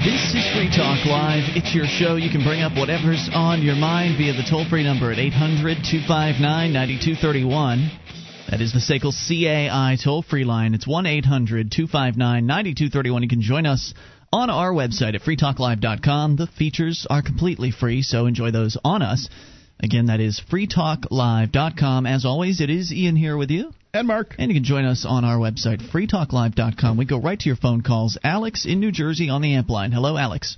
This is Free Talk Live. It's your show. You can bring up whatever's on your mind via the toll free number at 800 259 9231. That is the SACL CAI toll free line. It's 1 800 259 9231. You can join us on our website at freetalklive.com. The features are completely free, so enjoy those on us. Again, that is freetalklive.com. As always, it is Ian here with you. And Mark. And you can join us on our website, freetalklive.com. We go right to your phone calls. Alex in New Jersey on the amp line. Hello, Alex.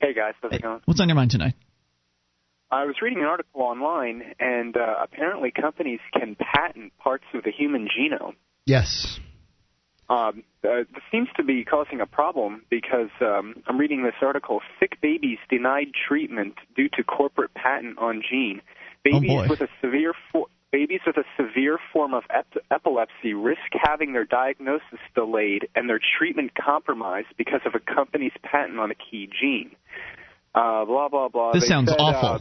Hey, guys. How's it going? What's on your mind tonight? I was reading an article online, and uh, apparently companies can patent parts of the human genome. Yes. Um, uh, this seems to be causing a problem because um, I'm reading this article: sick babies denied treatment due to corporate patent on gene. Babies oh with a severe fo- babies with a severe form of ep- epilepsy risk having their diagnosis delayed and their treatment compromised because of a company's patent on a key gene. Uh, blah blah blah. This They sounds said, awful. Uh,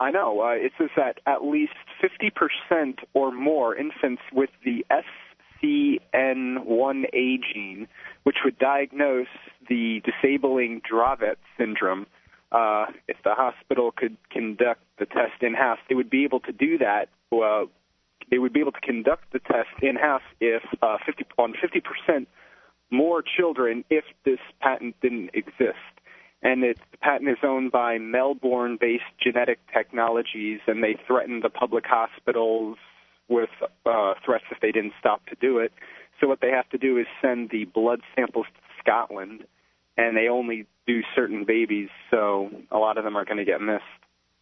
I know. Uh, it says that at least 50% or more infants with the SCN1A gene, which would diagnose the disabling Dravet syndrome, uh, if the hospital could conduct the test in house, they would be able to do that. Uh, they would be able to conduct the test in house if uh, 50 on 50% more children if this patent didn't exist and it, the patent is owned by Melbourne-based genetic technologies, and they threatened the public hospitals with uh, threats if they didn't stop to do it. So what they have to do is send the blood samples to Scotland, and they only do certain babies, so a lot of them are going to get missed.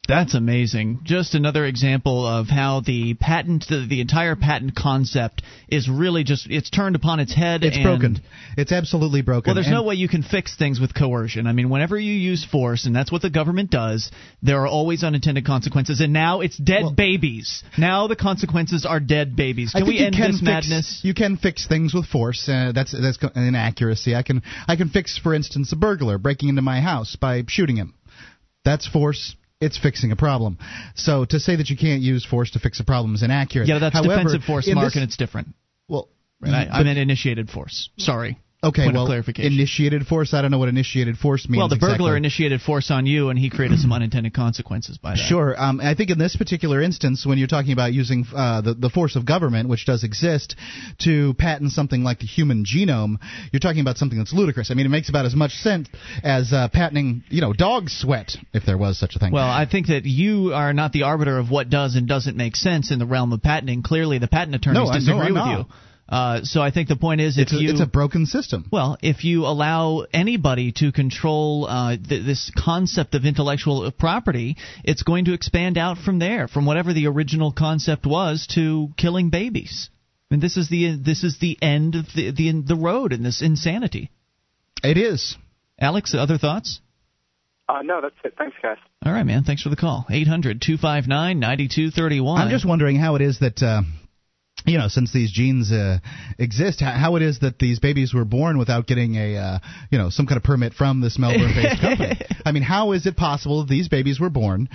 That's amazing. Just another example of how the patent, the, the entire patent concept is really just, it's turned upon its head. It's broken. It's absolutely broken. Well, there's And- no way you can fix things with coercion. I mean, whenever you use force, and that's what the government does, there are always unintended consequences. And now it's dead Well- babies. Now the consequences are dead babies. Can we end can this fix, madness? You can fix things with force. Uh, that's that's an inaccuracy. I can I can fix, for instance, a burglar breaking into my house by shooting him. That's force. It's fixing a problem. So to say that you can't use force to fix a problem is inaccurate. Yeah, that's However, defensive force, Mark, this- and it's different. well, Right? I, but- meant initiated force. Sorry. Okay, Point well, clarification. initiated force. I don't know what initiated force means. Well, the burglar exactly. initiated force on you, and he created some unintended consequences by that. Sure. Um, I think in this particular instance, when you're talking about using uh, the, the force of government, which does exist, to patent something like the human genome, you're talking about something that's ludicrous. I mean, it makes about as much sense as uh, patenting, you know, dog sweat, if there was such a thing. Well, I think that you are not the arbiter of what does and doesn't make sense in the realm of patenting. Clearly, the patent attorneys No, I- no, disagree with not. you. Uh, so I think the point is, if it's, a, you it's a broken system. well, if you allow anybody to control uh, th- this concept of intellectual property, it's going to expand out from there, from whatever the original concept was, to killing babies. And this is the this is the end of the the, the road in this insanity. It is. Alex, other thoughts? Uh, no, that's it. Thanks, guys. All right, man. Thanks for the call. 800 259 9231. I'm just wondering how it is that. Uh, you know, since these genes uh, exist, how, how it is that these babies were born without getting a, uh, you know, some kind of permit from this Melbourne-based company. I mean, how is it possible that these babies were born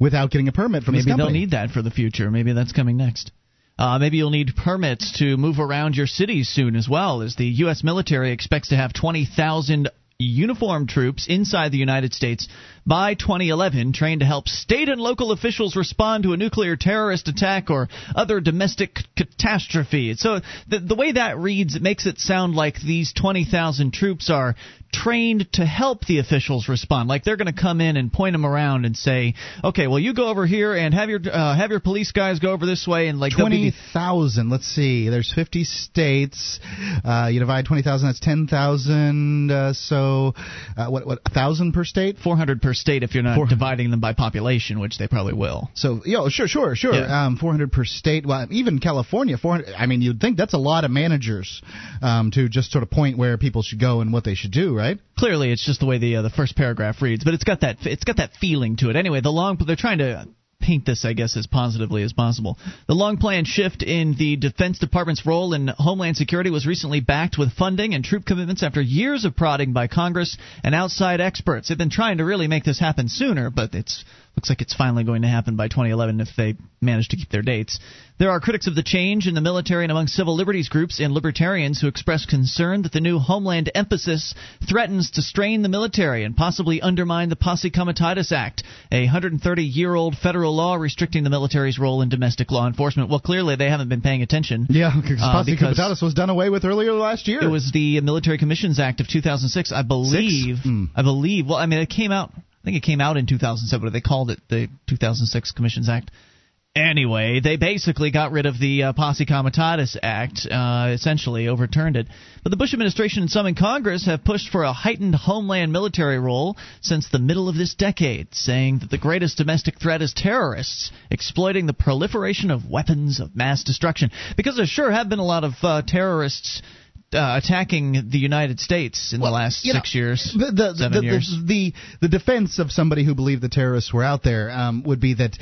without getting a permit from Maybe this company? they'll need that for the future. Maybe that's coming next. Uh, maybe you'll need permits to move around your cities soon as well, as the U.S. military expects to have 20,000 uniformed troops inside the United States by 2011, trained to help state and local officials respond to a nuclear terrorist attack or other domestic catastrophe. So the, the way that reads, it makes it sound like these 20,000 troops are trained to help the officials respond. Like they're going to come in and point them around and say, "Okay, well you go over here and have your uh, have your police guys go over this way," and like Twenty thousand. Let's see. There's fifty states. Uh, you divide twenty thousand. That's ten thousand. Uh, so, uh, what? What? A thousand per state. 400 per state if you're not Four- dividing them by population, which they probably will. So, yo, sure, sure, sure. Yeah. Um, 400 per state. Well, even California, 400. I mean, you'd think that's a lot of managers um, to just sort of point where people should go and what they should do, right? Clearly, it's just the way the uh, the first paragraph reads, but it's got that it's got that feeling to it. Anyway, the long they're trying to paint this, I guess, as positively as possible. The long planned shift in the Defense Department's role in Homeland Security was recently backed with funding and troop commitments after years of prodding by Congress and outside experts. They've been trying to really make this happen sooner, but it's Looks like it's finally going to happen by 2011 if they manage to keep their dates. There are critics of the change in the military and among civil liberties groups and libertarians who express concern that the new homeland emphasis threatens to strain the military and possibly undermine the Posse Comitatus Act, a 130 year old federal law restricting the military's role in domestic law enforcement. Well, clearly they haven't been paying attention. Yeah, because Uh, Posse because- Comitatus was done away with earlier last year. It was the Military Commissions Act of 2006, I believe. Hmm. I believe. Well, I mean, it came out. I think it came out in 2007, but they called it the 2006 Commissions Act. Anyway, they basically got rid of the uh, Posse Comitatus Act, uh, essentially overturned it. But the Bush administration and some in Congress have pushed for a heightened homeland military role since the middle of this decade, saying that the greatest domestic threat is terrorists exploiting the proliferation of weapons of mass destruction. Because there sure have been a lot of uh, terrorists uh, attacking the United States in the last you know, six years, The the, seven the, years. the the the defense of somebody who believed the terrorists were out there um, would be that.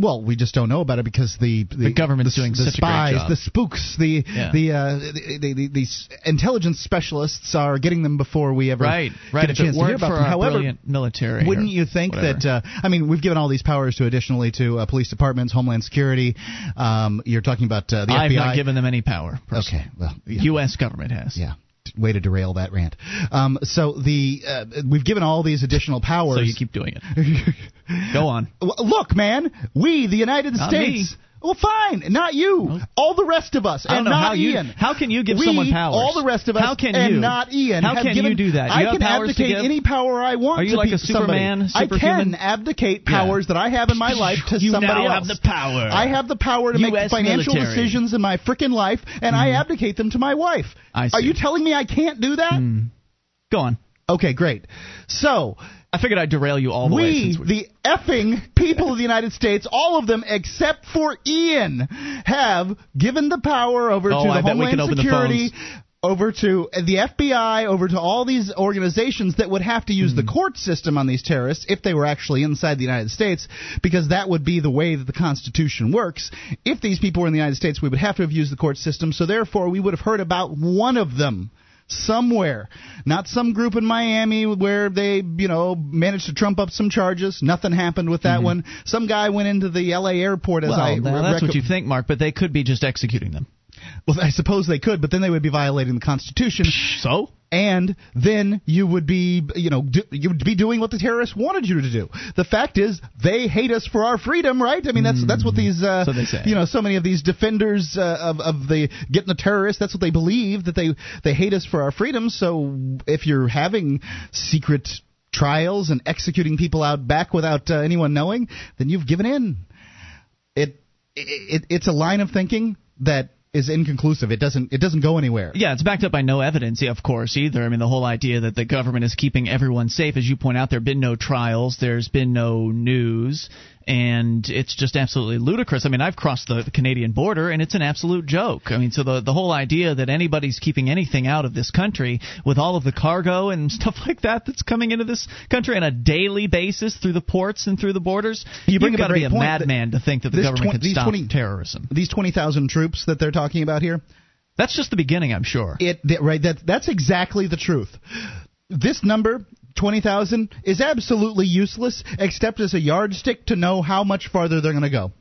Well, we just don't know about it because the the, The government's the, doing the such a great spies, job. the spooks, the Yeah. the, uh, the, the, the these intelligence specialists are getting them before we ever right, right. get a If chance to hear about for them. our However, brilliant military, Wouldn't you think whatever. that? Uh, I mean, we've given all these powers to additionally to uh, police departments, Homeland Security. Um, you're talking about uh, the I've FBI. not given them any power. personally. okay, well, The yeah. U.S. government has. Yeah. Way to derail that rant. Um, so the uh, we've given all these additional powers. So you keep doing it. Go on. Look, man, we, the United Not States. me. Well, fine, not you. All the rest of us, and not how you- Ian. how can you give we, someone powers? All the rest of us, How can and you? not Ian. How can given, you do that? You I can abdicate any power I want. Are you to like a somebody. Superman, I can abdicate Yeah. powers that I have in my life to You somebody now else. have the power. I have the power to make financial military. Mm-hmm. decisions in my freaking life, and I abdicate them to my wife. I Are see. You telling me I can't do that? Go on. Okay, great. So I figured I'd derail you all the way. we, Since we the effing people of the United States, all of them except for Ian, have given the power over Oh, to the I Homeland Security. Over to the FBI, over to all these organizations that would have to use Hmm. the court system on these terrorists if they were actually inside the United States, because that would be the way that the Constitution works. If these people were in the United States, we would have to have used the court system, so therefore we would have heard about one of them somewhere. Not some group in Miami where they, you know, managed to trump up some charges. Nothing happened with that mm-hmm. one. Some guy went into the LA airport as well, I now that's rec- what you think, Mark, but they could be just executing them. Well, I suppose they could, but then they would be violating the Constitution. So? And then you would be, you know, do, you would be doing what the terrorists wanted you to do. The fact is, they hate us for our freedom, right? I mean, that's that's what these, uh, So they say. you know, so many of these defenders uh, of of the getting the terrorists. That's what they believe that they they hate us for our freedom. So if you're having secret trials and executing people out back without uh, anyone knowing, then you've given in. It, it it's a line of thinking that is inconclusive. It doesn't it doesn't go anywhere. Yeah, it's backed up by no evidence, of course, either. I mean, the whole idea that the government is keeping everyone safe, as you point out, there have been no trials, there's been no news, and it's just absolutely ludicrous. I mean, I've crossed the, the Canadian border, and it's an absolute joke. I mean, so the the whole idea that anybody's keeping anything out of this country with all of the cargo and stuff like that that's coming into this country on a daily basis through the ports and through the borders, You you've got to be a madman to think that the government twen- could these stop 20 terrorism. These twenty thousand troops that they're talking about here. That's just the beginning, I'm sure. It that- right that that's exactly the truth. This number. 20,000 is absolutely useless except as a yardstick to know how much farther they're going to go.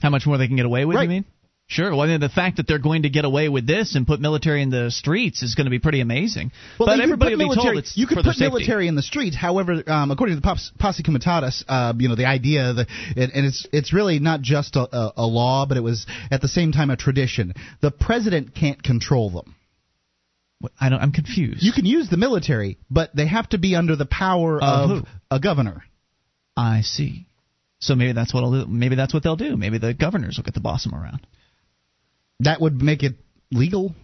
How much more they can get away with, Right. you mean? Sure. Well, I mean, the fact that they're going to get away with this and put military in the streets is going to be pretty amazing. Well, but everybody put will be military, told it's you could put military in the streets. However, um, according to the Pos- Posse Comitatus, uh, you know, the idea that, and, and it's it's really not just a, a, a law, but it was at the same time a tradition. The president can't control them. I don't. I'm confused. You can use the military, but they have to be under the power Of a governor. I see. So maybe that's what maybe that's what they'll do. Maybe the governors will get to boss them around. That would make it legal.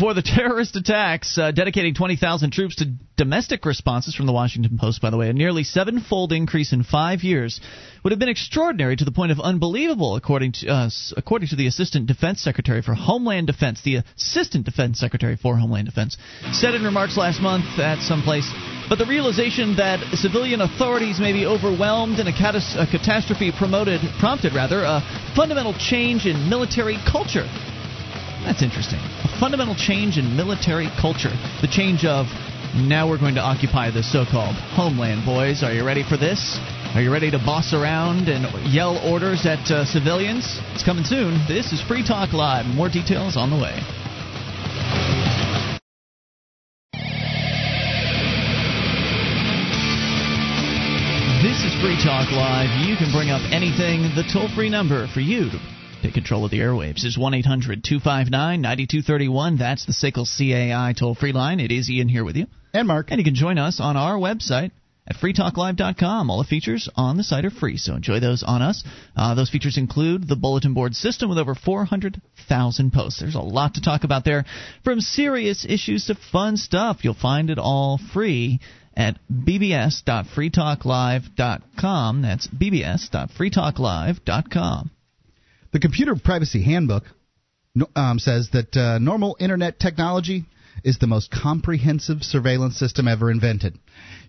For the terrorist attacks, uh, dedicating 20,000 troops to domestic responses from the Washington Post, by the way, a nearly seven-fold increase in five years would have been extraordinary to the point of unbelievable, according to uh, according to the Assistant Defense Secretary for Homeland Defense. The Assistant Defense Secretary for Homeland Defense said in remarks last month at some place. But the realization that civilian authorities may be overwhelmed and a, a catastrophe promoted prompted rather a fundamental change in military culture. That's interesting. A fundamental change in military culture. The change of now we're going to occupy the so called homeland, boys. Are you ready for this? Are you ready to boss around and yell orders at uh, civilians? It's coming soon. This is Free Talk Live. More details on the way. This is Free Talk Live. You can bring up anything. The toll free number for you to take control of the airwaves is 1 800 259 9231. That's the SACL CAI toll free line. It is Ian here with you. And Mark. And you can join us on our website at freetalklive.com. All the features on the site are free, so enjoy those on us. Uh, those features include the bulletin board system with over 400,000 posts. There's a lot to talk about there, from serious issues to fun stuff. You'll find it all free at bbs.freetalklive.com. That's bbs.freetalklive.com. The Computer Privacy Handbook um, says that uh, normal internet technology is the most comprehensive surveillance system ever invented.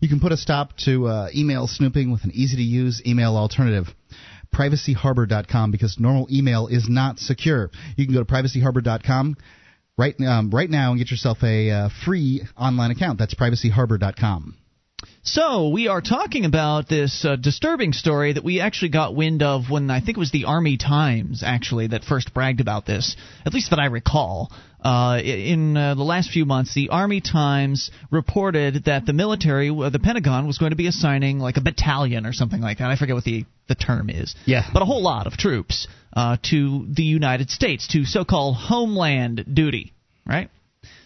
You can put a stop to uh, email snooping with an easy to use email alternative. PrivacyHarbor.com because normal email is not secure. You can go to PrivacyHarbor.com right um, right now and get yourself a uh, free online account. That's PrivacyHarbor.com. So, we are talking about this uh, disturbing story that we actually got wind of when I think it was the Army Times, actually, that first bragged about this, at least that I recall. Uh, in uh, the last few months, the Army Times reported that the military, uh, the Pentagon, was going to be assigning like a battalion or something like that. I forget what the, the term is. Yeah. But a whole lot of troops uh, to the United States, to so called homeland duty, right?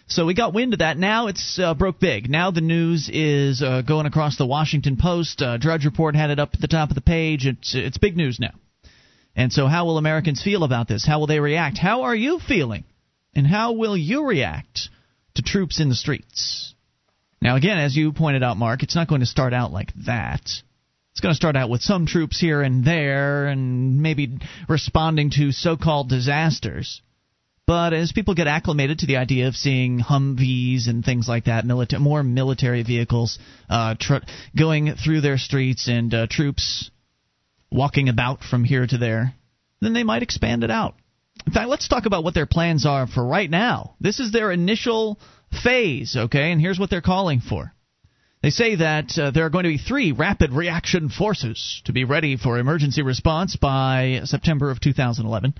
So we got wind of that. Now it's uh, broke big. Now the news is uh, going across the Washington Post. Uh, Drudge Report had it up at the top of the page. It's it's big news now. And so, how will Americans feel about this? How will they react? How are you feeling? And how will you react to troops in the streets? Now, again, as you pointed out, Mark, it's not going to start out like that. It's going to start out with some troops here and there and maybe responding to so called disasters. But as people get acclimated to the idea of seeing Humvees and things like that, milita- more military vehicles uh, tr- going through their streets and uh, troops walking about from here to there, then they might expand it out. In fact, let's talk about what their plans are for right now. This is their initial phase, okay? And here's what they're calling for. They say that uh, there are going to be three rapid reaction forces to be ready for emergency response by September of 2011.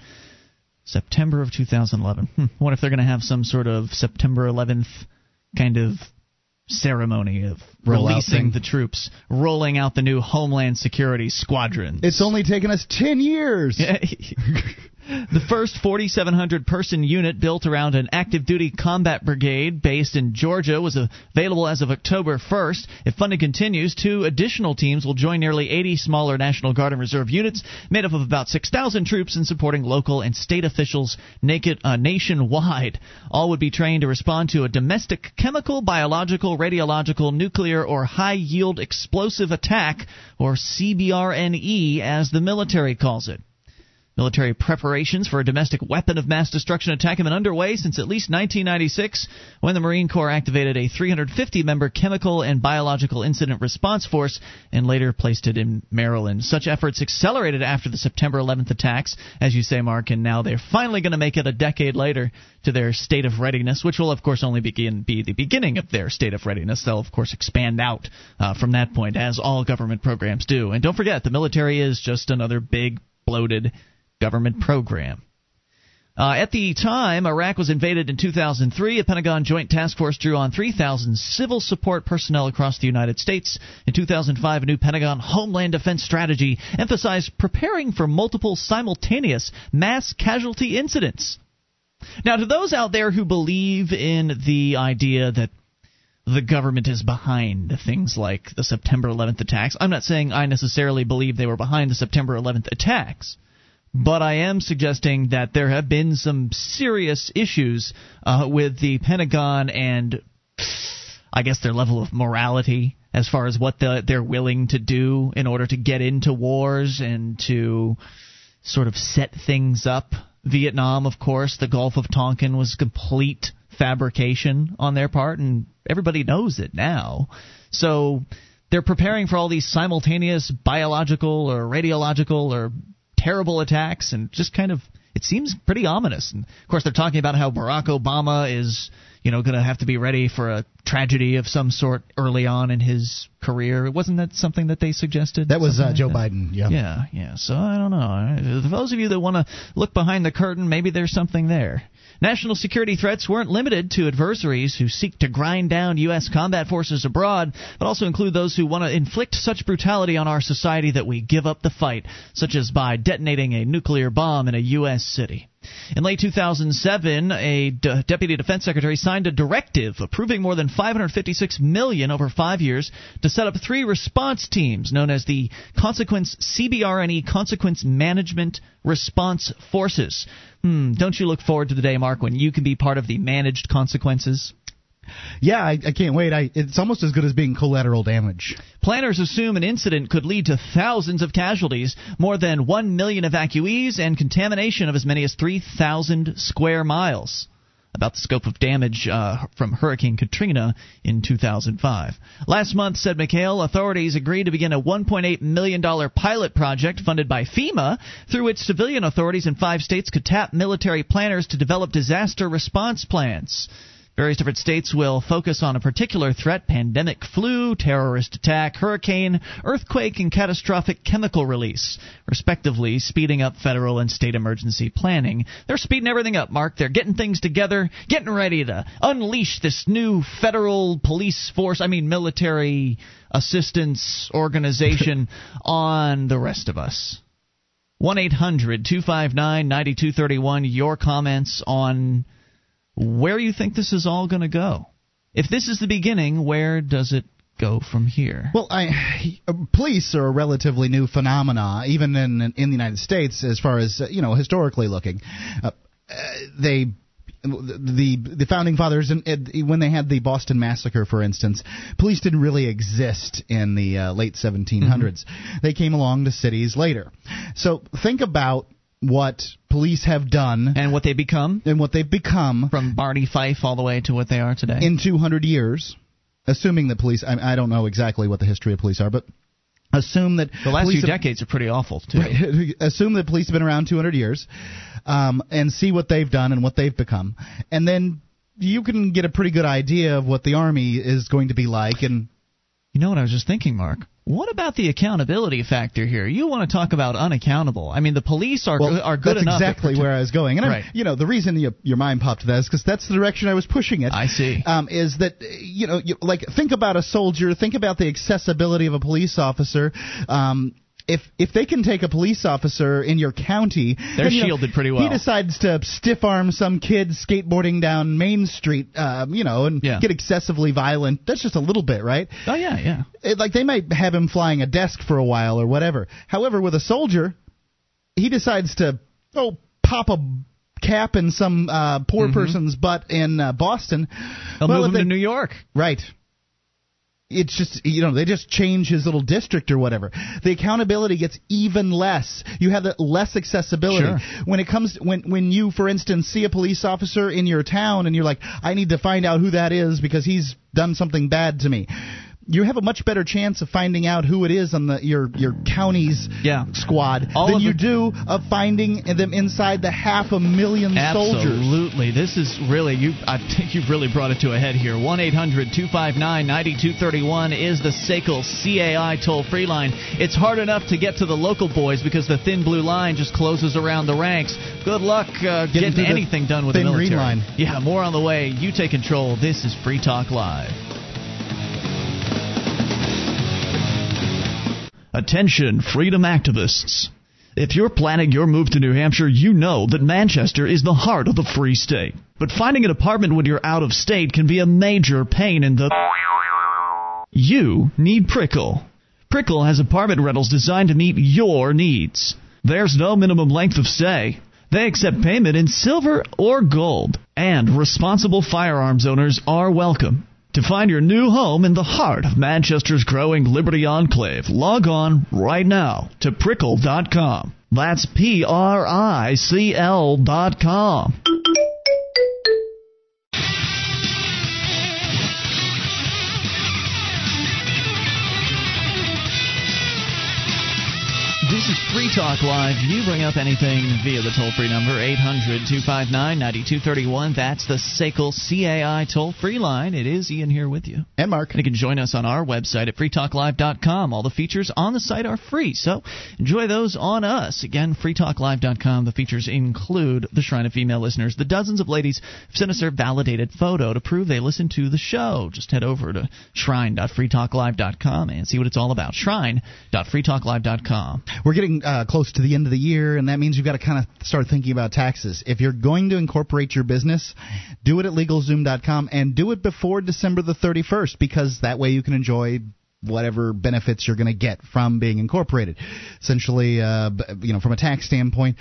September of 2011. Hmm. What if they're going to have some sort of September 11th kind of ceremony of Roll releasing the troops, rolling out the new Homeland Security squadron? It's only taken us 10 years. The first 4,700 person unit built around an active duty combat brigade based in Georgia was available as of October 1st. If funding continues, two additional teams will join nearly 80 smaller National Guard and Reserve units made up of about 6,000 troops in supporting local and state officials naked, uh, nationwide. All would be trained to respond to a domestic chemical, biological, radiological, nuclear, or high yield explosive attack, or CBRNE as the military calls it. Military preparations for a domestic weapon of mass destruction attack have been underway since at least 1996, when the Marine Corps activated a 350 member chemical and biological incident response force and later placed it in Maryland. Such efforts accelerated after the September 11th attacks, as you say, Mark, and now they're finally going to make it a decade later to their state of readiness, which will, of course, only begin be the beginning of their state of readiness. They'll, of course, expand out uh, from that point, as all government programs do. And don't forget, the military is just another big, bloated government program. Uh, at the time, Iraq was invaded in 2003. A Pentagon Joint Task Force drew on 3,000 civil support personnel across the United States. In 2005, a new Pentagon Homeland Defense strategy emphasized preparing for multiple simultaneous mass casualty incidents. Now, to those out there who believe in the idea that the government is behind things like the September 11th attacks, I'm not saying I necessarily believe they were behind the September 11th attacks but I am suggesting that there have been some serious issues uh, with the Pentagon and I guess their level of morality as far as what the, they're willing to do in order to get into wars and to sort of set things up. Vietnam, of course, the Gulf of Tonkin was complete fabrication on their part, and everybody knows it now. So they're preparing for all these simultaneous biological or radiological or terrible attacks and just kind of it seems pretty ominous. And of course, they're talking about how Barack Obama is, you know, going to have to be ready for a tragedy of some sort early on in his career. Wasn't that something that they suggested? That was uh, like Joe that? Biden. Yeah. Yeah, yeah. So I don't know. For those of you that want to look behind the curtain, maybe there's something there. National security threats weren't limited to adversaries who seek to grind down U.S. combat forces abroad, but also include those who want to inflict such brutality on our society that we give up the fight, such as by detonating a nuclear bomb in a U.S. city. In late 2007, a deputy defense secretary signed a directive approving more than 556 million over 5 years to set up three response teams known as the Consequence CBRNE Consequence Management Response Forces. Hmm, don't you look forward to the day, Mark, when you can be part of the managed consequences? Yeah, I, I can't wait. I, it's almost as good as being collateral damage. Planners assume an incident could lead to thousands of casualties, more than 1 million evacuees, and contamination of as many as 3,000 square miles. About the scope of damage uh, from Hurricane Katrina in 2005. Last month, said McHale, authorities agreed to begin a $1.8 million pilot project funded by FEMA, through which civilian authorities in five states could tap military planners to develop disaster response plans. Various different states will focus on a particular threat pandemic flu, terrorist attack, hurricane, earthquake, and catastrophic chemical release, respectively, speeding up federal and state emergency planning. They're speeding everything up, Mark. They're getting things together, getting ready to unleash this new federal police force, I mean, military assistance organization on the rest of us. 1 800 259 9231. Your comments on where you think this is all going to go. If this is the beginning, where does it go from here? Well, I, police are a relatively new phenomena, even in in the United States, as far as you know, historically looking. Uh, they the the founding fathers and when they had the Boston massacre for instance police didn't really exist in the uh, late 1700s mm-hmm. they came along to cities later so think about what police have done and what they become? And what they've become from Barney Fife all the way to what they are today. in 200 years assuming that police I, I don't know exactly what the history of police are but assume that the last few have, decades are pretty awful too. Assume that police have been around 200 years um, and see what they've done and what they've become. And then you can get a pretty good idea of what the army is going to be like and you know what I was just thinking Mark what about the accountability factor here? You want to talk about unaccountable? I mean, the police are well, are good that's enough. exactly where I was going, and right. you know the reason you, your mind popped to that is because that's the direction I was pushing it. I see. Um, is that you know, you, like think about a soldier, think about the accessibility of a police officer. Um, if if they can take a police officer in your county, they're and, shielded know, pretty well. He decides to stiff arm some kid skateboarding down Main Street, um, you know, and yeah. get excessively violent. That's just a little bit, right? Oh yeah, yeah. It, like they might have him flying a desk for a while or whatever. However, with a soldier, he decides to oh pop a cap in some uh, poor mm-hmm. person's butt in uh, Boston. They'll well, move him they, to New York. Right it's just you know they just change his little district or whatever. The accountability gets even less. You have the less accessibility. Sure. when it comes when when you for instance see a police officer in your town and you're like i need to find out who that is because he's done something bad to me you have a much better chance of finding out who it is on the your your county's yeah. squad All than you do of finding them inside the half a million absolutely. soldiers. Absolutely, this is really you. I think you've really brought it to a head here. One 259 9231 is the SACL CAI toll free line. It's hard enough to get to the local boys because the thin blue line just closes around the ranks. Good luck uh, getting, getting anything done with the military. Yeah, more on the way. You take control. This is Free Talk Live. Attention, freedom activists. If you're planning your move to New Hampshire, you know that Manchester is the heart of the free state. But finding an apartment when you're out of state can be a major pain in the. You need Prickle. Prickle has apartment rentals designed to meet your needs. There's no minimum length of stay. They accept payment in silver or gold. And responsible firearms owners are welcome. To find your new home in the heart of Manchester's growing Liberty Enclave, log on right now to prickle.com. That's P R I C L dot com. This is Free Talk Live. You bring up anything via the toll free number, 800 259 9231. That's the SACL CAI toll free line. It is Ian here with you. And Mark. And you can join us on our website at freetalklive.com. All the features on the site are free, so enjoy those on us. Again, freetalklive.com. The features include the Shrine of Female Listeners, the dozens of ladies who sent us their validated photo to prove they listen to the show. Just head over to shrine.freetalklive.com and see what it's all about. Shrine.freetalklive.com. We're getting uh, close to the end of the year, and that means you've got to kind of start thinking about taxes. If you're going to incorporate your business, do it at LegalZoom.com and do it before December the 31st because that way you can enjoy whatever benefits you're going to get from being incorporated. Essentially, uh, you know, from a tax standpoint,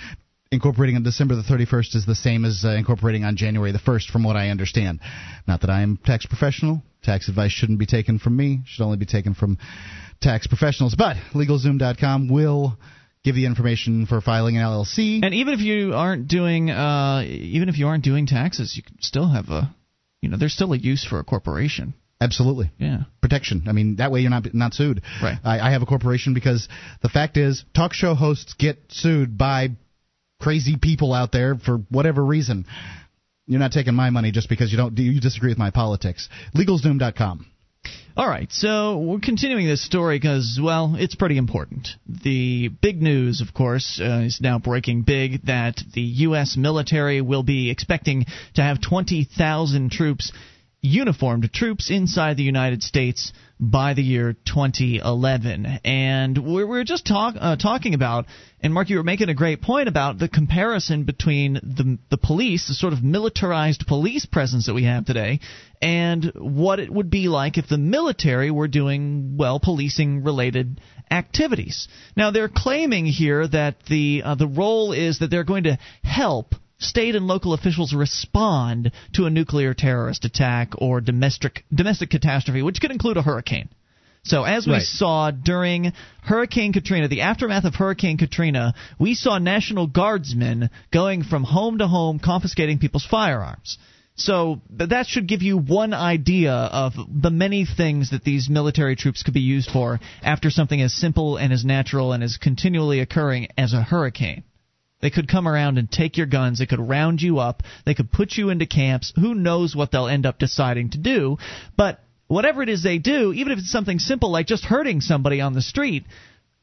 incorporating on December the 31st is the same as uh, incorporating on January the 1st, from what I understand. Not that I am tax professional. Tax advice shouldn't be taken from me. Should only be taken from tax professionals. But LegalZoom.com will give you information for filing an LLC. And even if you aren't doing, uh, even if you aren't doing taxes, you can still have a, you know, there's still a use for a corporation. Absolutely. Yeah. Protection. I mean, that way you're not not sued. Right. I, I have a corporation because the fact is, talk show hosts get sued by crazy people out there for whatever reason. You're not taking my money just because you don't you disagree with my politics. LegalZoom.com. All right, so we're continuing this story because, well, it's pretty important. The big news, of course, uh, is now breaking big that the U.S. military will be expecting to have 20,000 troops, uniformed troops, inside the United States by the year 2011. And we we're just talk, uh, talking about, and Mark, you were making a great point about the comparison between the, the police, the sort of militarized police presence that we have today, and what it would be like if the military were doing, well, policing related activities. Now, they're claiming here that the, uh, the role is that they're going to help state and local officials respond to a nuclear terrorist attack or domestic domestic catastrophe, which could include a hurricane. So as we Right. saw during Hurricane Katrina, the aftermath of Hurricane Katrina, we saw National Guardsmen going from home to home confiscating people's firearms. So that should give you one idea of the many things that these military troops could be used for after something as simple and as natural and as continually occurring as a hurricane. They could come around and take your guns. They could round you up. They could put you into camps. Who knows what they'll end up deciding to do? But whatever it is they do, even if it's something simple like just hurting somebody on the street,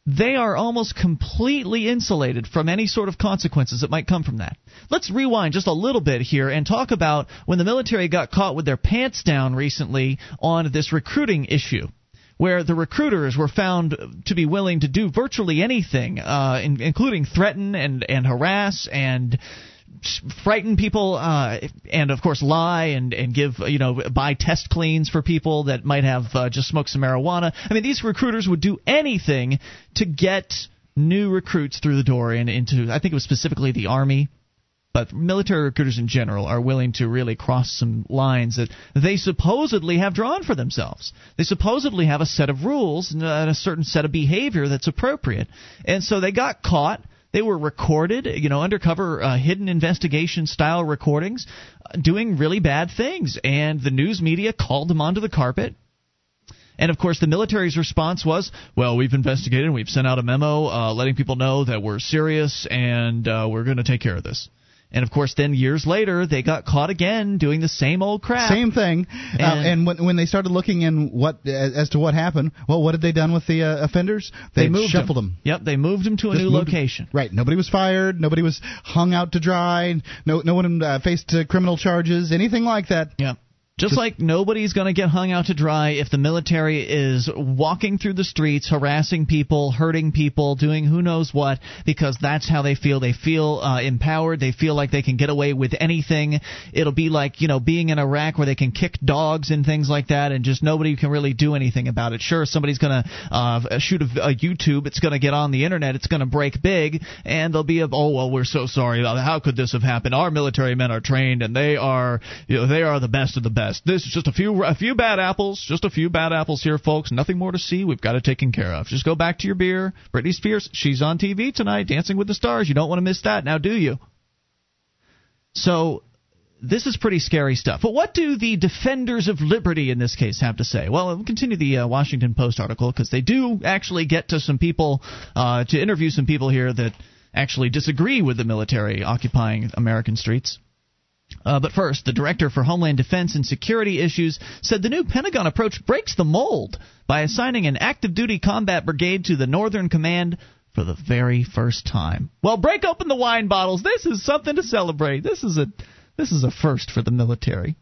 they are almost completely insulated from any sort of consequences that might come from that. Let's rewind just a little bit here and talk about when the military got caught with their pants down recently on this recruiting issue where the recruiters were found to be willing to do virtually anything, uh, in, including threaten and, and harass and frighten people, uh, and of course lie and, and give you know buy test cleans for people that might have uh, just smoked some marijuana. I mean, these recruiters would do anything to get new recruits through the door and into I think it was specifically the army but military recruiters in general are willing to really cross some lines that they supposedly have drawn for themselves. They supposedly have a set of rules and a certain set of behavior that's appropriate. And so they got caught. They were recorded, you know, undercover uh, hidden investigation style recordings, uh, doing really bad things. And the news media called them onto the carpet. And of course, the military's response was, "Well, we've investigated we've sent out a memo uh, letting people know that we're serious and uh, we're going to take care of this." And of course, then years later, they got caught again doing the same old crap. Same thing. And, uh, And- when, when they started looking in what as as to what happened, well, what had they done with the uh, offenders? They, moved shuffled them. Yep, they moved them to a Just new location. Right. Nobody was fired. Nobody was hung out to dry. No, no one uh, faced uh, criminal charges. Anything like that. Yep. Just, Just- like nobody's going to get hung out to dry if the military is walking through the streets, harassing people, hurting people, doing who knows what, because that's how they feel. They feel uh, empowered. They feel like they can get away with anything. It'll be like, you know, being in Iraq where they can kick dogs and things like that, and just nobody can really do anything about it. Sure, somebody's going to uh, shoot a, a YouTube. It's going to get on the internet. It's going to break big, and they'll be, a, oh, well, we're so sorry. How could this have happened? Our military men are trained, and they are, you know, they are the best of the best. This is just a few a few bad apples, just a few bad apples here, folks. Nothing more to see. We've got it taken care of. Just go back to your beer. Britney Spears, she's on TV tonight, Dancing with the Stars. You don't want to miss that, now do you? So this is pretty scary stuff. But what do the defenders of liberty in this case have to say? Well, we'll continue the uh, Washington Post article because they do actually get to some people uh, to interview some people here that actually disagree with the military occupying American streets. Uh, but first, the director for Homeland Defense and Security Issues said the new Pentagon approach breaks the mold by assigning an active duty combat brigade to the Northern Command for the very first time. Well, break open the wine bottles. This is something to celebrate. This is a this is a first for the military.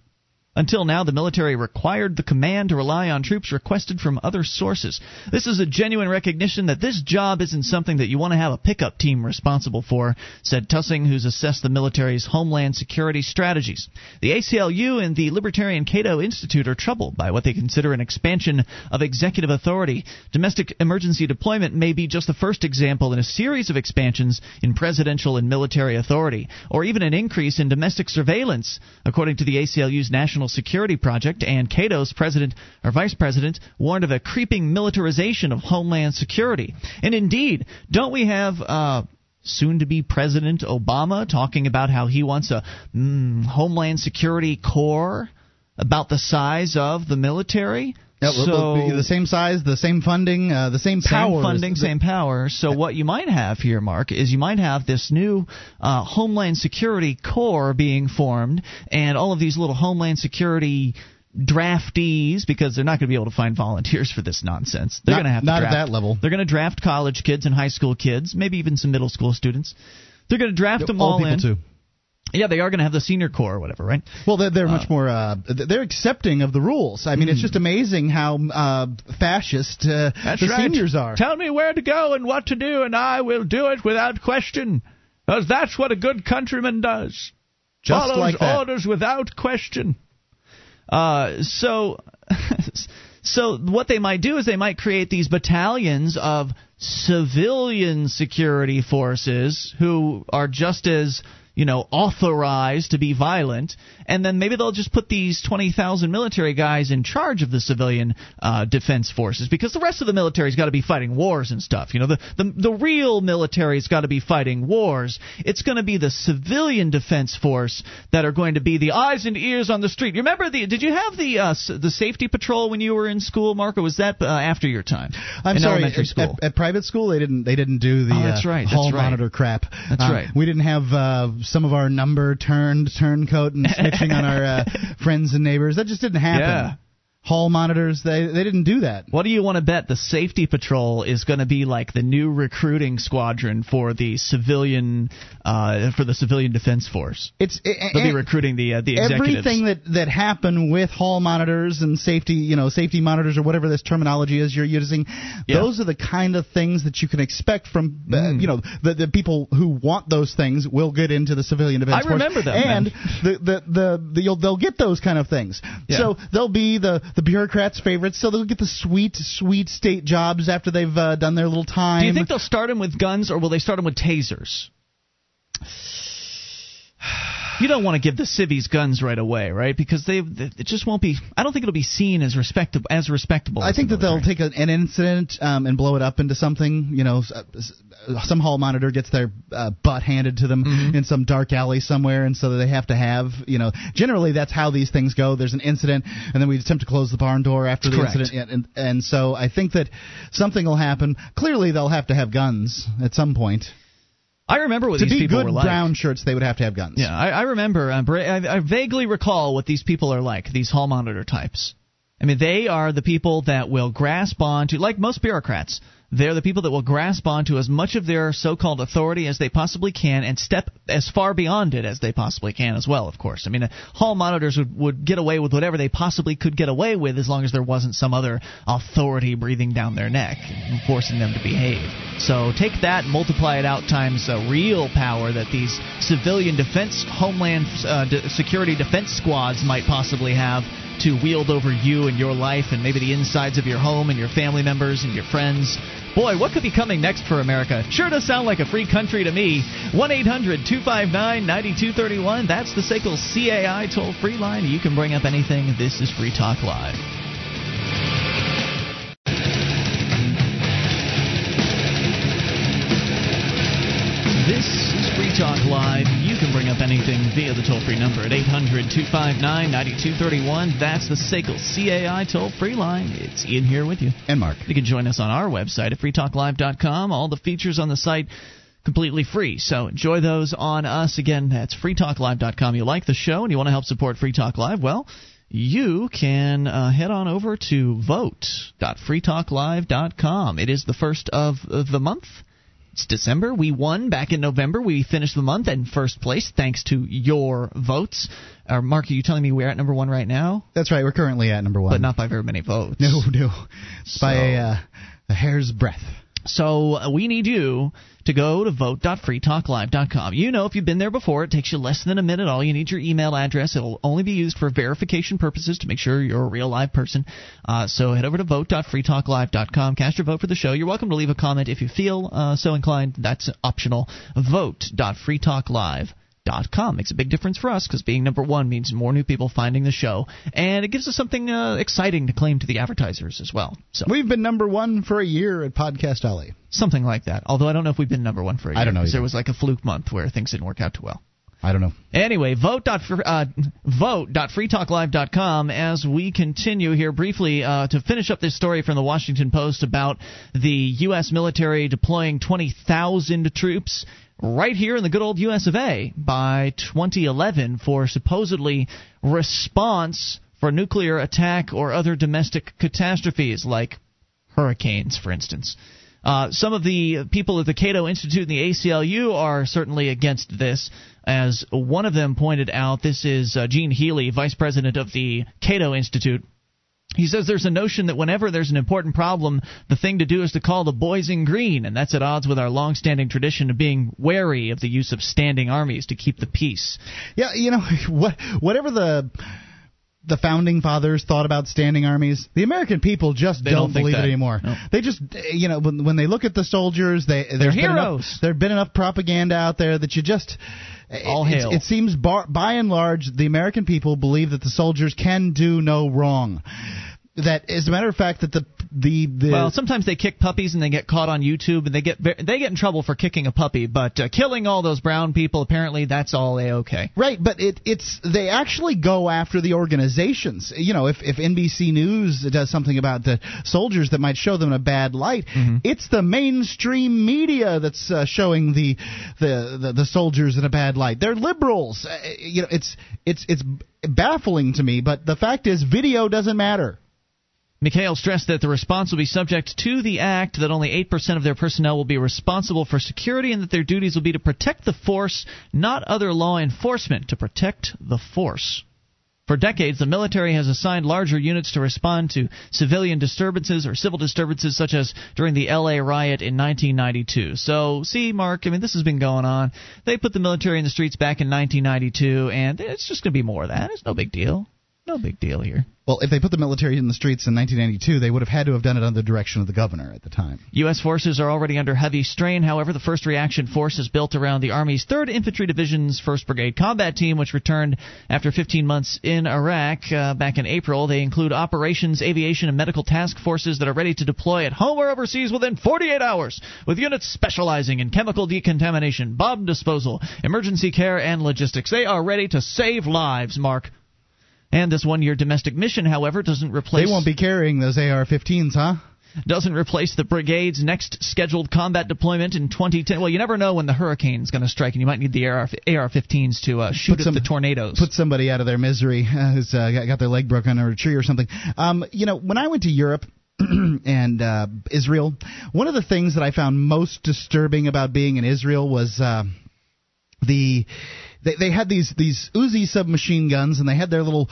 Until now, the military required the command to rely on troops requested from other sources. This is a genuine recognition that this job isn't something that you want to have a pickup team responsible for, said Tussing, who's assessed the military's homeland security strategies. The ACLU and the Libertarian Cato Institute are troubled by what they consider an expansion of executive authority. Domestic emergency deployment may be just the first example in a series of expansions in presidential and military authority, or even an increase in domestic surveillance, according to the ACLU's National National Security Project, and Cato's president or vice president warned of a creeping militarization of homeland security. And indeed, don't we have uh, soon to be President Obama talking about how he wants a mm, Homeland Security Corps about the size of the military? Yeah, so, the same size, the same funding, uh, the same power. Same funding, the, same power. So what you might have here, Mark, is you might have this new uh, Homeland Security Corps being formed, and all of these little Homeland Security draftees because they're not going to be able to find volunteers for this nonsense. They're going to have to not draft, at that level. They're going to draft college kids and high school kids, maybe even some middle school students. They're going to draft them all in. Too. Yeah, they are going to have the senior corps or whatever, right? Well, they're, they're uh, much more. Uh, they're accepting of the rules. I mean, mm. it's hmm. just amazing how uh, fascist uh, the right. seniors are. Tell me where to go and what to do, and I will do it without question, because that's what a good countryman does. Just Follows like that. orders without question. Uh, so. So what they might do is they might create these battalions of civilian security forces who are just as you know, authorized to be violent, and then maybe they'll just put these 20,000 military guys in charge of the civilian uh, defense forces because the rest of the military's got to be fighting wars and stuff. You know, the the, the real military's got to be fighting wars. It's going to be the civilian defense force that are going to be the eyes and ears on the street. You remember the? Did you have the uh, the safety patrol when you were in school, Mark, or was that uh, after your time? I'm in sorry, elementary school. At, at, private school, they didn't they didn't do the oh, that's uh, right, that's right. monitor crap. That's uh, right. We didn't have uh, some of our number turned turncoat and snitching on our uh, friends and neighbors. That just didn't happen. Hall monitors. They they didn't do that. What do you want to bet? The safety patrol is going to be like the new recruiting squadron for the civilian uh, for the civilian defense force. It's it, they'll be recruiting the uh, the executives. Everything that that happened with hall monitors and safety, you know, safety monitors or whatever this terminology is you're using. Yeah. Those are the kind of things that you can expect from uh, mm. you know the the people who want those things will get into the civilian defense I remember force. them. And the the the, the you'll, they'll get those kind of things. Yeah. So they'll be the the bureaucrats' favorites, so they'll get the sweet, sweet state jobs after they've uh, done their little time. Do you think they'll start them with guns, or will they start them with tasers? you don't want to give the civvies guns right away, right? Because they it just won't be. I don't think it'll be seen as respectable as respectable. I as think the that they'll take an, an incident um, and blow it up into something. You know, uh, some hall monitor gets their uh, butt handed to them mm-hmm. in some dark alley somewhere, and so they have to have. You know, generally that's how these things go. There's an incident, and then we attempt to close the barn door after the Correct. incident, and, and and so I think that something will happen. Clearly, they'll have to have guns at some point. I remember what to these be people good were like. brown shirts, they would have to have guns. Yeah, I, I remember. Uh, I, I vaguely recall what these people are like. These hall monitor types. I mean, they are the people that will grasp onto, like most bureaucrats, they're the people that will grasp onto as much of their so called authority as they possibly can and step as far beyond it as they possibly can as well, of course. I mean, uh, hall monitors would, would get away with whatever they possibly could get away with as long as there wasn't some other authority breathing down their neck and forcing them to behave. So take that, multiply it out times uh, real power that these civilian defense, homeland uh, security defense squads might possibly have to wield over you and your life and maybe the insides of your home and your family members and your friends. Boy, what could be coming next for America? Sure does sound like a free country to me. 1 800 259 9231. That's the SACL CAI toll free line. You can bring up anything. This is Free Talk Live. Talk Live. You can bring up anything via the toll free number at 800 259 9231. That's the SACL CAI toll free line. It's Ian here with you. And Mark. You can join us on our website at freetalklive.com. All the features on the site completely free. So enjoy those on us. Again, that's freetalklive.com. You like the show and you want to help support Free Talk Live? Well, you can uh, head on over to vote.freetalklive.com. It is the first of the month. It's December. We won back in November. We finished the month in first place thanks to your votes. Uh, Mark, are you telling me we're at number one right now? That's right. We're currently at number one. But not by very many votes. No, no. So, by a, uh, a hair's breadth. So uh, we need you to go to vote.freetalklive.com. You know, if you've been there before, it takes you less than a minute. All you need your email address. It'll only be used for verification purposes to make sure you're a real live person. Uh, so head over to vote.freetalklive.com. Cast your vote for the show. You're welcome to leave a comment if you feel uh, so inclined. That's optional. Vote.freetalklive.com com makes a big difference for us because being number one means more new people finding the show, and it gives us something uh, exciting to claim to the advertisers as well. So we've been number one for a year at Podcast Alley, something like that. Although I don't know if we've been number one for a year. I don't know. There was like a fluke month where things didn't work out too well. I don't know. Anyway, vote. dot Uh, vote.freetalklive.com as we continue here briefly uh, to finish up this story from the Washington Post about the U.S. military deploying 20,000 troops right here in the good old US of A by 2011 for supposedly response for nuclear attack or other domestic catastrophes like hurricanes, for instance. Uh, some of the people at the Cato Institute and the ACLU are certainly against this. As one of them pointed out, this is uh, Gene Healy, vice president of the Cato Institute. He says there's a notion that whenever there's an important problem, the thing to do is to call the boys in green, and that's at odds with our long-standing tradition of being wary of the use of standing armies to keep the peace. Yeah, you know, what, whatever the the founding fathers thought about standing armies. The American people just they don't, don't believe that. it anymore. No. They just, you know, when, when they look at the soldiers, they they're heroes. There's been enough propaganda out there that you just. All it, hail. It, it seems, bar, by and large, the American people believe that the soldiers can do no wrong that as a matter of fact that the the, the well sometimes they kick puppies and they get caught on YouTube and they get they get in trouble for kicking a puppy but uh, killing all those brown people apparently that's all a okay right but it it's they actually go after the organizations. You know if if NBC News does something about the soldiers that might show them in a bad light mm-hmm. it's the mainstream media that's uh, showing the, the the the soldiers in a bad light. They're liberals. Uh, you know it's it's it's baffling to me but the fact is video doesn't matter McHale stressed that the response will be subject to the act, that only 8% of their personnel will be responsible for security, and that their duties will be to protect the force, not other law enforcement, to protect the force. For decades, the military has assigned larger units to respond to civilian disturbances or civil disturbances, such as during the LA riot in 1992. So, see, Mark, I mean, this has been going on. They put the military in the streets back in 1992, and it's just going to be more of that. It's no big deal. No big deal here. Well, if they put the military in the streets in 1992, they would have had to have done it under the direction of the governor at the time. U.S. forces are already under heavy strain. However, the First Reaction Force is built around the Army's 3rd Infantry Division's 1st Brigade Combat Team, which returned after 15 months in Iraq uh, back in April. They include operations, aviation, and medical task forces that are ready to deploy at home or overseas within 48 hours, with units specializing in chemical decontamination, bomb disposal, emergency care, and logistics. They are ready to save lives, Mark. And this one year domestic mission, however, doesn't replace. They won't be carrying those AR 15s, huh? Doesn't replace the brigade's next scheduled combat deployment in 2010. Well, you never know when the hurricane's going to strike, and you might need the AR 15s to uh, shoot put at some, the tornadoes. Put somebody out of their misery uh, who's uh, got their leg broken under a tree or something. Um, you know, when I went to Europe, and uh, Israel. One of the things that I found most disturbing about being in Israel was uh, the they, they had these these Uzi submachine guns, and they had their little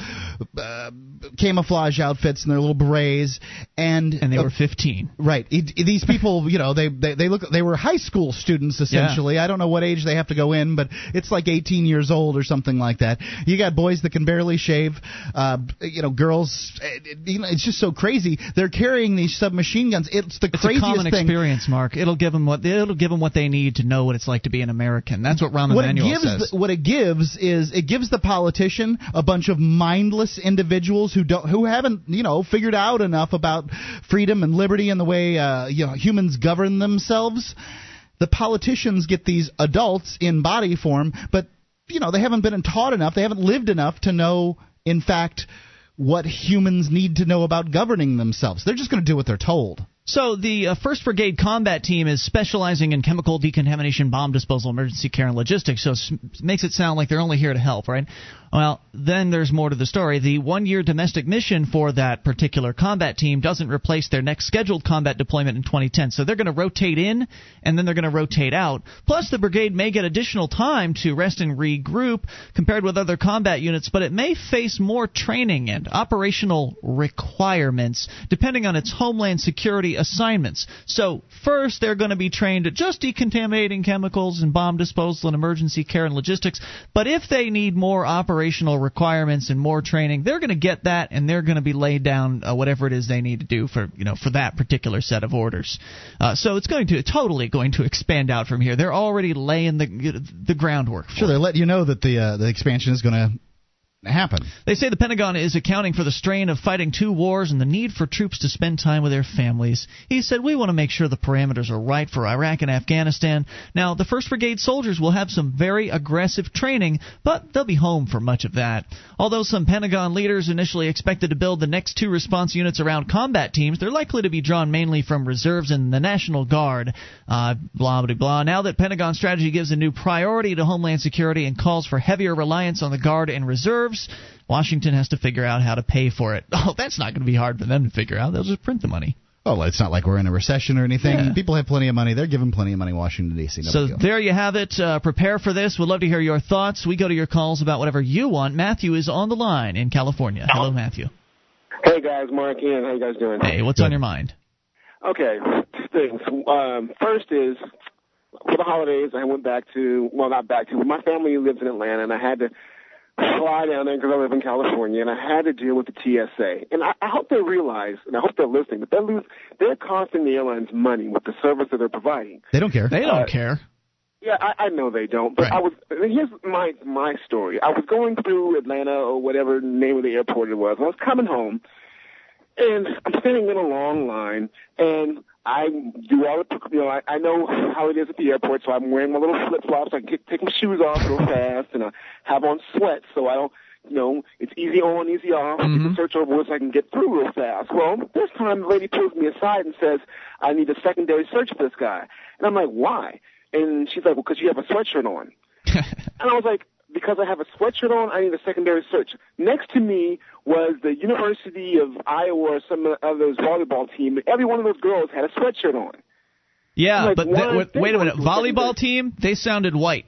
uh, camouflage outfits and their little berets, and and they uh, were 15. Right. It, it, these people, you know, they, they they look they were high school students essentially. Yeah. I don't know what age they have to go in, but it's like 18 years old or something like that. You got boys that can barely shave, uh, you know, girls. It, you know, it's just so crazy. They're carrying these submachine guns. It's the it's craziest a common thing. experience, Mark. It'll give them what it'll give them what they need to know what it's like to be an American. That's what Rahm what Emanuel gives says. The, what it gives is it gives the politician a bunch of mindless individuals who don't who haven't you know figured out enough about freedom and liberty and the way uh, you know humans govern themselves the politicians get these adults in body form, but you know they haven't been taught enough, they haven't lived enough to know, in fact, what humans need to know about governing themselves. They're just going to do what they're told. So the uh, First Brigade Combat Team is specializing in chemical decontamination, bomb disposal, emergency care, and logistics. So it makes it sound like they're only here to help, right? Well, then there's more to the story. The one-year domestic mission for that particular combat team doesn't replace their next scheduled combat deployment in 2010. So they're going to rotate in, and then they're going to rotate out. Plus, the brigade may get additional time to rest and regroup compared with other combat units, but it may face more training and operational requirements depending on its homeland security assignments. So first, they're going to be trained at just decontaminating chemicals and bomb disposal and emergency care and logistics. But if they need more operational requirements and more training, they're going to get that, and they're going to be laid down uh, whatever it is they need to do for you know for that particular set of orders. Uh, so it's going to totally going to expand out from here. They're already laying the the groundwork. Sure, they let you know that the uh, the expansion is going to happen. They say the Pentagon is accounting for the strain of fighting two wars and the need for troops to spend time with their families. He said, We want to make sure the parameters are right for Iraq and Afghanistan. Now, the 1st Brigade soldiers will have some very aggressive training, but they'll be home for much of that. Although some Pentagon leaders initially expected to build the next two response units around combat teams, they're likely to be drawn mainly from reserves and the National Guard. Uh, blah, blah, blah. Now that Pentagon strategy gives a new priority to Homeland Security and calls for heavier reliance on the Guard and reserves, Washington has to figure out how to pay for it. Oh, that's not going to be hard for them to figure out. They'll just print the money. Oh, it's not like we're in a recession or anything. Yeah. People have plenty of money. They're giving plenty of money Washington D.C. No so there you have it. Uh, prepare for this. We'd love to hear your thoughts. We go to your calls about whatever you want. Matthew is on the line in California. Hello, Matthew. Hey guys, Mark Ian, how you guys doing? Hey, what's Good. on your mind? Okay, two things. Um, first is for the holidays, I went back to well, not back to, but my family lives in Atlanta, and I had to fly down there because I live in California, and I had to deal with the TSA. And I, I hope they realize, and I hope they're listening, that they're lose, they're costing the airlines money with the service that they're providing. They don't care. They don't uh, care. Yeah, I, I know they don't. But right. I was. Here's my my story. I was going through Atlanta or whatever name of the airport it was. I was coming home, and I'm standing in a long line, and I do all the, you know, I, I know how it is at the airport, so I'm wearing my little flip flops. I can take my shoes off real fast, and I have on sweats, so I don't, you know, it's easy on, easy off. Mm-hmm. Search over so I can get through real fast. Well, this time the lady pulls me aside and says, I need a secondary search for this guy. And I'm like, why? And she's like, well, because you have a sweatshirt on. and I was like, because I have a sweatshirt on, I need a secondary search. Next to me was the University of Iowa or some of those volleyball team. Every one of those girls had a sweatshirt on. Yeah, like, but wait a minute. Volleyball team, they sounded white.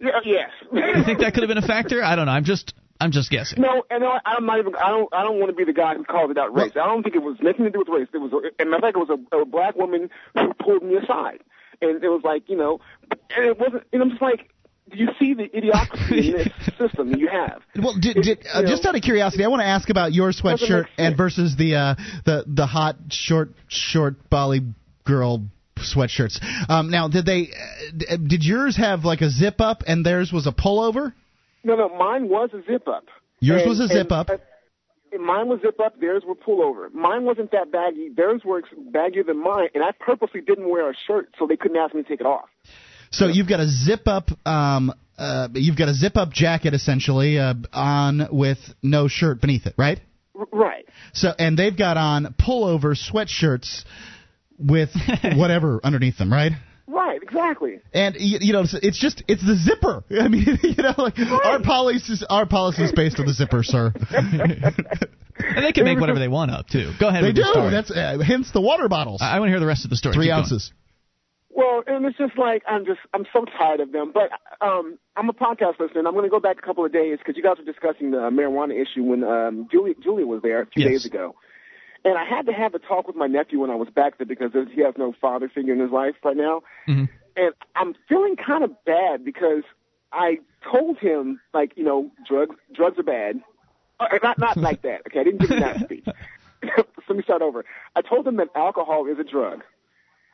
Yeah, oh, yes. you think that could have been a factor? I don't know. I'm just I'm just guessing. No, and no, I'm not even. I don't. I don't want to be the guy who calls it out race. I don't think it was nothing to do with race. It was. And I think it was a, a black woman who pulled me aside, and it was like you know, and it wasn't. And I'm just like, you see the idiocracy in this system you have? Well, did, did, uh, just out of curiosity, I want to ask about your sweatshirt and versus the uh, the the hot short short Bali girl sweatshirts. Um, now, did they uh, did yours have like a zip up and theirs was a pullover? No, no, mine was a zip up. Yours and, was a zip and, up. Mine was zip up. Theirs were pullover. Mine wasn't that baggy. Theirs were baggier than mine, and I purposely didn't wear a shirt so they couldn't ask me to take it off. So you've got a zip up, um, uh, you've got a zip up jacket essentially uh, on with no shirt beneath it, right? R- right. So and they've got on pullover sweatshirts with whatever underneath them, right? Right, exactly. And you, you know, it's, it's just it's the zipper. I mean, you know, like right. our policy is our policy is based on the zipper, sir. and they can make whatever they want up too. Go ahead. They with do. Story. That's uh, hence the water bottles. I, I want to hear the rest of the story. Three Keep ounces. Going. Well, and it's just like I'm just I'm so tired of them. But um, I'm a podcast listener, and I'm going to go back a couple of days because you guys were discussing the marijuana issue when um, Julia Julia was there a few yes. days ago, and I had to have a talk with my nephew when I was back there because he has no father figure in his life right now, mm-hmm. and I'm feeling kind of bad because I told him like you know drugs drugs are bad, uh, not not like that. Okay, I didn't give him that speech. Let me start over. I told him that alcohol is a drug.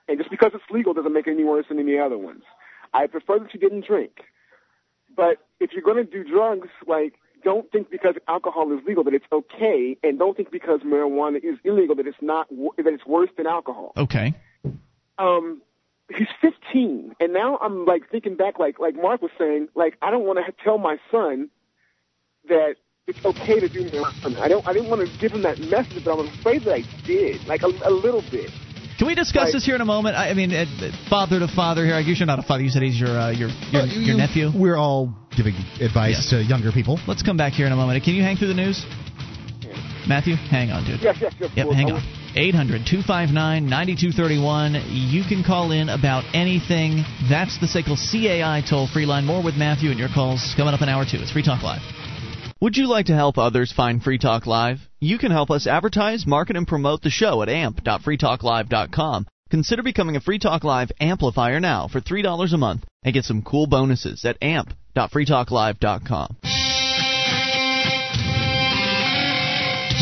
And just because it's legal doesn't make it any worse than any other ones. I prefer that you didn't drink. But if you're going to do drugs, like, don't think because alcohol is legal that it's okay, and don't think because marijuana is illegal that it's not that it's worse than alcohol. Okay. Um, he's 15, and now I'm like thinking back, like like Mark was saying, like I don't want to tell my son that it's okay to do marijuana. I don't I didn't want to give him that message, but I'm afraid that I did, like a, a little bit. Can we discuss Right. this here in a moment? I I mean, uh, father to father here. I guess you're not a father. You said he's your uh, your your, Uh, your nephew. We're all giving advice to younger people. Let's come back here in a moment. Can you hang through the news, Matthew? Hang on, dude. Yes, yes, yes. Yep, hang on. 800 259 9231. You can call in about anything. That's the SACL CAI toll free line. More with Matthew and your calls coming up in an hour two. It's Free Talk Live. Would you like to help others find Free Talk Live? You can help us advertise, market, and promote the show at amp.freetalklive.com. Consider becoming a Free Talk Live amplifier now for $3 a month and get some cool bonuses at amp.freetalklive.com.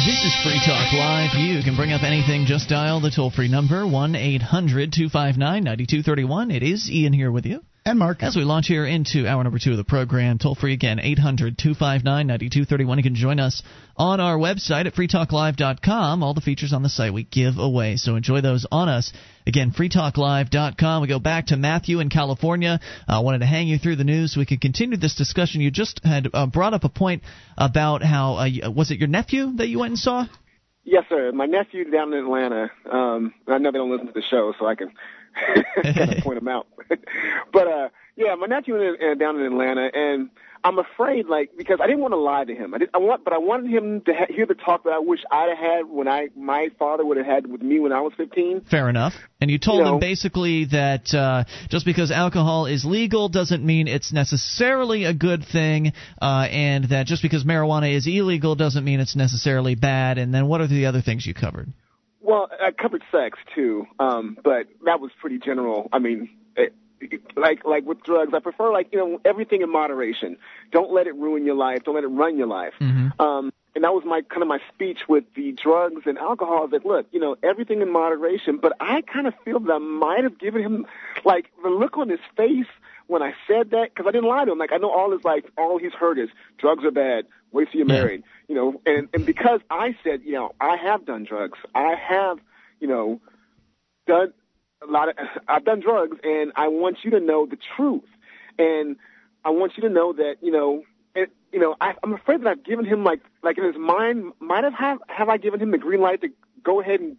This is Free Talk Live. You can bring up anything. Just dial the toll free number, 1 800 259 9231. It is Ian here with you. And Mark, As we launch here into hour number two of the program, toll free again, 800 259 9231. You can join us on our website at freetalklive.com. All the features on the site we give away, so enjoy those on us. Again, freetalklive.com. We go back to Matthew in California. I uh, wanted to hang you through the news so we could continue this discussion. You just had uh, brought up a point about how, uh, was it your nephew that you went and saw? Yes, sir. My nephew down in Atlanta. Um, I know they don't listen to the show, so I can kind of point them out. but uh, yeah, my nephew in, uh, down in Atlanta, and I'm afraid, like, because I didn't want to lie to him. I did, I want, but I wanted him to ha- hear the talk that I wish I'd have had when I my father would have had with me when I was 15. Fair enough. And you told You know. basically that uh, just because alcohol is legal doesn't mean it's necessarily a good thing, uh, and that just because marijuana is illegal doesn't mean it's necessarily bad. And then what are the other things you covered? Well, I covered sex too, um, but that was pretty general. I mean, it, like like with drugs, I prefer like you know everything in moderation. Don't let it ruin your life. Don't let it run your life. Um, and that was my kind of my speech with the drugs and alcohol. That look, you know, everything in moderation. But I kind of feel that I might have given him like the look on his face when I said that because I didn't lie to him. Like I know all his like all he's heard is drugs are bad. Wait till you're Yeah. married. You know, and and because I said, you know, I have done drugs. I have, you know, done a lot of I've done drugs and I want you to know the truth. And I want you to know that, you know, it, you know, I, I'm afraid that I've given him like, like in his mind, might have have, have I given him the green light to go ahead and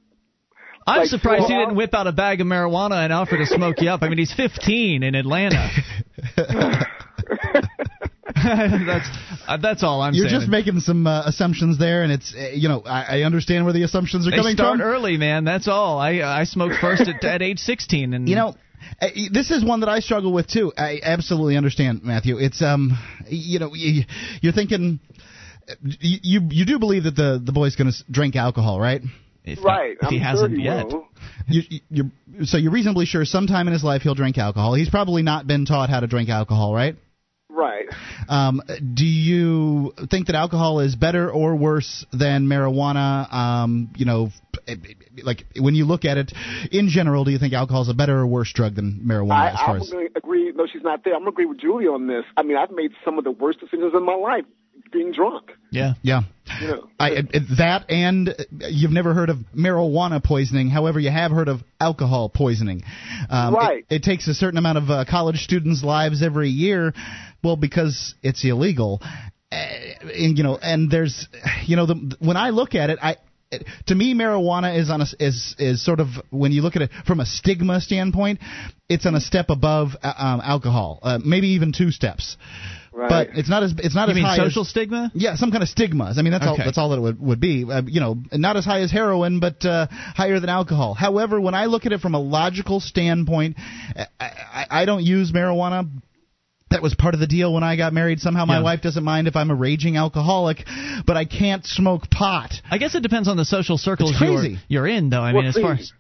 I'm Like, surprised he didn't whip out a bag of marijuana and offer to smoke you up. I mean, he's 15 in Atlanta. that's uh, that's all I'm you're saying. just making some uh, assumptions there, and it's uh, you know I, I understand where the assumptions are they coming start from. early, man. That's all. I I smoked first at, at age 16, and You know, uh, this is one that I struggle with too. I absolutely understand, Matthew. It's um, you know, you, you're thinking. You, you you do believe that the the boy's going to drink alcohol, right? If, right. if he I'm hasn't sure he yet. will. You, you, you're, so you're reasonably sure sometime in his life he'll drink alcohol. He's probably not been taught how to drink alcohol, right? Right. Um, do you think that alcohol is better or worse than marijuana? Um, you know, like when you look at it in general, do you think alcohol is a better or worse drug than marijuana I, as far I'm as? going to agree. No, she's not there. I'm going to agree with Julie on this. I mean, I've made some of the worst decisions in my life being drunk. Yeah. Yeah. You know. I, it- that and uh, you've never heard of marijuana poisoning. However, you have heard of alcohol poisoning. Um, Right. It, it takes a certain amount of uh, college students' lives every year, well, because it's illegal. Uh, and, you know, and there's, you know, the, when I look at it, I. To me, marijuana is on a, is is sort of when you look at it from a stigma standpoint, it's on a step above uh, um, alcohol, uh, maybe even two steps. Right. But it's not as it's not You as mean high social as, stigma? yeah, some kind of stigmas. I mean, that's all. That's all that it would would be. Uh, you know, not as high as heroin, but uh, higher than alcohol. However, when I look at it from a logical standpoint, I, I, I don't use marijuana. That was part of the deal when I got married. Somehow my Yeah. wife doesn't mind if I'm a raging alcoholic, but I can't smoke pot. I guess it depends on the social circles It's you're, you're in, though. I Well, mean, as see, far as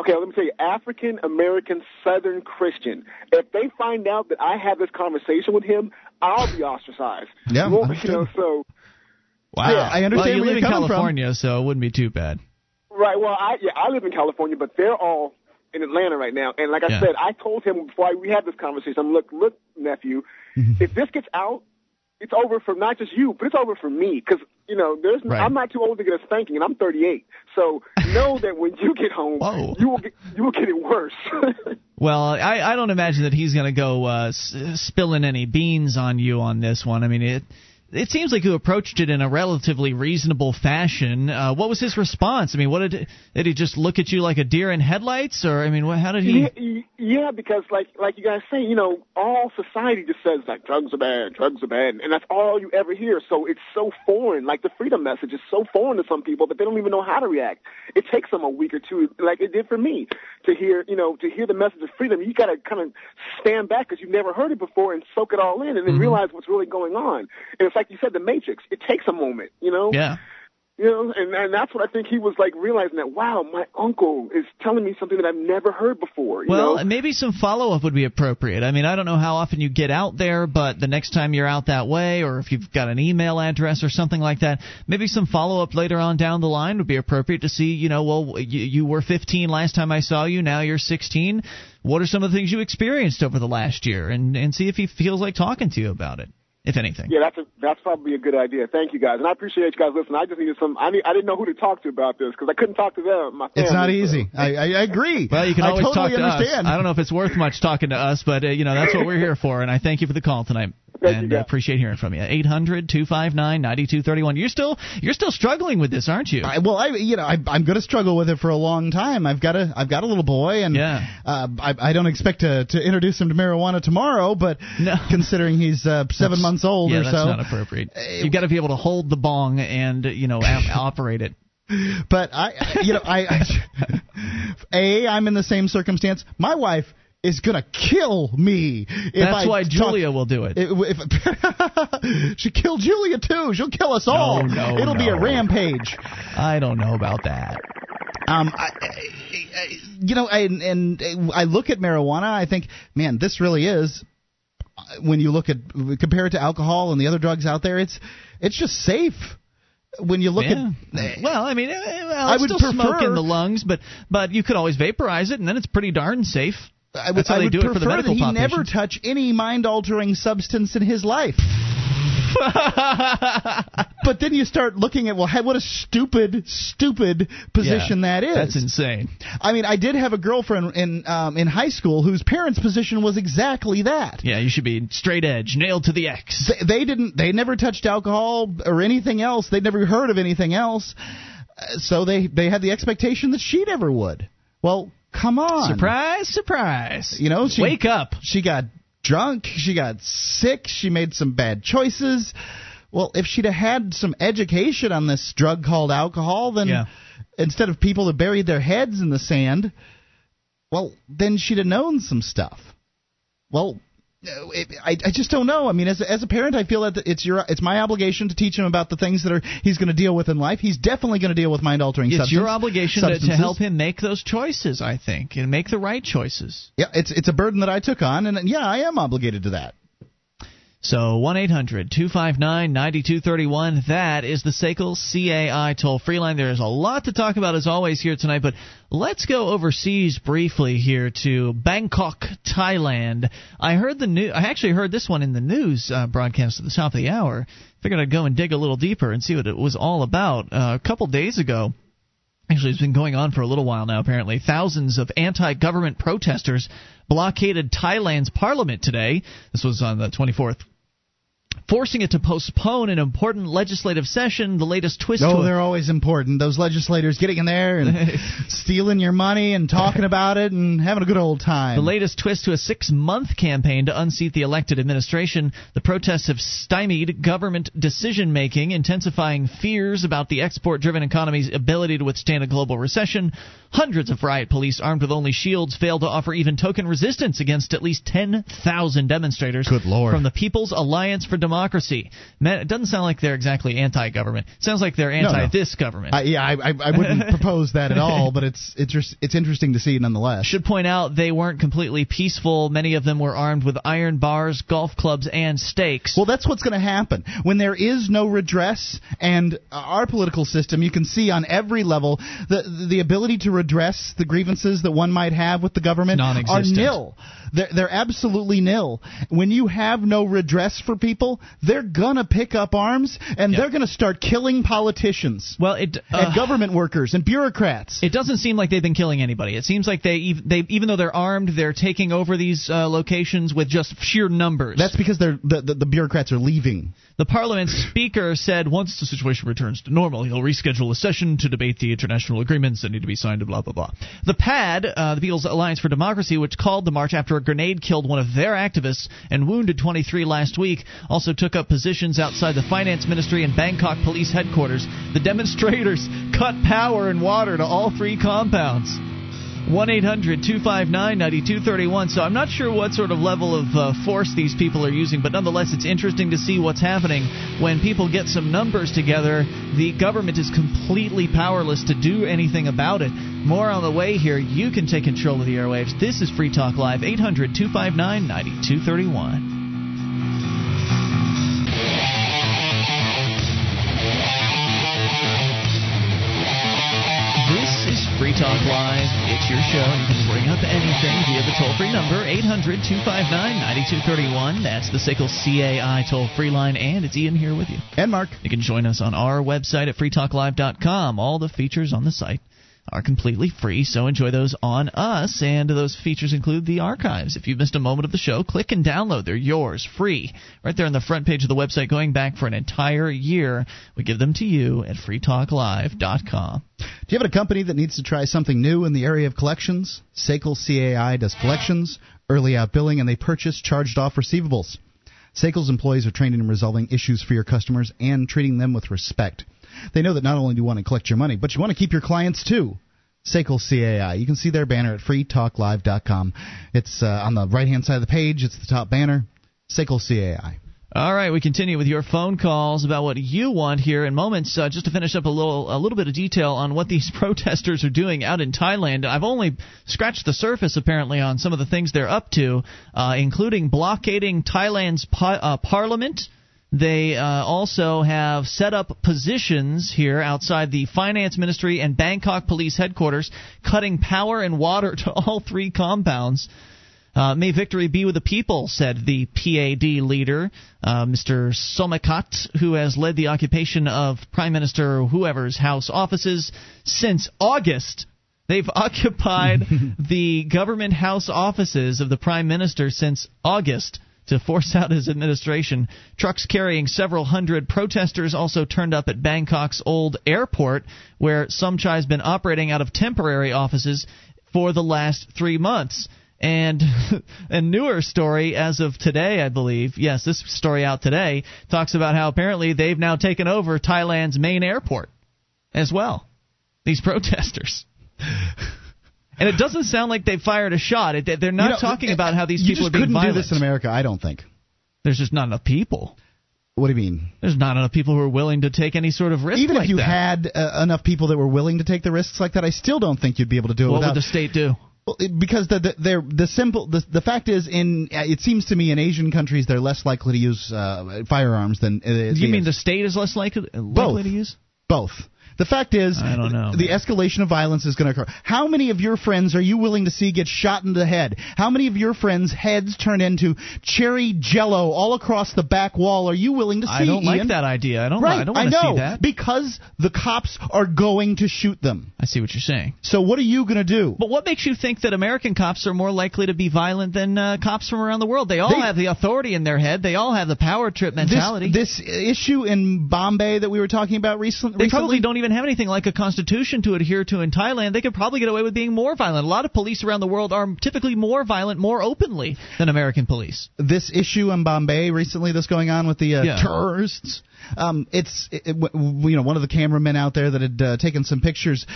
Okay, let me tell you, African American Southern Christian. If they find out that I have this conversation with him, I'll be ostracized. Yeah, You, you know, so wow, Yeah, I understand Well, you where live you're in coming from. California, so it wouldn't be too bad. right. Well, I yeah, I live in California, but they're all in Atlanta right now. And like I Yeah. said, I told him before I, we had this conversation. I'm look, look, nephew, Mm-hmm. if this gets out, it's over for not just you, but it's over for me. Because you know, there's Right. I'm not too old to get a spanking, and I'm 38. So know that when you get home, Whoa. you will get you will get it worse. Well, I, I don't imagine that he's going to go uh, s- spilling any beans on you on this one. I mean, it it seems like you approached it in a relatively reasonable fashion. Uh, what was his response? I mean, what did did he just look at you like a deer in headlights, or I mean, what, how did he? Yeah, yeah, because like like you guys say, you know, all society just says like drugs are bad, drugs are bad, and that's all you ever hear. So it's so foreign. Like the freedom message is so foreign to some people that they don't even know how to react. It takes them a week or two, like it did for me, to hear you know to hear the message of freedom. You got to kind of stand back because you've never heard it before and soak it all in, and then realize what's really going on. And it's like you said, the Matrix. It takes a moment, you know. Yeah. You know, and, and that's what I think he was like realizing that wow, my uncle is telling me something that I've never heard before. You Well, know? maybe some follow up would be appropriate. I mean, I don't know how often you get out there, but the next time you're out that way, or if you've got an email address or something like that, maybe some follow up later on down the line would be appropriate to see, you know, well, you, you were 15 last time I saw you, now you're 16. What are some of the things you experienced over the last year? And, and see if he feels like talking to you about it, if anything. Yeah, that's a, that's probably a good idea. Thank you guys, and I appreciate you guys listening. I just needed some. I need, I didn't know who to talk to about this because I couldn't talk to them. My family, It's not easy. I, I, I agree. Well, you can I always totally talk to understand. us. I don't know if it's worth much talking to us, but uh, you know that's what we're here for. And I thank you for the call tonight. And uh, guys. appreciate hearing from you. 800-259-9231. You're still you're still struggling with this, aren't you? I, well, I you know I, I'm going to struggle with it for a long time. I've got a I've got a little boy, and Yeah. uh, I, I don't expect to to introduce him to marijuana tomorrow. But No. considering he's uh, seven That's- months old yeah, or so, that's not appropriate. You've got to be able to hold the bong and you know operate it. but I you know I, I a I'm in the same circumstance. My wife is going to kill me. If That's I why talk- Julia will do it. If, if she killed Julia too. She'll kill us all. no, It'll be a rampage. I don't know about that. Um, I, I, I, you know, I, and I look at marijuana. I think, man, this really is. When you look at compare it to alcohol and the other drugs out there, it's it's just safe. When you look Yeah. at well, I mean, eh, well, I would still smoke in the lungs, but but you could always vaporize it, and then it's pretty darn safe. I would, That's how I would do it prefer for the medical that he never touch any mind altering substance in his life. but then you start looking at well, what a stupid, stupid position Yeah, that is. That's insane. I mean, I did have a girlfriend in um, in high school whose parents' position was exactly that. Yeah, you should be straight edge, nailed to the X. They, they didn't. They never touched alcohol or anything else. They'd never heard of anything else. Uh, So they they had the expectation that she never would. Well, come on. Surprise, surprise. You know, she Wake up. She got drunk. She got sick. She made some bad choices. Well, if she'd have had some education on this drug called alcohol, then Yeah. instead of people that buried their heads in the sand, well, then she'd have known some stuff. Well, it, I, I just don't know. I mean, as a, as a parent, I feel that it's your it's my obligation to teach him about the things that are he's going to deal with in life. He's definitely going to deal with mind altering. Subjects. It's your obligation to, to help him make those choices, I think, and make the right choices. Yeah, it's it's a burden that I took on, and yeah, I am obligated to that. So 1 800 259 9231. That is the SACL CAI toll free line. There's a lot to talk about as always here tonight, but let's go overseas briefly here to Bangkok, Thailand. I heard the new. I actually heard this one in the news uh, broadcast at the top of the hour. Figured I'd go and dig a little deeper and see what it was all about. Uh, a couple days ago, Actually, it's been going on for a little while now, apparently. Thousands of anti government protesters blockaded Thailand's parliament today. This was on the 24th. Forcing it to postpone an important legislative session, the latest twist Oh, they're always important. Those legislators getting in there and stealing your money and talking about it and having a good old time. The latest twist to a six month campaign to unseat the elected administration. The protests have stymied government decision making, intensifying fears about the export driven economy's ability to withstand a global recession. Hundreds of riot police armed with only shields failed to offer even token resistance against at least 10,000 demonstrators Good Lord. from the People's Alliance for Democracy. Man, it doesn't sound like they're exactly anti government. It Sounds like they're no. anti this government. I, yeah, I, I, I wouldn't propose that at all, but it's it's it's interesting to see nonetheless. Should point out they weren't completely peaceful. Many of them were armed with iron bars, golf clubs, and stakes. Well, that's what's going to happen when there is no redress, and our political system. You can see on every level the the ability to redress the grievances that one might have with the government are nil. They're, they're absolutely nil. When you have no redress for people, they're gonna pick up arms and they're gonna start killing politicians. Well, it uh, and government workers and bureaucrats. It doesn't seem like they've been killing anybody. It seems like they, they even though they're armed, they're taking over these uh, locations with just sheer numbers. That's because they're the, the, the bureaucrats are leaving. The Parliament Speaker said once the situation returns to normal, he'll reschedule a session to debate the international agreements that need to be signed. And blah blah blah. The PAD, uh, the People's Alliance for Democracy, which called the march after a grenade killed one of their activists and wounded 23 last week, also took up positions outside the Finance Ministry and Bangkok Police headquarters. The demonstrators cut power and water to all three compounds. 1 800 259 9231. So I'm not sure what sort of level of uh, force these people are using, but nonetheless, it's interesting to see what's happening when people get some numbers together. The government is completely powerless to do anything about it. More on the way here. You can take control of the airwaves. This is Free Talk Live, 800 259 9231. Free Talk Live. It's your show. You can bring up anything via the toll free number, 800 259 9231. That's the SACL CAI toll free line, and it's Ian here with you. And Mark. You can join us on our website at freetalklive.com. All the features on the site are completely free, so enjoy those on us. And those features include the archives. If you've missed a moment of the show, click and download. They're yours, free, right there on the front page of the website, going back for an entire year. We give them to you at freetalklive.com. Do you have a company that needs to try something new in the area of collections? SACL CAI does collections, early out billing, and they purchase charged off receivables. SACL's employees are trained in resolving issues for your customers and treating them with respect. They know that not only do you want to collect your money, but you want to keep your clients too. SACL CAI. You can see their banner at freetalklive.com. It's uh, on the right hand side of the page. It's the top banner. SACL CAI. All right, we continue with your phone calls about what you want here in moments. Uh, just to finish up a little, a little bit of detail on what these protesters are doing out in Thailand. I've only scratched the surface, apparently, on some of the things they're up to, uh, including blockading Thailand's uh, parliament. They uh, also have set up positions here outside the finance ministry and Bangkok police headquarters, cutting power and water to all three compounds. Uh, may victory be with the people, said the PAD leader, uh, Mr. Somakat, who has led the occupation of Prime Minister whoever's house offices since August. They've occupied the government house offices of the Prime Minister since August to force out his administration. Trucks carrying several hundred protesters also turned up at Bangkok's old airport, where Somchai has been operating out of temporary offices for the last three months. And a newer story as of today, I believe, yes, this story out today, talks about how apparently they've now taken over Thailand's main airport as well. These protesters. And it doesn't sound like they fired a shot. It, they're not You know, talking uh, about how these people are being couldn't violent. do this in America, I don't think. There's just not enough people. What do you mean? There's not enough people who are willing to take any sort of risk. Even like if you that. had uh, enough people that were willing to take the risks like that, I still don't think you'd be able to do it what without would the state do? Well, because the the the simple the, the fact is in uh, it seems to me in Asian countries they're less likely to use uh, firearms than uh, You mean the state is less likely, likely Both. to use? both. The fact is, I don't know, the escalation of violence is going to occur. How many of your friends are you willing to see get shot in the head? How many of your friends' heads turn into cherry jello all across the back wall are you willing to see? I don't like that idea. I don't. Right, I don't want to know see that. because the cops are going to shoot them. I see what you're saying. So what are you going to do? But what makes you think that American cops are more likely to be violent than uh, cops from around the world? They all They- have the authority in their head. They all have the power trip mentality. This, this issue in Bombay that we were talking about recent, they recently, probably don't even have anything like a constitution to adhere to in Thailand. They could probably get away with being more violent. A lot of police around the world are typically more violent, more openly than American police. this issue in Bombay recently that's going on with the uh, Yeah. terrorists. Um, it's it, it, you know one of the cameramen out there that had uh, taken some pictures.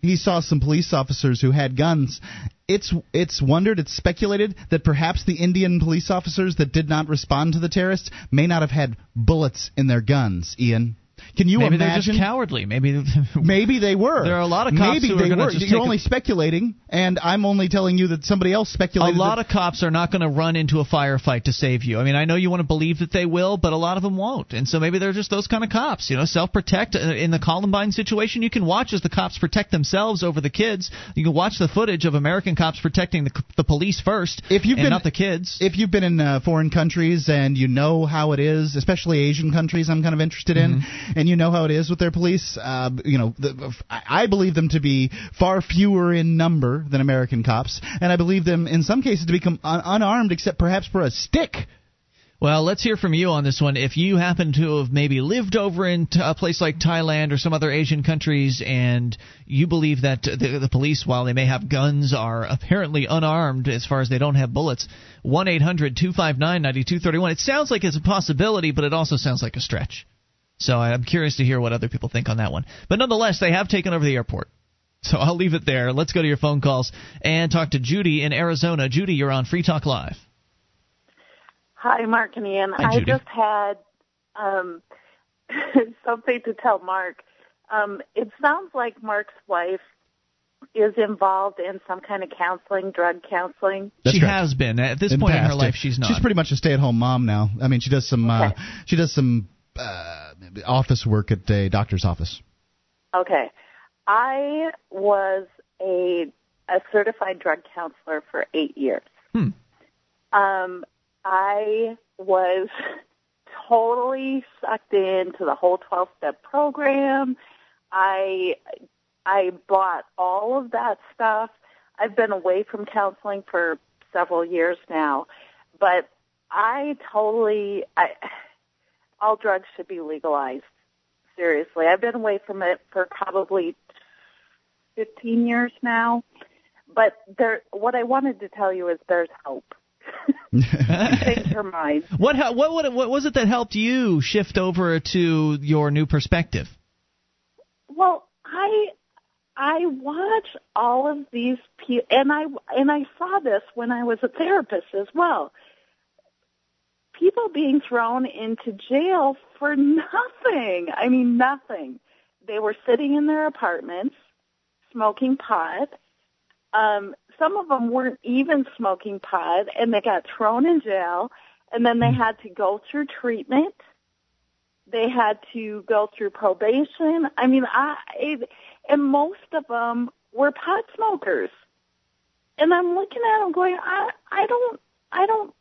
He saw some police officers who had guns. It's it's wondered, it's speculated that perhaps the Indian police officers that did not respond to the terrorists may not have had bullets in their guns. Ian. Can you maybe imagine? they're just cowardly. Maybe maybe they were. There are a lot of cops maybe who they are were. just You're only a, speculating, and I'm only telling you that somebody else speculated. a lot that, of cops are not going to run into a firefight to save you. I mean, I know you want to believe that they will, but a lot of them won't. And so maybe they're just those kind of cops. You know, self-protect. Uh, In the Columbine situation, you can watch as the cops protect themselves over the kids. You can watch the footage of American cops protecting the, the police first, If you've and been- not the kids. if you've been in uh, foreign countries and you know how it is, especially Asian countries, I'm kind of interested in, Mm-hmm. And you know how it is with their police, uh, you know, the, I believe them to be far fewer in number than American cops, and I believe them in some cases to become un- unarmed, except perhaps for a stick. Well, let's hear from you on this one. If you happen to have maybe lived over in a place like Thailand or some other Asian countries, and you believe that the, the police, while they may have guns, are apparently unarmed as far as they don't have bullets, 1 800 259 9231. It sounds like it's a possibility, but it also sounds like a stretch. So I'm curious to hear what other people think on that one. But nonetheless, they have taken over the airport. So I'll leave it there. Let's go to your phone calls and talk to Judy in Arizona. Judy, you're on Free Talk Live. Hi, Mark and Ian. Hi, I just had um, something to tell Mark. Um, it sounds like Mark's wife is involved in some kind of counseling, drug counseling. That's she correct. has been. At this In point in her life, yeah. she's not. She's pretty much a stay-at-home mom now. I mean, she does some uh, she does some uh, office work at a doctor's office. Okay. I was a a certified drug counselor for eight years. Hmm. Um, I was totally sucked into the whole twelve step program. I I bought all of that stuff. I've been away from counseling for several years now, but I totally I all drugs should be legalized. Seriously, I've been away from it for probably 15 years now. But there, what I wanted to tell you is there's hope. Change your mind. What, what what what was it that helped you shift over to your new perspective? Well, I I watch all of these people, and I and I saw this when I was a therapist as well. People being thrown into jail for nothing. I mean, nothing. They were sitting in their apartments, smoking pot. Um, some of them weren't even smoking pot, and they got thrown in jail. And then they had to go through treatment they had to go through probation. I mean, I it, and most of them were pot smokers. And I'm looking at them going, I I don't I don't.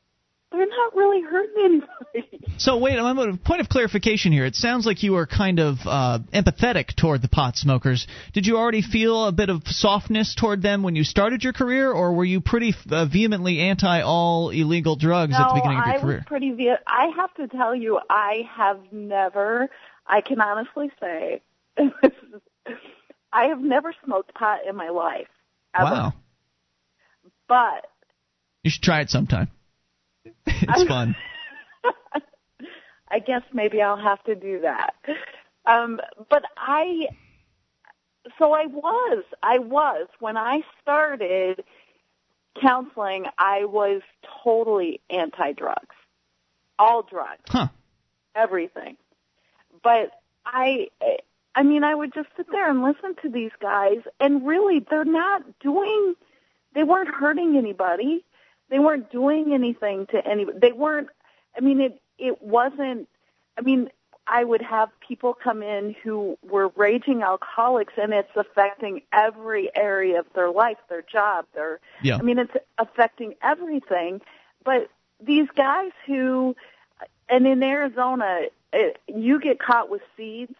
They're not really hurting anybody. So wait, I'm a point of clarification here. It sounds like you are kind of uh, empathetic toward the pot smokers. Did you already feel a bit of softness toward them when you started your career, or were you pretty uh, vehemently anti all illegal drugs no, at the beginning of your I career? was pretty. Ve- I have to tell you, I have never. I can honestly say, I have never smoked pot in my life. Ever. Wow, But you should try it sometime. it's fun. I guess maybe I'll have to do that. Um, but I, so I was, I was, when I started counseling, I was totally anti-drugs. All drugs, Huh. everything. But I, I mean, I would just sit there and listen to these guys and really they're not doing, they weren't hurting anybody. They weren't doing anything to anybody. They weren't, I mean, it, it wasn't, I mean, I would have people come in who were raging alcoholics and it's affecting every area of their life, their job, their, Yeah. I mean, it's affecting everything. But these guys who, and in Arizona, it, you get caught with seeds,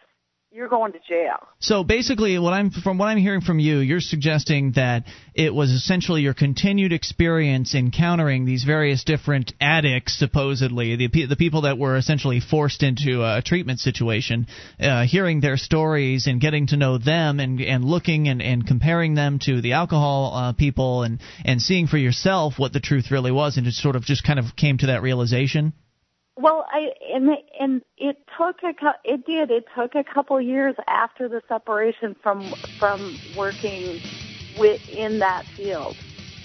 you're going to jail. So basically, what I'm from what I'm hearing from you, you're suggesting that it was essentially your continued experience encountering these various different addicts, supposedly the the people that were essentially forced into a treatment situation, uh, hearing their stories and getting to know them and and looking and, and comparing them to the alcohol uh, people and and seeing for yourself what the truth really was, and it sort of just kind of came to that realization. Well, I and and it took a it did it took a couple years after the separation from from working within that field.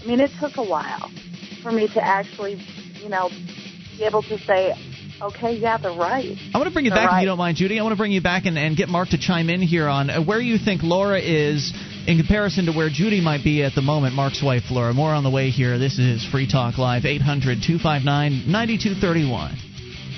I mean, it took a while for me to actually, you know, be able to say Okay, yeah, they're right. I want to bring you They're back, if you don't mind, Judy. I want to bring you back and, and get Mark to chime in here on uh, where you think Laura is in comparison to where Judy might be at the moment, Mark's wife, Laura. More on the way here. This is Free Talk Live, 800 259 9231.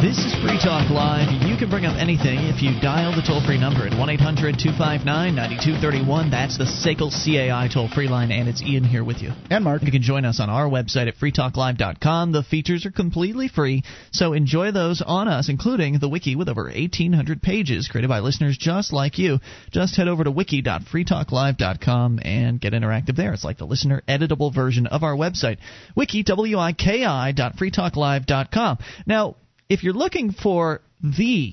This is Free Talk Live. You can bring up anything if you dial the toll free number at 1 800 259 9231. That's the SACL CAI toll free line, and it's Ian here with you. And Mark. You can join us on our website at freetalklive.com. The features are completely free, so enjoy those on us, including the wiki with over 1,800 pages created by listeners just like you. Just head over to wiki.freetalklive.com and get interactive there. It's like the listener editable version of our website, wiki, W-I-K-I dot freetalklive.com. Now, if you're looking for the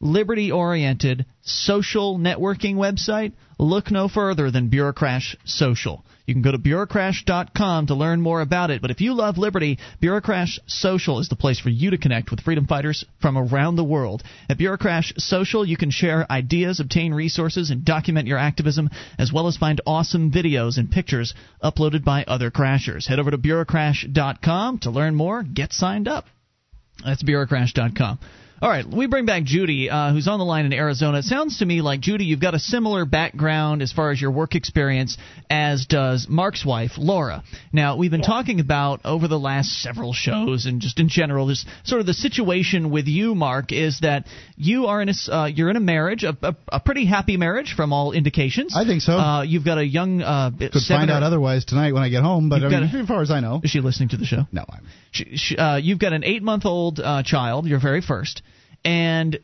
liberty oriented social networking website, look no further than Bureaucrash Social. You can go to bureaucrash.com to learn more about it. But if you love liberty, Bureaucrash Social is the place for you to connect with freedom fighters from around the world. At Bureaucrash Social, you can share ideas, obtain resources, and document your activism, as well as find awesome videos and pictures uploaded by other crashers. Head over to bureaucrash.com to learn more. Get signed up. That's bureaucrash.com. All right, we bring back Judy, uh, who's on the line in Arizona. It sounds to me like, Judy, you've got a similar background as far as your work experience as does Mark's wife, Laura. Now, we've been talking about over the last several shows and just in general, this sort of the situation with you, Mark, is that you are in a, uh, you're in a marriage, a, a, a pretty happy marriage from all indications. I think so. Uh, you've got a young uh, Could find out otherwise tonight when I get home, but I mean, a- as far as I know. Is she listening to the show? No, I'm. Sh sh uh, you've got an eight month old uh, child, your very first, and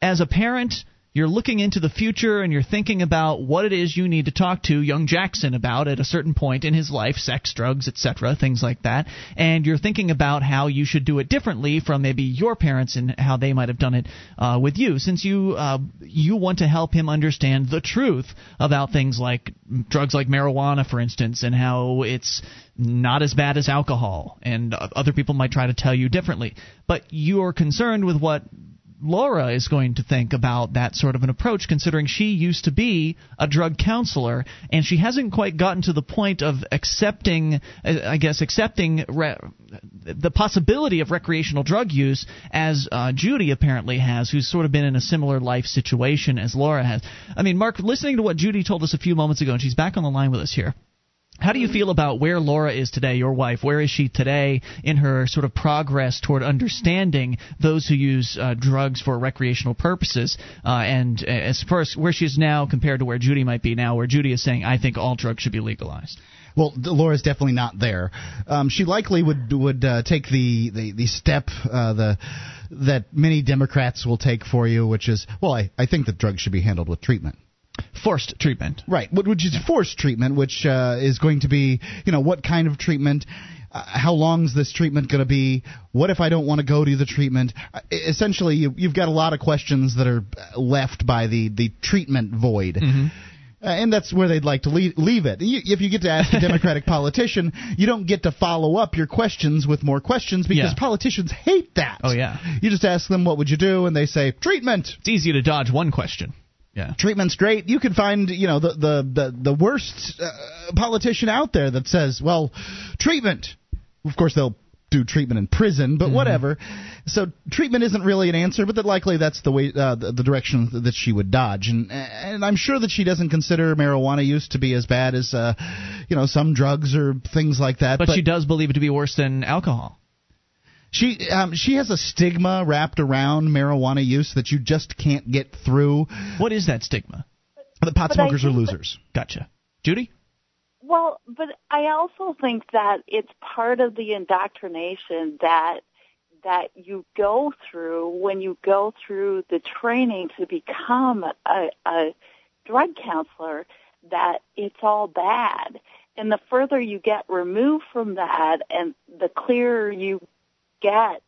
as a parent, you're looking into the future and you're thinking about what it is you need to talk to young Jackson about at a certain point in his life sex, drugs, etc., things like that. And you're thinking about how you should do it differently from maybe your parents and how they might have done it uh, with you, since you uh, you want to help him understand the truth about things like drugs like marijuana, for instance, and how it's not as bad as alcohol, and other people might try to tell you differently. But you're concerned with what Laura is going to think about that sort of an approach, considering she used to be a drug counselor and she hasn't quite gotten to the point of accepting, uh, I guess, accepting re- the possibility of recreational drug use as uh, Judy apparently has, who's sort of been in a similar life situation as Laura has. I mean, Mark, listening to what Judy told us a few moments ago, and she's back on the line with us here. How do you feel about where Laura is today, your wife? Where is she today in her sort of progress toward understanding those who use uh, drugs for recreational purposes? Uh, and uh, as far as where she is now compared to where Judy might be now, where Judy is saying, I think all drugs should be legalized. Well, Laura's definitely not there. Um, she likely would would uh, take the the, the step uh, the that many Democrats will take for you, which is well, I, I think that drugs should be handled with treatment. Forced treatment. Right, wh- which is forced treatment, which uh, is going to be, you know, what kind of treatment, uh, how long is this treatment going to be? What if I don't want to go to the treatment? Uh, essentially, you, you've got a lot of questions that are uh, left by the the treatment void. Uh, and that's where they'd like to leave, leave it. You, if you get to ask a Democratic politician, you don't get to follow up your questions with more questions because Yeah. politicians hate that. Oh, yeah. You just ask them, what would you do? And they say, treatment It's easy to dodge one question. Yeah. treatment's great. You can find, you know, the the the, the worst uh, politician out there that says, "Well, treatment." Of course, they'll do treatment in prison, but whatever. So treatment isn't really an answer, but that likely that's the way uh, the, the direction that she would dodge. And and I'm sure that she doesn't consider marijuana use to be as bad as, uh, you know, some drugs or things like that. But, she does believe it to be worse than alcohol. She um, she has a stigma wrapped around marijuana use that you just can't get through. What is that stigma? The pot But smokers are think that- losers. Gotcha. Judy? Well, but I also think that it's part of the indoctrination that that you go through when you go through the training to become a, a drug counselor that it's all bad. And the further you get removed from that and the clearer you get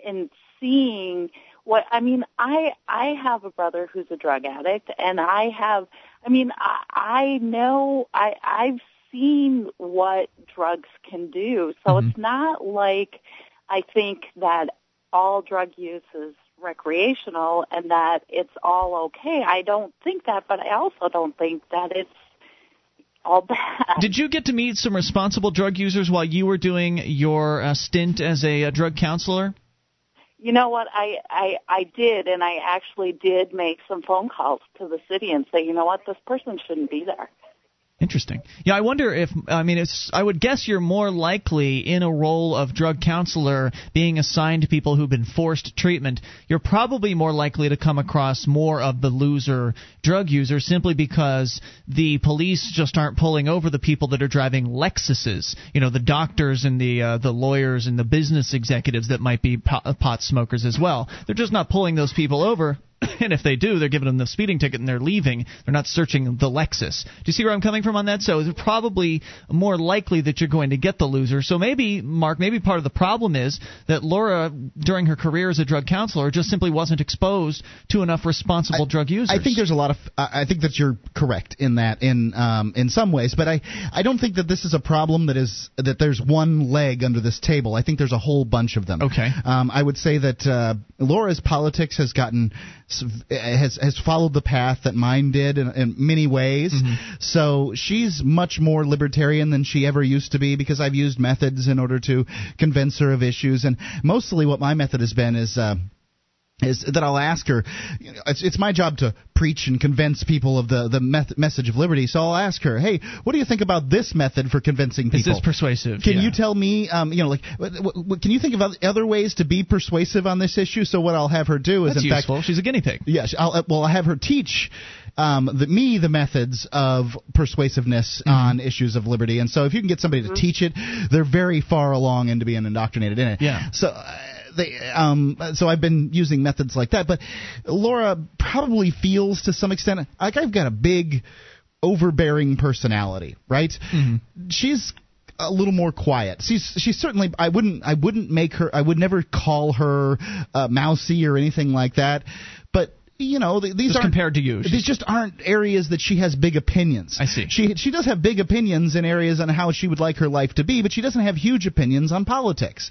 in seeing what I mean, I I have a brother who's a drug addict, and I have. I mean, I, I know I I've seen what drugs can do, so Mhm. it's not like I think that all drug use is recreational and that it's all okay. I don't think that, but I also don't think that it's all bad. Did you get to meet some responsible drug users while you were doing your uh, stint as a, uh drug counselor? You know what? I, I I did, and I actually did make some phone calls to the city and say, you know what, this person shouldn't be there. Interesting. Yeah, I wonder if I mean it's. I would guess you're more likely in a role of drug counselor, being assigned to people who've been forced treatment. You're probably more likely to come across more of the loser drug users simply because the police just aren't pulling over the people that are driving Lexuses. You know, the doctors and the uh, the lawyers and the business executives that might be pot smokers as well. They're just not pulling those people over. And if they do, they're giving them the speeding ticket and they're leaving. They're not searching the Lexus. Do you see where I'm coming from on that? So it's probably more likely that you're going to get the loser. So maybe, Mark, maybe part of the problem is that Laura, during her career as a drug counselor, just simply wasn't exposed to enough responsible drug users. I think there's a lot of. I I think that you're correct in that in um, in some ways, but I I don't think that this is a problem that is that there's one leg under this table. I think there's a whole bunch of them. Okay. Um, I would say that uh, Laura's politics has gotten has has followed the path that mine did in, in many ways. So she's much more libertarian than she ever used to be because I've used methods in order to convince her of issues, and mostly what my method has been is. Uh, is that I'll ask her. It's, it's my job to preach and convince people of the the meth- message of liberty. So I'll ask her, "Hey, what do you think about this method for convincing people? is people?" this persuasive? Can Yeah. you tell me, um, you know, like, what, what, what- can you think of other ways to be persuasive on this issue? So what I'll have her do is, That's in useful. fact, She's a guinea pig. Yes, I'll, uh, well, I'll have her teach um, the, me the methods of persuasiveness Mm-hmm. on issues of liberty. And so, if you can get somebody to teach it, they're very far along into being indoctrinated in it. Yeah. So. Uh, they, um, so I've been using methods like that, but Laura probably feels to some extent like I've got a big, overbearing personality, right? She's a little more quiet. She's she's certainly I wouldn't I wouldn't make her I would never call her uh, mousy or anything like that, but you know th- these aren't compared to you, These just aren't areas that she has big opinions. I see. She she does have big opinions in areas on how she would like her life to be, but she doesn't have huge opinions on politics.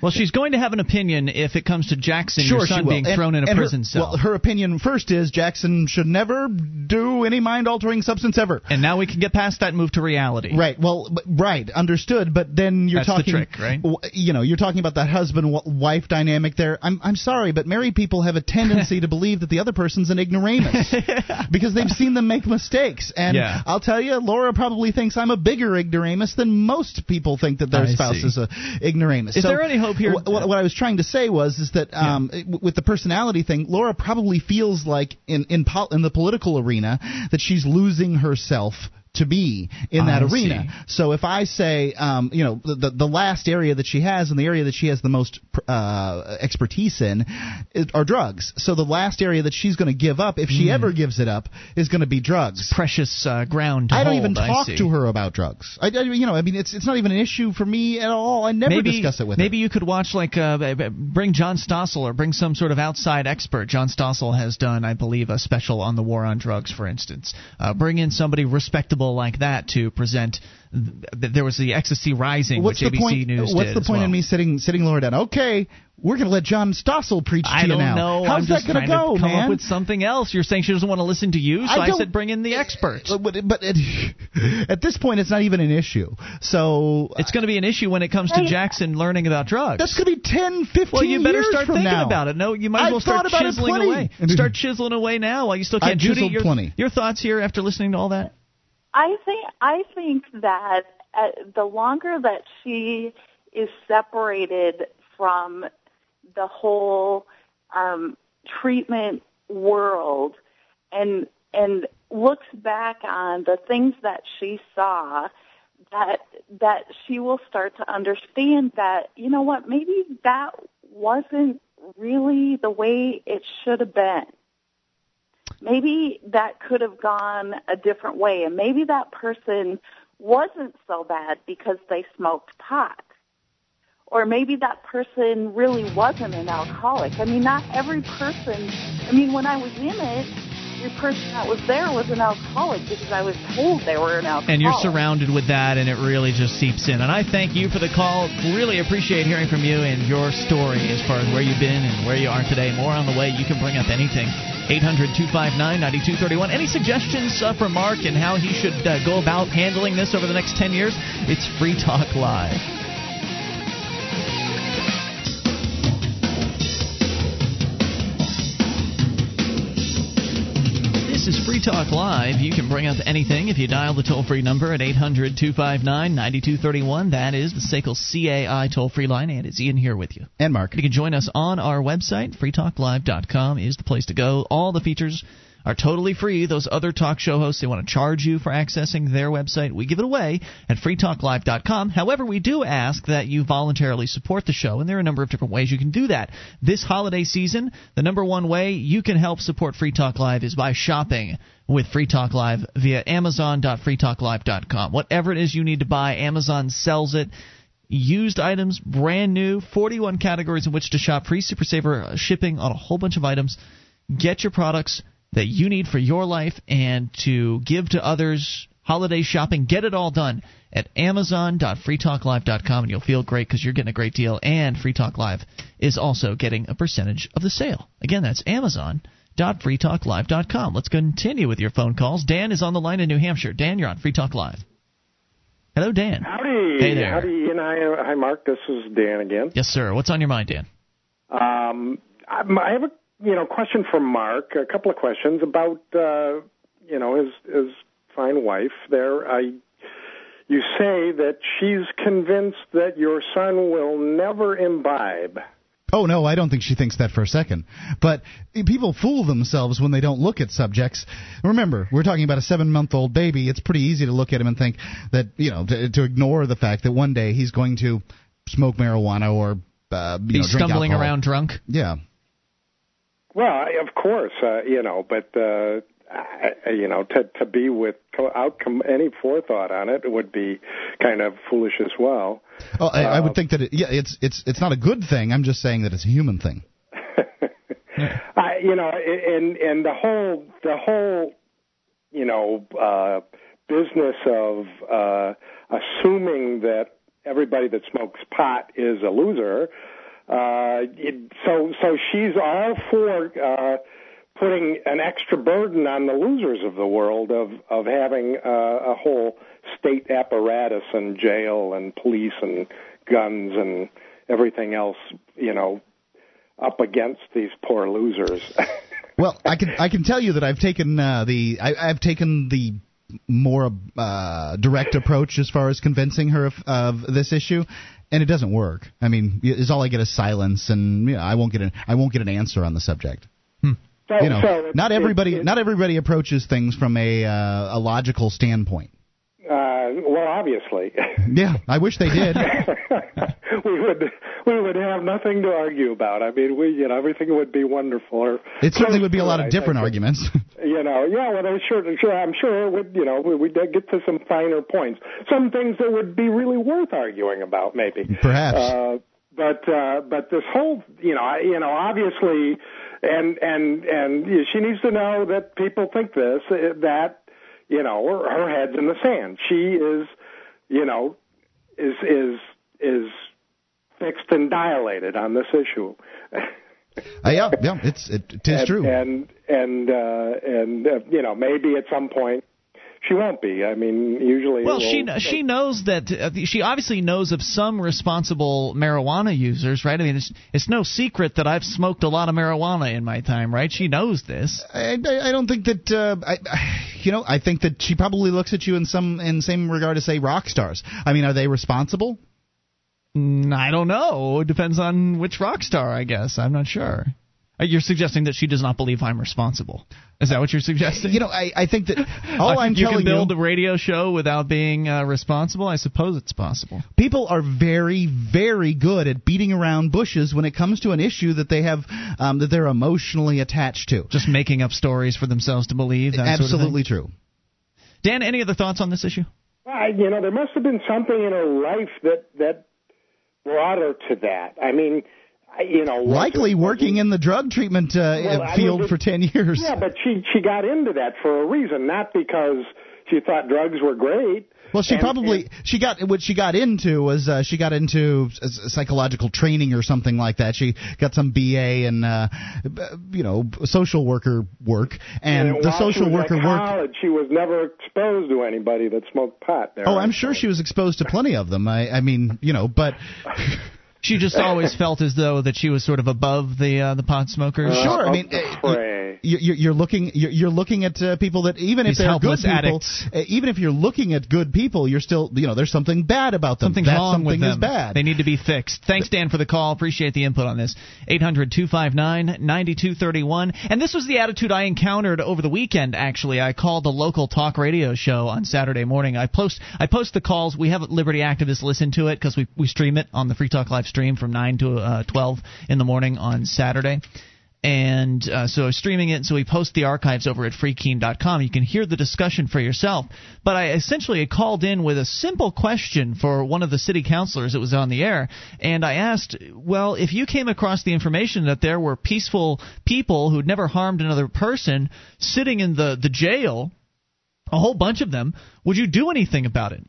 Well, she's going to have an opinion if it comes to Jackson, Sure, your son, being And- thrown in a and her- prison cell. Well, her opinion first is Jackson should never do any mind altering substance ever. and now we can get past that and move to reality. Right. Well, right. Understood. But then you're That's the talking. trick, right? You know, you're talking about that husband-wife dynamic there. I'm I'm sorry, but married people have a tendency to believe that the other person's an ignoramus because they've seen them make mistakes. And Yeah. I'll tell you, Laura probably thinks I'm a bigger ignoramus than most people think that their I spouse see. is a ignoramus. Is So there any hope here- wh- What, I was trying to say was is that um, w- with the personality thing, Laura probably feels like in in, pol- in the political arena that she's losing herself to be in that I arena. see. So if I say, um, you know, the, the the last area that she has and the area that she has the most uh, expertise in is, are drugs. So the last area that she's going to give up, if she Hmm. ever gives it up, is going to be drugs. Precious uh, ground to I don't hold, even talk to her about drugs. I, I- you know, I mean, it's it's not even an issue for me at all. I never maybe, discuss it with maybe her. Maybe you could watch like uh, bring John Stossel or bring some sort of outside expert. John Stossel has done, I believe, a special on the war on drugs, for instance. Uh, bring in somebody respectable like that to present. There was the Ecstasy Rising, What's which the ABC point? News What's the point well. in me sitting sitting Laura down? Okay, we're going to let John Stossel preach to I you don't now. know. How's I'm that going to go, come man? up with something else. You're saying she doesn't want to listen to you, so I I, said bring in the expert. Uh, But, but it, at this point, it's not even an issue. So It's going to be an issue when it comes to Jackson learning about drugs. that's going to be 10, 15 well, you better start thinking now. about it. No, you might as well start thought about it chiseling away. Start chiseling away now while you still I've can. Judy, chiseled your, plenty. your thoughts here after listening to all that? I think I think that uh, the longer that she is separated from the whole um, treatment world and and looks back on the things that she saw that that she will start to understand that you know what maybe that wasn't really the way it should have been maybe that could have gone a different way and maybe that person wasn't so bad because they smoked pot or maybe that person really wasn't an alcoholic. I mean, not every person. I mean, when I was in it, every person that was there was an alcoholic because I was told they were an alcoholic. And you're surrounded with that, and it really just seeps in. And I thank you for the call. Really appreciate hearing from you and your story as far as where you've been and where you are today. More on the way. You can bring up anything. 800 259 9231. Any suggestions uh, for Mark and how he should uh, go about handling this over the next 10 years? It's Free Talk Live. This is Free Talk Live. You can bring up anything if you dial the toll free number at 800 259 9231. That is the SACL CAI toll free line, and it's Ian here with you. And Mark. You can join us on our website. freetalklive.com is the place to go. All the features are totally free. Those other talk show hosts, they want to charge you for accessing their website. We give it away at freetalklive.com. However, we do ask that you voluntarily support the show, and there are a number of different ways you can do that. This holiday season, the number one way you can help support Free Talk Live is by shopping with Free Talk Live via amazon.freetalklive.com. Whatever it is you need to buy, Amazon sells it used items, brand new, 41 categories in which to shop, free Super Saver uh, shipping on a whole bunch of items. Get your products that you need for your life and to give to others holiday shopping. Get it all done at amazon.freetalklive.com and you'll feel great because you're getting a great deal. And Free Talk Live is also getting a percentage of the sale. Again, that's amazon.freetalklive.com. Let's continue with your phone calls. Dan is on the line in New Hampshire. Dan, you're on Free Talk Live. Hello, Dan. Howdy. Hey there. Howdy, and hi, hi, Mark. This is Dan again. Yes, sir. What's on your mind, Dan? Um, I, I have a you know question for Mark. A couple of questions about uh, you know his his fine wife. There, I you say that she's convinced that your son will never imbibe. Oh no, I don't think she thinks that for a second. But people fool themselves when they don't look at subjects. Remember, we're talking about a seven-month-old baby. It's pretty easy to look at him and think that you know to, to ignore the fact that one day he's going to smoke marijuana or uh, you Be know, drink stumbling alcohol. around drunk? Yeah. Well, I- of course, uh, you know, but uh, I, you know, to to be without com- any forethought on it would be kind of foolish as well. Oh, I, I Uh, would think that it, yeah, it's it's it's not a good thing. I'm just saying that it's a human thing. I, you know, and and the whole the whole, you know, uh, business of uh, assuming that everybody that smokes pot is a loser. Uh, it, so so she's all for uh, putting an extra burden on the losers of the world of of having uh, a whole state apparatus and jail and police and guns and everything else, you know, up against these poor losers. Well, I can I can tell you that I've taken uh, the I, I've taken the more uh, direct approach as far as convincing her of, of this issue, and it doesn't work. I mean, is all I get is silence, and you know, I won't get an I won't get an answer on the subject. so, You know, so not everybody it- it- not everybody approaches things from a uh, a logical standpoint. Well, obviously, Yeah, I wish they did. we would we would have nothing to argue about. I mean, we you know everything would be wonderful. Or It certainly would be a lot of different arguments. You know, yeah, well, I'm sure, sure, I'm sure it would, you know, we would get to some finer points, some things that would be really worth arguing about, maybe. Perhaps. Uh, but uh, but this whole, you know, I, you know, obviously, and and and she needs to know that people think this that, you know, her, her head's in the sand. She is, you know, is is is fixed and dilated on this issue. Uh, yeah, yeah, it's it, it is and, true. And and uh, and uh, you know maybe at some point she won't be. I mean, usually. Well, she will- she knows that uh, she obviously knows of some responsible marijuana users, right? I mean, it's it's no secret that I've smoked a lot of marijuana in my time, right? She knows this. I, I I don't think that uh, I, I- you know. I think that she probably looks at you in some in the same regard as say rock stars. I mean, are they responsible? Mm, I don't know. It depends on which rock star, I guess. I'm not sure. Uh, You're suggesting that she does not believe I'm responsible. Is that what you're suggesting? You know, I, I think that all Uh, I'm you telling can build you, a radio show without being uh, responsible. I suppose it's possible. people are very, very good at beating around bushes when it comes to an issue that they have um, that they're emotionally attached to. Just making up stories for themselves to believe. That Absolutely Sort of true. Dan, any other thoughts on this issue? I, you know, there must have been something in her life that that brought her to that? I mean, you know, likely working in the drug treatment uh, well, field I mean, for ten years. Yeah, but she she got into that for a reason, not because she thought drugs were great. Well, she and, probably and, she got what she got into was uh, she got into psychological training or something like that. She got some BA and uh, you know social worker work, and, and the social worker work. College, she was never exposed to anybody that smoked pot. There, oh, I'm sure she was exposed to plenty of them. I, I mean, you know, but. She just always felt as though that she was sort of above the uh, the pot smokers. Uh, sure, I mean, you're, you're looking you're looking at uh, people that even if These they're good people. Uh, even if you're looking at good people, you're still you know there's something bad about them. Something's that wrong something with them. is bad. They need to be fixed. Thanks, Dan, for the call. Appreciate the input on this. 800-259-9231. And this was the attitude I encountered over the weekend. Actually, I called the local talk radio show on Saturday morning. I post I post the calls. We have Liberty activists listen to it because we we stream it on the Free Talk Live stream from nine to uh, 12 in the morning on Saturday and uh, so streaming it. So we post the archives over at freekeene.com. You can hear the discussion for yourself. But I essentially called in with a simple question for one of the city councilors that was on the air, and I asked, well, if you came across the information that there were peaceful people who'd never harmed another person sitting in the the jail, a whole bunch of them, would you do anything about it?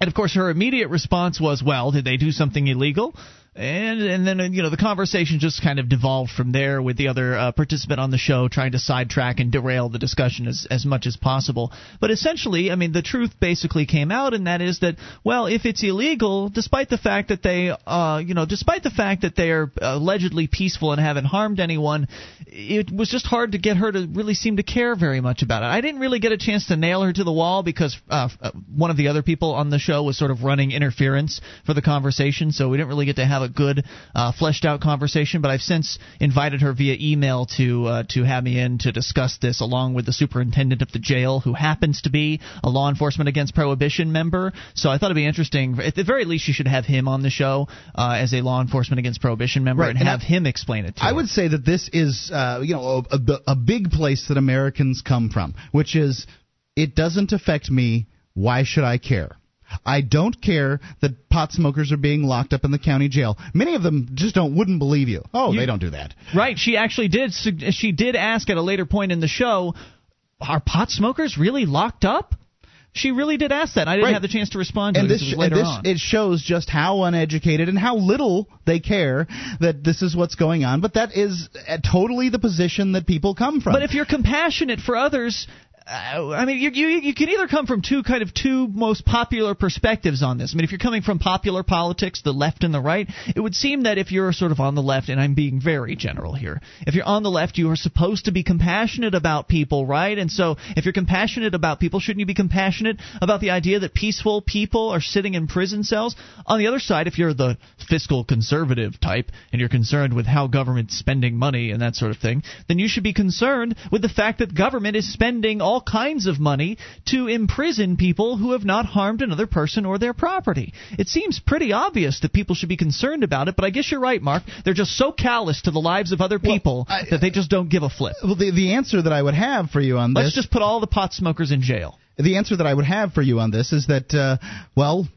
And of course, her immediate response was, well, did they do something illegal? And and then you know the conversation just kind of devolved from there with the other uh, participant on the show trying to sidetrack and derail the discussion as as much as possible. But essentially, I mean, the truth basically came out, and that is that well, if it's illegal, despite the fact that they, uh, you know, despite the fact that they are allegedly peaceful and haven't harmed anyone, it was just hard to get her to really seem to care very much about it. I didn't really get a chance to nail her to the wall because uh, uh one of the other people on the show was sort of running interference for the conversation, so we didn't really get to have have a good uh, fleshed out conversation. But I've since invited her via email to uh, to have me in to discuss this, along with the superintendent of the jail, who happens to be a law enforcement against prohibition member. So I thought it'd be interesting. At the very least, you should have him on the show uh, as a law enforcement against prohibition member right. and, and have I, him explain it. to I her. would say that this is uh, you know a, a, a big place that Americans come from, which is it doesn't affect me. Why should I care? I don't care that pot smokers are being locked up in the county jail. Many of them just don't wouldn't believe you. Oh, you, they don't do that. Right. She actually did. She did ask at a later point in the show, "Are pot smokers really locked up?" She really did ask that. I didn't right. have the chance to respond to and it. This, later this, on. It shows just how uneducated and how little they care that this is what's going on. But that is uh, totally the position that people come from. But if you're compassionate for others, Uh, I mean, you, you you can either come from two kind of two most popular perspectives on this. I mean, if you're coming from popular politics, the left and the right, it would seem that if you're sort of on the left, and I'm being very general here, if you're on the left, you are supposed to be compassionate about people, right? And so, if you're compassionate about people, shouldn't you be compassionate about the idea that peaceful people are sitting in prison cells? On the other side, if you're the fiscal conservative type and you're concerned with how government's spending money and that sort of thing, then you should be concerned with the fact that government is spending all all kinds of money to imprison people who have not harmed another person or their property. It seems pretty obvious that people should be concerned about it, but I guess you're right, Mark. They're just so callous to the lives of other people well, I, that they just don't give a flip. Well, the, the answer that I would have for you on this. Let's just put all the pot smokers in jail. The answer that I would have for you on this is that, uh, well,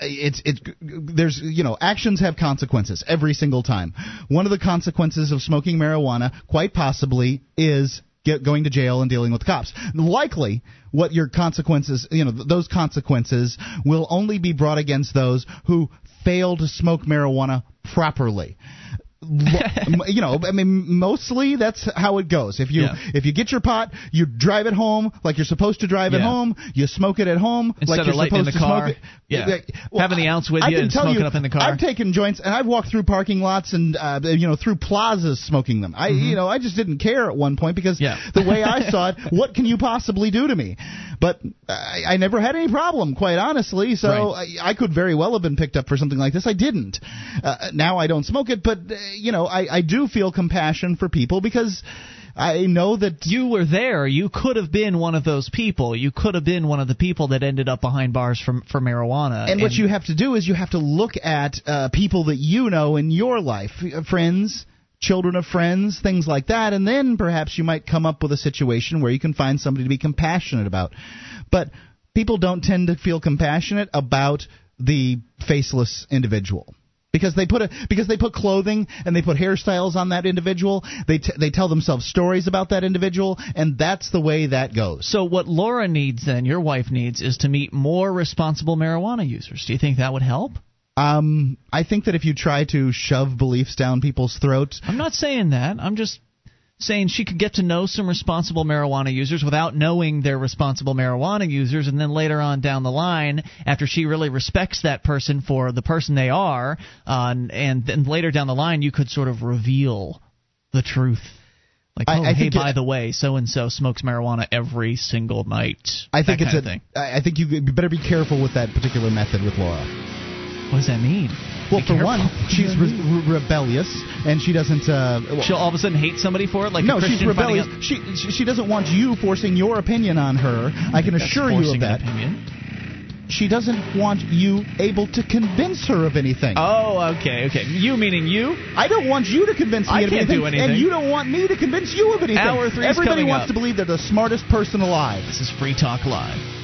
it's it's there's you know actions have consequences every single time. One of the consequences of smoking marijuana, quite possibly, is get, going to jail and dealing with cops. Likely, what your consequences, you know, th- those consequences will only be brought against those who fail to smoke marijuana properly you know, I mean, mostly that's how it goes. If you yeah. if you get your pot, you drive it home like you're supposed to drive yeah. it home. You smoke it at home Instead like you're supposed the to car. smoke it. Yeah, well, having the ounce with I you can and smoking you, up in the car. I've taken joints and I've walked through parking lots and uh, you know through plazas smoking them. I mm-hmm. you know I just didn't care at one point because yeah. the way I saw it, what can you possibly do to me? But I, I never had any problem, quite honestly. So right. I, I, could very well have been picked up for something like this. I didn't. Uh, now I don't smoke it, but uh, you know I, I do feel compassion for people because. I know that you were there. You could have been one of those people. You could have been one of the people that ended up behind bars for for marijuana. And, and what you have to do is you have to look at uh, people that you know in your life, uh, friends, children of friends, things like that, and then perhaps you might come up with a situation where you can find somebody to be compassionate about. But people don't tend to feel compassionate about the faceless individual because they put a because they put clothing and they put hairstyles on that individual. They t- they tell themselves stories about that individual, and that's the way that goes. So what Laura needs then, your wife needs, is to meet more responsible marijuana users. Do you think that would help? Um, I think that if you try to shove beliefs down people's throats, I'm not saying that. I'm just saying she could get to know some responsible marijuana users without knowing they're responsible marijuana users, and then later on down the line, after she really respects that person for the person they are, uh, and then later down the line, you could sort of reveal the truth. Like, I- oh, I hey, by it- the way, so and so smokes marijuana every single night. I think it's a. thing. I think you better be careful with that particular method with Laura. What does that mean? Well, for careful. one, she's re- re- rebellious, and she doesn't. Uh, well, She'll all of a sudden hate somebody for it, like no, she's rebellious. She, she she doesn't want you forcing your opinion on her. I can assure you of that. She doesn't want you able to convince her of anything. Oh, okay, okay. You meaning you? I don't want you to convince me I of can't anything, do anything. and you don't want me to convince you of anything. Hour three's Everybody wants up. to believe they're the smartest person alive. This is Free Talk Live.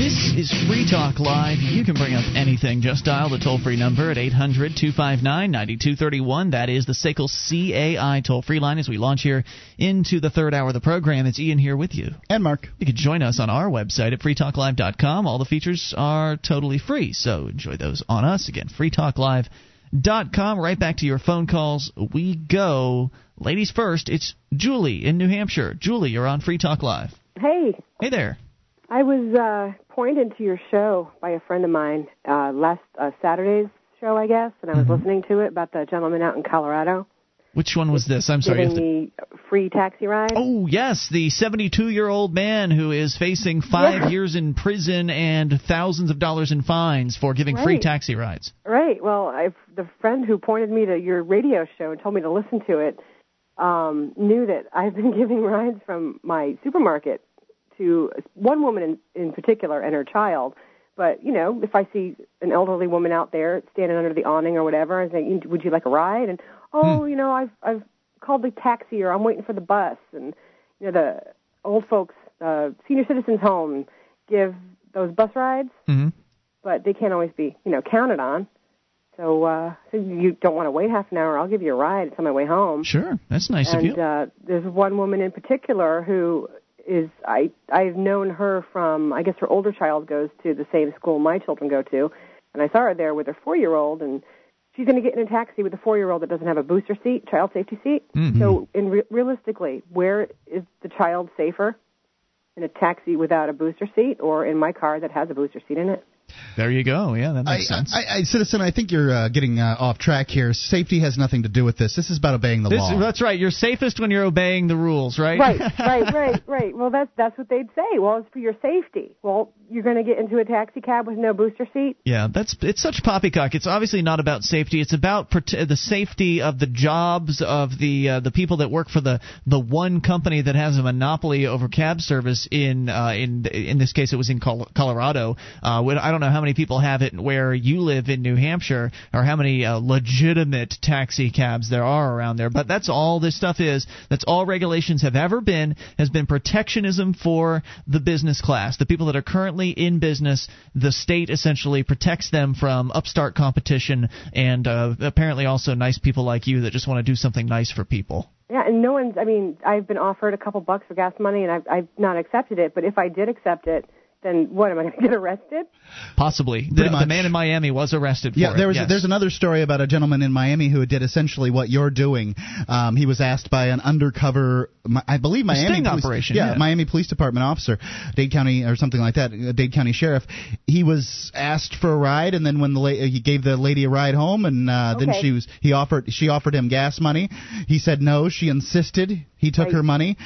This is Free Talk Live. You can bring up anything. Just dial the toll free number at 800 259 9231. That is the SACL CAI toll free line as we launch here into the third hour of the program. It's Ian here with you. And Mark, You can join us on our website at freetalklive.com. All the features are totally free, so enjoy those on us. Again, freetalklive.com. Right back to your phone calls we go. Ladies first, it's Julie in New Hampshire. Julie, you're on Free Talk Live. Hey, Hey there. I was uh, pointed to your show by a friend of mine uh, last uh, Saturday's show, I guess, and I was listening to it about the gentleman out in Colorado Which one was this? I'm sorry. giving to- me free taxi ride. Oh, yes, the 72 year old man who is facing five Yeah. years in prison and thousands of dollars in fines for giving free taxi rides. Right. Well, I've, the friend who pointed me to your radio show and told me to listen to it um, knew that I've been giving rides from my supermarket to one woman in, in particular and her child. But you know, if I see an elderly woman out there standing under the awning or whatever, I say, "Would you like a ride?" And oh, you know, I've I've called the taxi or I'm waiting for the bus, and you know, the old folks, uh, senior citizens home give those bus rides hmm but they can't always be, you know, counted on. So, uh, so you don't want to wait half an hour. I'll give you a ride. It's on my way home. Sure, that's nice of and you. uh, there's one woman in particular who is I I've known her from I guess her older child goes to the same school my children go to, and I saw her there with her four year old, and she's going to get in a taxi with a four year old that doesn't have a booster seat, child safety seat. Mhm. So, in re- realistically, where is the child safer? In a taxi without a booster seat, or in my car that has a booster seat in it? There you go. Yeah, that I, makes sense. I, I, citizen, I think you're uh, getting uh, off track here. Safety has nothing to do with this. This is about obeying the This- law. that's right. You're safest when you're obeying the rules, right? Right, right, right, right. Well, that's that's what they'd say. Well, it's for your safety. Well, you're going to get into a taxi cab with no booster seat. Yeah, that's it's such poppycock. It's obviously not about safety. It's about prote- the safety of the jobs of the uh, the people that work for the the one company that has a monopoly over cab service in uh, in in this case it was in Col- Colorado. Uh, I don't know how many people have it where you live in New Hampshire or how many uh, legitimate taxi cabs there are around there. But that's all this stuff is. That's all regulations have ever been has been protectionism for the business class, the people that are currently in business. The state essentially protects them from upstart competition and uh, apparently also nice people like you that just want to do something nice for people. Yeah, and no one's. I mean, I've been offered a couple bucks for gas money, and I've I've not accepted it. But if I did accept it, then what am I going to get arrested? Possibly, the, Pretty the man in Miami was arrested for Yeah, there was yes. there's another story about a gentleman in Miami who did essentially what you're doing. Um, he was asked by an undercover, I believe Miami sting police, operation, yeah, yeah. Miami Police Department officer, Dade County or something like that, uh, Dade County Sheriff. He was asked for a ride, and then when the la- he gave the lady a ride home, and uh, then she was he offered she offered him gas money. He said no. She insisted. He took Right. her money,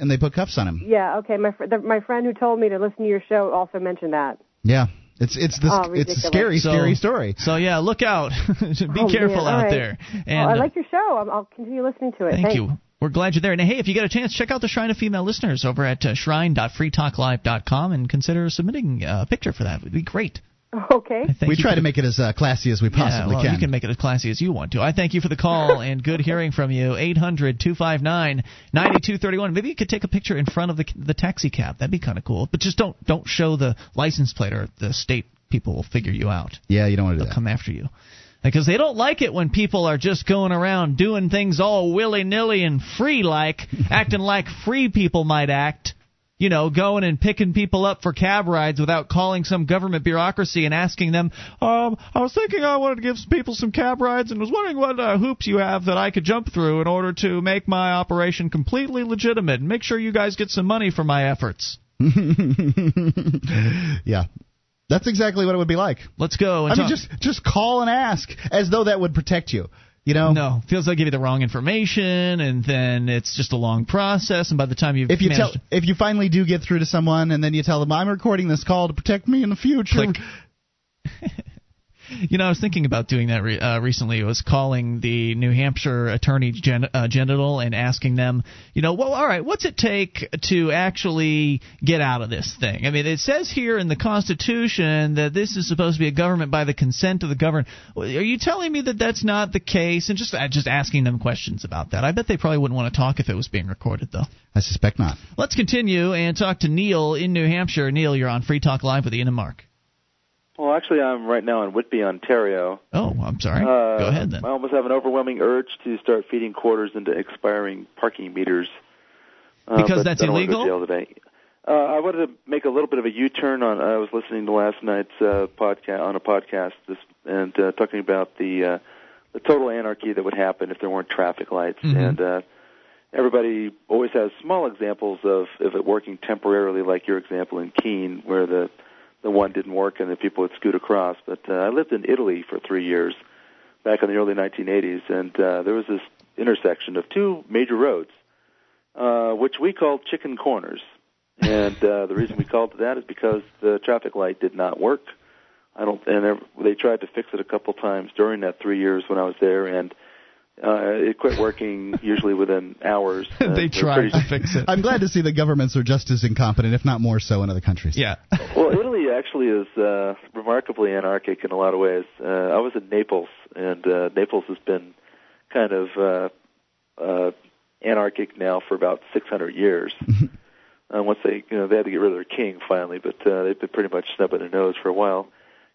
and they put cuffs on him. Yeah, okay. My fr- the, my friend who told me to listen to your show also mentioned that. Yeah, it's it's this Oh, it's a scary So- scary story. So yeah, look out. Be Oh, careful man, out right. there. And well, I uh, like your show. I'm, I'll continue listening to it. Thank Thanks. you. We're glad you're there. And hey, if you get a chance, check out the Shrine of Female Listeners over at uh, shrine.freetalklive.com and consider submitting a picture for that. It would be great. Okay. We try to make it as uh, classy as we possibly yeah, well, can. You can make it as classy as you want to. I thank you for the call and good hearing from you. 800 259 9231. Maybe you could take a picture in front of the the taxi cab. That'd be kind of cool. But just don't don't show the license plate or the state people will figure you out. Yeah, you don't want to do They'll that. come after you. Because they don't like it when people are just going around doing things all willy nilly and free like, acting like free people might act you know, going and picking people up for cab rides without calling some government bureaucracy and asking them, um, I was thinking I wanted to give some people some cab rides and was wondering what uh, hoops you have that I could jump through in order to make my operation completely legitimate and make sure you guys get some money for my efforts. yeah. That's exactly what it would be like. Let's go. I mean, just just call and ask, as though that would protect you. You know, no, feels like give you the wrong information, and then it's just a long process. And by the time you've if you tell, if you finally do get through to someone, and then you tell them, "I'm recording this call to protect me in the future,". You know, I was thinking about doing that re- uh, recently. It was calling the New Hampshire Attorney Gen- uh, General and asking them, you know, well, all right, what's it take to actually get out of this thing? I mean, it says here in the Constitution that this is supposed to be a government by the consent of the governed. Are you telling me that that's not the case? And just uh, just asking them questions about that. I bet they probably wouldn't want to talk if it was being recorded, though. I suspect not. Let's continue and talk to Neil in New Hampshire. Neil, you're on Free Talk Live with Ian and Mark. Well, actually, I'm right now in Whitby, Ontario. Oh, I'm sorry. Uh, Go ahead then. I almost have an overwhelming urge to start feeding quarters into expiring parking meters. Uh, Because that's I don't wanna go illegal? to jail today. Uh, I wanted to make a little bit of a U-turn on. I was listening to last night's uh, podcast on a podcast this, and uh, talking about the uh, the total anarchy that would happen if there weren't traffic lights. Mhm. And uh, everybody always has small examples of of it working temporarily, like your example in Keene, where the the one didn't work and the people would scoot across. But uh, I lived in Italy for three years back in the early 1980s, and uh, there was this intersection of two major roads, uh, which we called chicken corners. And uh, the reason we called it that is because the traffic light did not work. I don't, and they- they tried to fix it a couple times during that three years when I was there, and uh, it quit working usually within hours. Uh, they tried pretty- to fix it. I'm glad to see that governments are just as incompetent, if not more so, in other countries. Yeah. well, Italy actually is uh, remarkably anarchic in a lot of ways. Uh, I was in Naples, and uh, Naples has been kind of uh, uh, anarchic now for about 600 years. uh, once they, you know, they had to get rid of their king finally, but uh, they've been pretty much snubbing their nose for a while.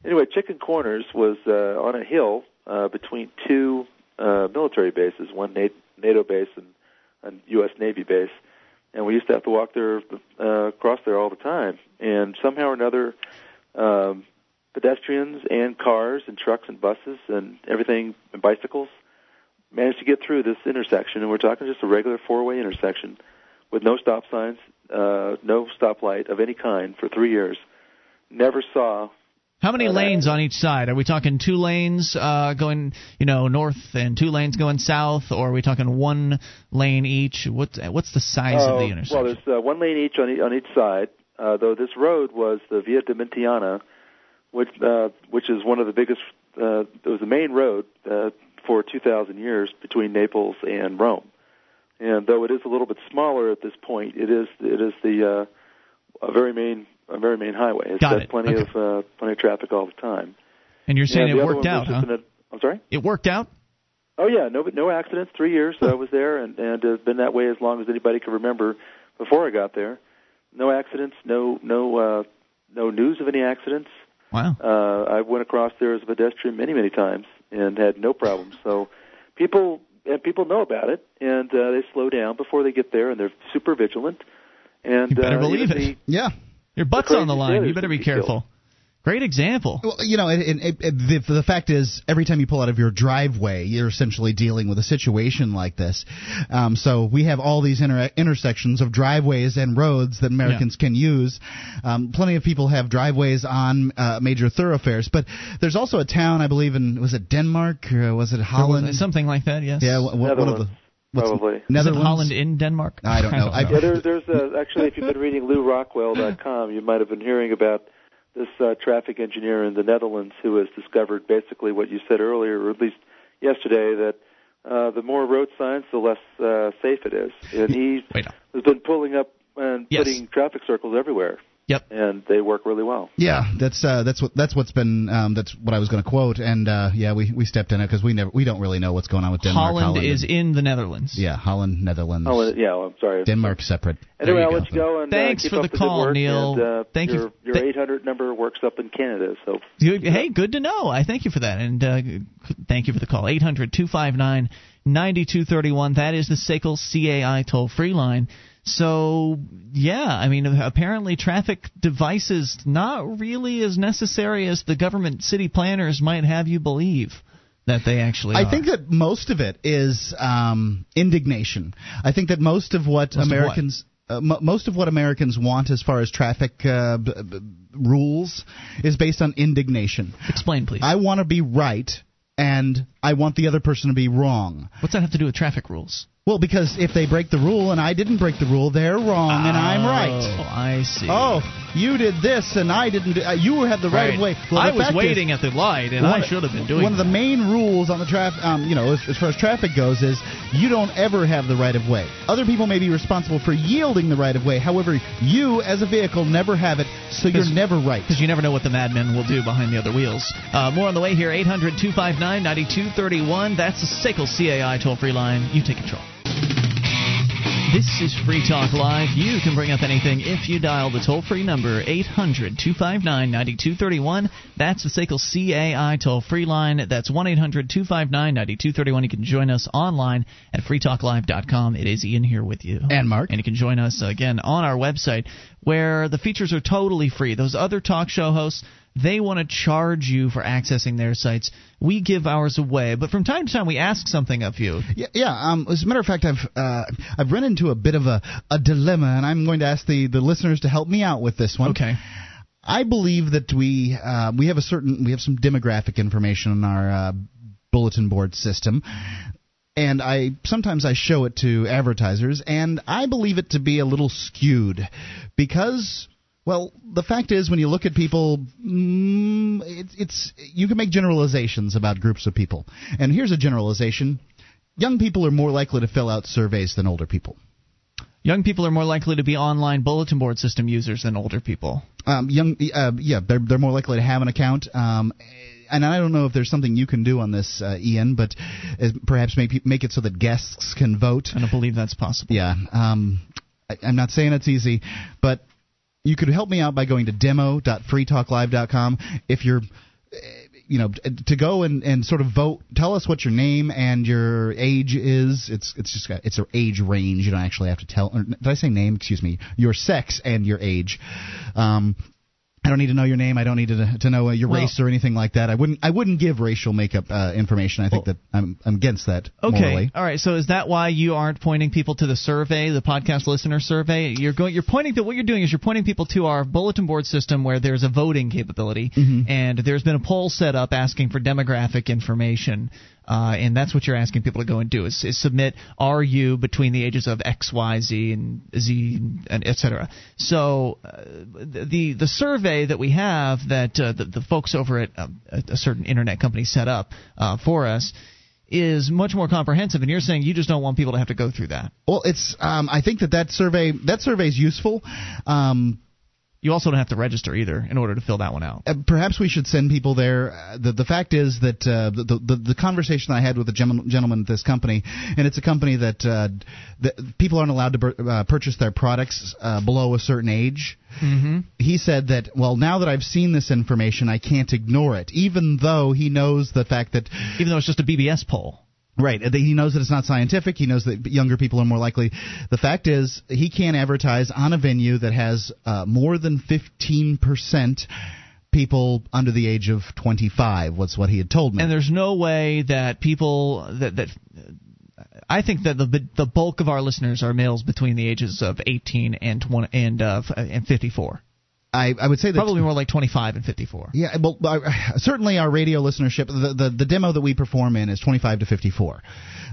Anyway, Chicken Corners was uh, on a hill uh, between two uh, military bases, one NATO base and a U.S. Navy base and we used to have to walk there uh, across there all the time. And somehow or another, um, pedestrians and cars and trucks and buses and everything and bicycles managed to get through this intersection. And we're talking just a regular four-way intersection with no stop signs, uh, no stoplight of any kind for three years. Never saw How many Uh, lanes on each side? Are we talking two lanes uh, going, you know, north and two lanes going south, or are we talking one lane each? What's what's the size of the Oh, intersection? Well, there's uh, one lane each on, e- on each side. Uh, though this road was the Via Domitiana, which uh, which is one of the biggest. Uh, it was the main road uh, for 2,000 years between Naples and Rome. And though it is a little bit smaller at this point, it is it is the uh, a very main a very main highway. It's Got got it. plenty Okay. of uh, plenty of traffic all the time. and you're saying And it worked out, huh? a- I'm sorry. It worked out. Oh yeah, no no accidents. Three years that I was there, and and uh, been that way as long as anybody can remember. Before I got there, no accidents, no no uh, no news of any accidents. Wow. Uh, I went across there as a pedestrian many many times and had no problems. So people and people know about it, and uh, they slow down before they get there, and they're super vigilant. And You better uh, believe it. Yeah. Your butt's the on the crazy line. You better be can be killed. careful. Great example. Well, you know, it, it, it, the, the fact is, every time you pull out of your driveway, you're essentially dealing with a situation like this. Um, so we have all these inter- intersections of driveways and roads that Americans can use. Um, plenty of people have driveways on uh, major thoroughfares, but there's also a town, I believe, in was it Denmark or was it Holland? Something like that. Yes. yeah, wh- wh- one of the Netherlands, what's- probably. Netherlands. Holland in Denmark? I don't know. I- Yeah, there, there's uh actually, if you've been reading LewRockwell.com, you might have been hearing about this uh, traffic engineer in the Netherlands who has discovered basically what you said earlier, or at least yesterday, that uh, the more road signs, the less uh, safe it is. And he Wait. has been pulling up and Yes. putting traffic circles everywhere. Yep. And they work really well. Yeah, that's uh, that's what that's what's been um, that's what I was going to quote, and uh, yeah, we, we stepped in it because we never we don't really know what's going on with Denmark. Holland, is and- in the Netherlands. yeah, Holland, Netherlands, Oh, yeah. I'm sorry. Denmark separate. Anyway, I'll you let you go and Thanks uh, keep for up the the call, good work. Neil. And, uh, Thank you. your, Your 800 number works up in Canada, so You- Hey, good to know. I thank you for that, and uh, thank you for the call. Eight hundred two five nine ninety two thirty one. That is the SACL CAI toll free line. So yeah, I mean, apparently traffic devices not really as necessary as the government city planners might have you believe that they actually. I are. think that most of it is um, indignation. I think that most of what Most of Americans. Uh, m- most of what Americans want as far as traffic uh, b- b- rules is based on indignation. Explain, please. I want to be right, and I want the other person to be wrong. What's that have to do with traffic rules? Well, because if they break the rule and I didn't break the rule, they're wrong and I'm right. Oh. I see. Oh, you did this and I didn't. Do, uh, you had the right, of way. Well, I was fact is- waiting at the light, and I should have been doing. One of the main rules on the traffic, um, you know, as, as far as traffic goes, is you don't ever have the right of way. Other people may be responsible for yielding the right of way. However, you as a vehicle never have it, so you're never right. because you never know what the madmen will do behind the other wheels. Uh, more on the way here. 800 259 9231. That's the SACL CAI toll free line. You take control. This is Free Talk Live. You can bring up anything if you dial the toll free number 800 259 9231. That's the SACL CAI toll free line. That's 1 800 259 9231. You can join us online at freetalklive.com. It is Ian here with you. And Mark. And you can join us again on our website where the features are totally free. Those other talk show hosts, they want to charge you for accessing their sites. We give ours away, but from time to time we ask something of you. Yeah, yeah. Um, as a matter of fact, I've uh, I've run into a bit of a, a dilemma, and I'm going to ask the, the listeners to help me out with this one. Okay. I believe that we uh, we have a certain we have some demographic information on our uh, bulletin board system, and I sometimes I show it to advertisers, and I believe it to be a little skewed because. Well, the fact is, when you look at people, mm, it, it's you can make generalizations about groups of people. And here's a generalization: young people are more likely to fill out surveys than older people. Young people are more likely to be online bulletin board system users than older people. Um, young, uh, yeah, they're they're more likely to have an account. Um, and I don't know if there's something you can do on this, uh, Ian, but uh, perhaps make make it so that guests can vote. I don't believe that's possible. Yeah, um, I, I'm not saying it's easy, but you could help me out by going to demo.freetalklive.com. If you're you know to go and, and sort of vote tell us what your name and your age is. It's it's just it's an age range. You don't actually have to tell did i say name? Excuse me. Your sex and your age. Um I don't need to know your name. I don't need to, to know uh, your Well- race or anything like that. I wouldn't. I wouldn't give racial makeup uh, information. I think that I'm, I'm against that. Okay. Morally. All right. So is that why you aren't pointing people to the survey, the podcast listener survey? You're going. You're pointing to what you're doing is you're pointing people to our bulletin board system where there's a voting capability, Mm-hmm. and there's been a poll set up asking for demographic information. Uh, and that's what you're asking people to go and do is, is submit are you between the ages of X, Y, Z, and Z, and et cetera. So uh, the the survey that we have that uh, the, the folks over at um, a, a certain internet company set up uh, for us is much more comprehensive, and you're saying you just don't want people to have to go through that. Well, it's. Um, I think that that survey that survey is useful. Um, You also don't have to register either in order to fill that one out. uh, perhaps we should send people there. Uh, the the fact is that uh, the, the the conversation I had with a gentleman, gentleman at this company, and it's a company that uh, that people aren't allowed to bur- uh, purchase their products uh, below a certain age. Mm-hmm. He said that well, now that I've seen this information, I can't ignore it, even though he knows the fact that Even though it's just a BBS poll. Right. He knows that it's not scientific. He knows that younger people are more likely. The fact is, he can't advertise on a venue that has uh, more than 15% people under the age of 25. What's what he had told me. And there's no way that people that that I think that the the bulk of our listeners are males between the ages of 18 and 20 and uh, and 54. I, I would say that Probably more like 25 and 54. Yeah, well, uh, certainly our radio listenership, the, the the demo that we perform in is 25 to 54.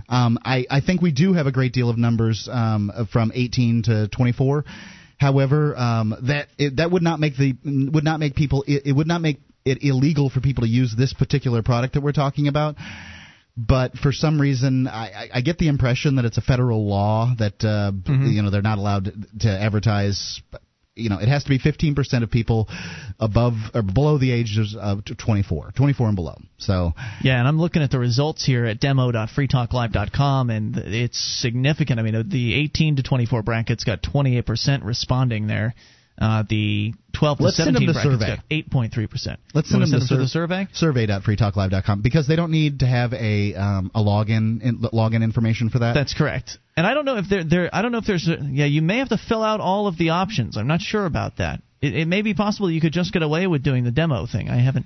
Um, I I think we do have a great deal of numbers um, from 18 to 24. However, um, that it, that would not make the would not make people it, it would not make it illegal for people to use this particular product that we're talking about. but for some reason, I, I, I get the impression that it's a federal law that uh, Mm-hmm. you know they're not allowed to advertise. You know, it has to be 15% of people above or below the ages of uh, 24, 24 and below. So Yeah, and I'm looking at the results here at demo.freetalklive.com, and it's significant. I mean, the 18 to 24 brackets got 28% responding there. Uh, the 12 to Let's send them 17 the survey. got 8.3%. Let's send wanna them the, to the survey. Survey.freetalklive.com because they don't need to have a um, a login in, login information for that. That's correct. And I don't know if there there I don't know if there's yeah you may have to fill out all of the options. I'm not sure about that. It, it may be possible you could just get away with doing the demo thing. I haven't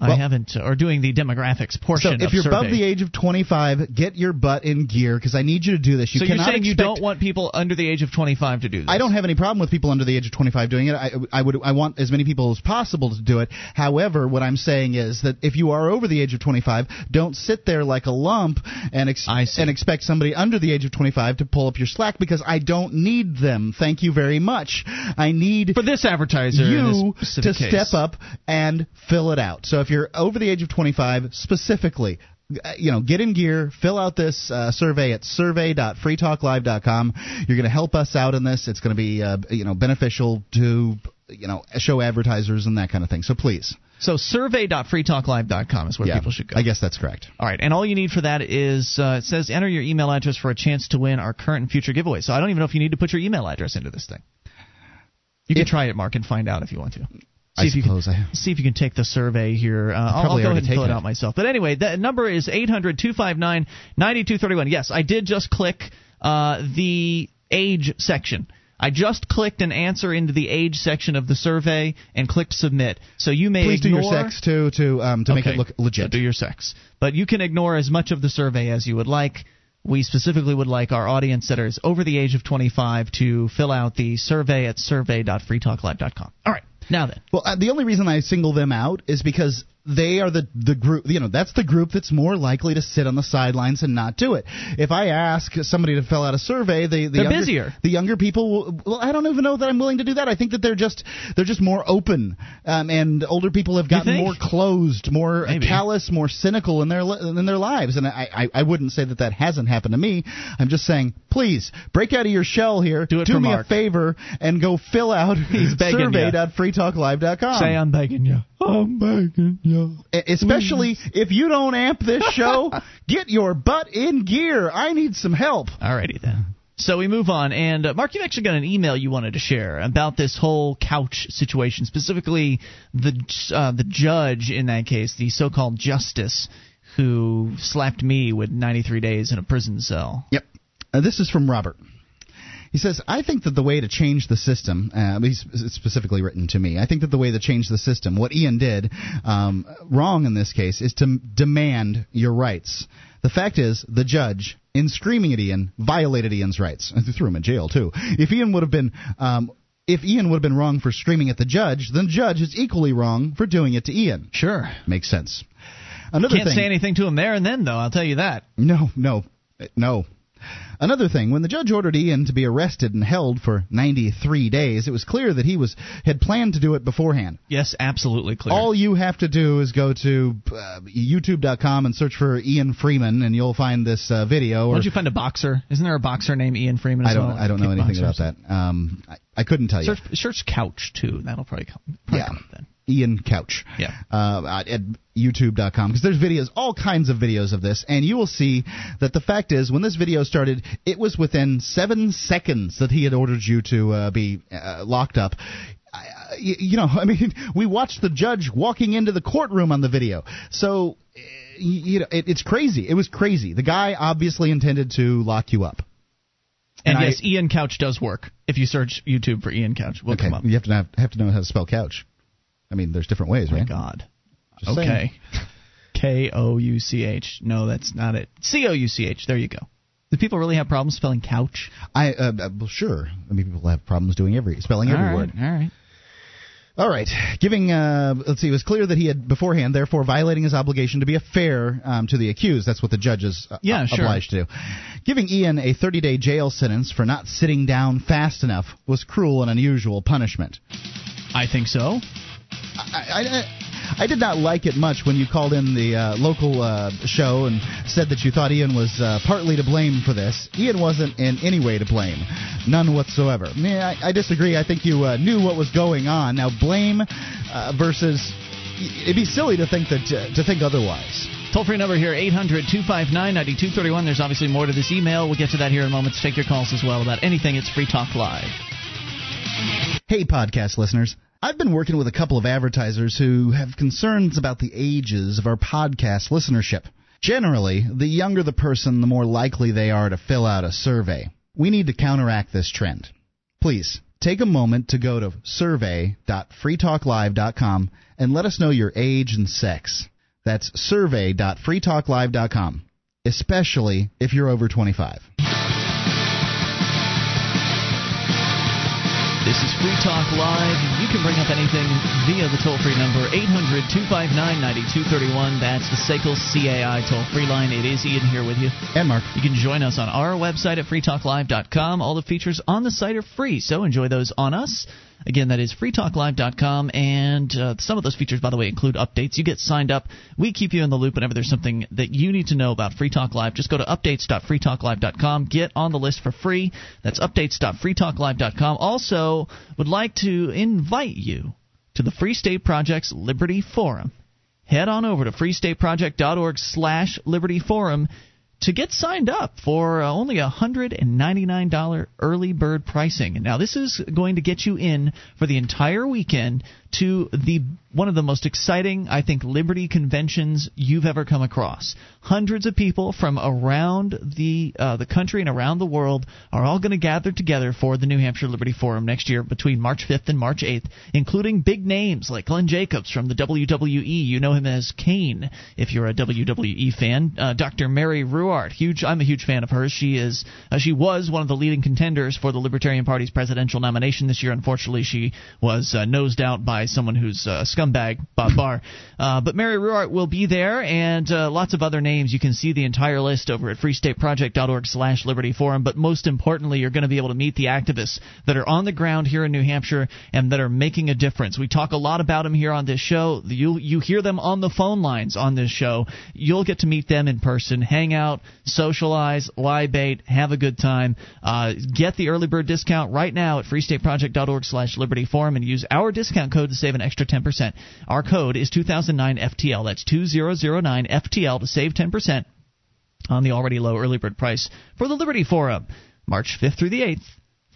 I haven't or doing the demographics portion. so if you're above the age of 25, get your butt in gear because I need you to do this. You so you're cannot saying you don't want people under the age of 25 to do this? I don't have any problem with people under the age of 25 doing it. I, I would I want as many people as possible to do it. However, what I'm saying is that if you are over the age of 25, don't sit there like a lump and ex- I and expect somebody under the age of 25 to pull up your slack because I don't need them. Thank you very much. I need for this advertiser you this to case. step up and fill it out. So if you're over the age of 25, specifically, uh, you know, get in gear, fill out this uh, survey at survey.freetalklive.com. You're going to help us out in this. It's going to be, uh, you know, beneficial to, you know, show advertisers and that kind of thing. So please, So survey.freetalklive.com is where yeah, people should go. I guess that's correct. All right, and all you need for that is uh, it says enter your email address for a chance to win our current and future giveaways. So I don't even know if you need to put your email address into this thing. You can If- try it, Mark, and find out if you want to. I if you can, I- see if you can take the survey here. Uh, I'll, I'll probably go ahead and fill it taken out it. myself. But anyway, the number is 800 259 9231. Yes, I did just click uh, the age section. I just clicked an answer into the age section of the survey and clicked submit. So you may Please do your sex too to um, to make it look So legit. do your sex. But you can ignore as much of the survey as you would like. We specifically would like our audience that is over the age of 25 to fill out the survey at survey.freetalklive.com. All right, now then. Well, uh, the only reason I single them out is because they are the the group. You know, that's the group that's more likely to sit on the sidelines and not do it. If I ask somebody to fill out a survey, they the They're younger, busier. The younger people. Will, well, I don't even know that I'm willing to do that. I think that they're just they're just more open, um, and older people have gotten more closed, more Maybe. callous, more cynical in their in their lives. And I, I I wouldn't say that that hasn't happened to me. I'm just saying, please break out of your shell here. Do it do for me Mark. a favor and go fill out He's begging ya. survey.freetalklive.com. Say I'm begging you. I'm begging you. Especially if you don't amp this show, get your butt in gear. I need some help. Alrighty then. So we move on, and uh, Mark, you've actually got an email you wanted to share about this whole couch situation, specifically the uh, the judge in that case, the so-called justice who slapped me with 93 days in a prison cell. Yep. Uh, this is from Robert. He says, I think that the way to change the system, uh, he's specifically written to me, I think that the way to change the system, what Ian did um, wrong in this case, is to demand your rights. The fact is, the judge, in screaming at Ian, violated Ian's rights. And threw him in jail, too. If Ian would have been. Um, if Ian would have been wrong for screaming at the judge, then the judge is equally wrong for doing it to Ian. Sure. Makes sense. Another Can't thing, say anything to him there and then, though. I'll tell you that. no, no, no. Another thing, when the judge ordered Ian to be arrested and held for 93 days, it was clear that he was had planned to do it beforehand. Yes, absolutely clear. All you have to do is go to uh, youtube.com and search for Ian Freeman and you'll find this uh, video or don't you find a boxer? Isn't there a boxer named Ian Freeman as I don't well? I don't know anything about that. Um I, I couldn't tell you. Search, search couch too. That'll probably come. Probably Yeah. come up then. Ian Couch. Yeah. Uh, at youtube.com because there's videos, all kinds of videos of this, and you will see that the fact is when this video started, it was within seven seconds that he had ordered you to uh, be uh, locked up. I- I- You know, I mean, we watched the judge walking into the courtroom on the video, so uh, you know, it, it's crazy. It was crazy. The guy obviously intended to lock you up. And, And I- yes, Ian Couch does work. If you search YouTube for Ian Couch, we'll okay, come up. you have to have, have to know how to spell couch. I mean, there's different ways, Oh my? God. Just okay. K O U C H. No, that's not it. C O U C H. There you go. Do people really have problems spelling couch? I uh, uh, well, sure. I mean, people have problems doing every spelling every all right, word. All right. All right, giving uh, let's see, it was clear that he had beforehand, therefore violating his obligation to be a fair um, to the accused. That's what the judge is uh, Yeah, sure. obliged to do. Giving Ian a 30-day jail sentence for not sitting down fast enough was cruel and unusual punishment. I think so. I, I, I did not like it much when you called in the uh, local uh, show and said that you thought Ian was uh, partly to blame for this. Ian wasn't in any way to blame, none whatsoever. I, I disagree. I think you uh, knew what was going on. Now blame uh, versus it'd be silly to think that uh, to think otherwise. Toll free number here, 800 259 9231. There's obviously more to this email. We'll get to that here in a moment. Take your calls as well about anything. It's Free Talk Live. Hey, podcast listeners. I've been working with a couple of advertisers who have concerns about the ages of our podcast listenership. Generally, the younger the person, the more likely they are to fill out a survey. We need to counteract this trend. Please, take a moment to go to survey.freetalklive.com and let us know your age and sex. That's survey.freetalklive.com, especially if you're over 25. This is Free Talk Live. You can bring up anything via the toll free number 800 259 9231. That's the SACL CAI toll free line. It is Ian here with you. And Mark. You can join us on our website at freetalklive.com. All the features on the site are free, so enjoy those on us. Again, that is freetalklive.com, and uh, some of those features, by the way, include updates. You get signed up. We keep you in the loop whenever there's something that you need to know about Free Talk Live. Just go to updates.freetalklive.com. Get on the list for free. That's updates.freetalklive.com. Also, would like to invite you to the Free State Project's Liberty Forum. Head on over to freestateproject.org slash Liberty Forum to get signed up for uh, only $199 early bird pricing. Now, this is going to get you in for the entire weekend to the one of the most exciting, I think, liberty conventions you've ever come across. Hundreds of people from around the uh, the country and around the world are all going to gather together for the New Hampshire Liberty Forum next year between March 5th and March 8th, including big names like Glenn Jacobs from the WWE. You know him as Kane if you're a WWE fan. Uh, Dr. Mary Ruwart, huge. I'm a huge fan of hers. She is uh, she was one of the leading contenders for the Libertarian Party's presidential nomination this year. Unfortunately, she was uh, nosed out by someone who's a scumbag, Bob Barr. Uh, but Mary Ruwart will be there, and uh, lots of other names. You can see the entire list over at freestateproject.org slash Liberty Forum. But most importantly, you're going to be able to meet the activists that are on the ground here in New Hampshire and that are making a difference. We talk a lot about them here on this show. You you hear them on the phone lines on this show. You'll get to meet them in person, hang out, socialize, lie bait, have a good time. Uh, get the early bird discount right now at freestateproject.org slash Liberty Forum and use our discount code to save an extra 10%. Our code is 2009 FTL. That's 2009 FTL to save 10% on the already low early bird price for the Liberty Forum, March 5th through the 8th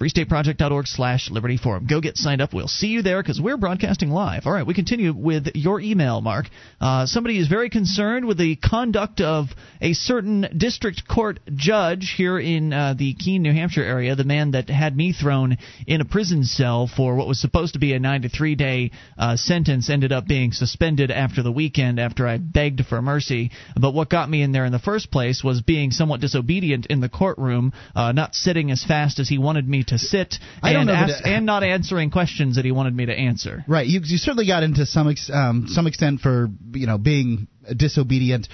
freestateproject.org slash liberty forum. Go get signed up. We'll see you there because we're broadcasting live. All right we continue with your email mark. Uh, somebody is very concerned with the conduct of a certain district court judge here in uh, the keene new hampshire area the man that had me thrown in a prison cell for what was supposed to be a 9 to 3 day uh, sentence ended up being suspended after the weekend after i begged for mercy. But what got me in there in the first place was being somewhat disobedient in the courtroom uh, not sitting as fast as he wanted me to sit and, ask, it, and not answering questions that he wanted me to answer. Right. You, you certainly got into some ex, um, some extent for you know being disobedient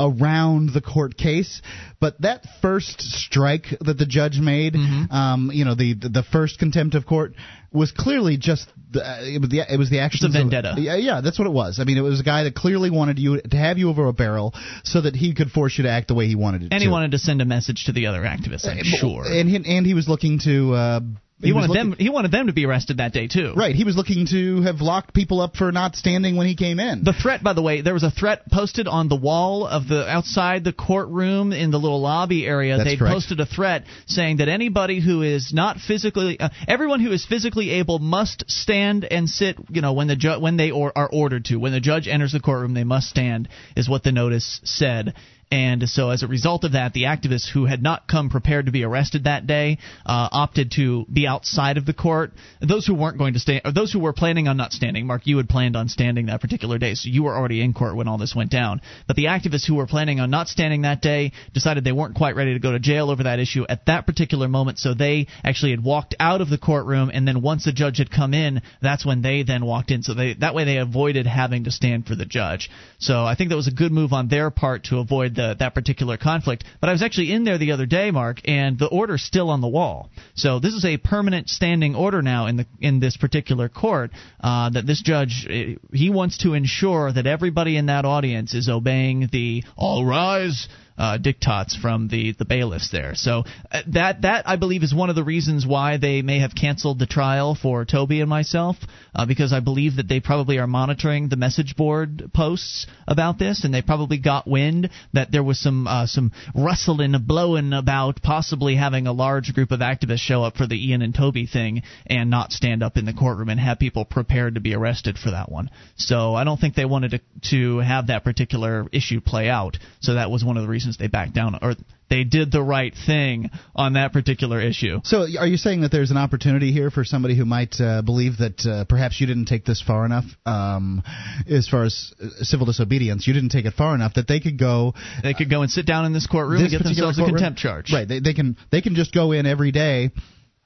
around the court case. But that first strike that the judge made, mm-hmm. um, you know, the, the first contempt of court was clearly just the, uh, it was the it was the action. It's a vendetta. Of, yeah, yeah, that's what it was. I mean, it was a guy that clearly wanted you to have you over a barrel so that he could force you to act the way he wanted it. And to. he wanted to send a message to the other activists. I'm uh, sure. And he, and he was looking to. Uh, he, he wanted looking, them. He wanted them to be arrested that day too. Right. He was looking to have locked people up for not standing when he came in. The threat, by the way, there was a threat posted on the wall of the outside the courtroom in the little lobby area. That's they correct. posted a threat saying that anybody who is not physically, uh, everyone who is physically able must stand and sit. You know, when the ju- when they or- are ordered to. When the judge enters the courtroom, they must stand. Is what the notice said. And so, as a result of that, the activists who had not come prepared to be arrested that day uh, opted to be outside of the court. Those who weren't going to stand, or those who were planning on not standing, Mark, you had planned on standing that particular day, so you were already in court when all this went down. But the activists who were planning on not standing that day decided they weren't quite ready to go to jail over that issue at that particular moment, so they actually had walked out of the courtroom, and then once the judge had come in, that's when they then walked in. So they that way they avoided having to stand for the judge. So I think that was a good move on their part to avoid the the, that particular conflict. But I was actually in there the other day, Mark, and the order's still on the wall. So this is a permanent standing order now in the in this particular court uh, that this judge eh, he wants to ensure that everybody in that audience is obeying the all rise uh, diktats from the the bailiffs there. So uh, that that I believe is one of the reasons why they may have canceled the trial for Toby and myself, uh, because I believe that they probably are monitoring the message board posts about this, and they probably got wind that there was some uh, some rustling, blowing about possibly having a large group of activists show up for the Ian and Toby thing and not stand up in the courtroom and have people prepared to be arrested for that one. So I don't think they wanted to to have that particular issue play out. So that was one of the reasons reasons they backed down or they did the right thing on that particular issue. So, are you saying that there's an opportunity here for somebody who might uh, believe that uh, perhaps you didn't take this far enough, um, as far as uh, civil disobedience, you didn't take it far enough that they could go, they could go and sit down in this courtroom this and get themselves courtroom? a contempt charge. Right. They, they can they can just go in every day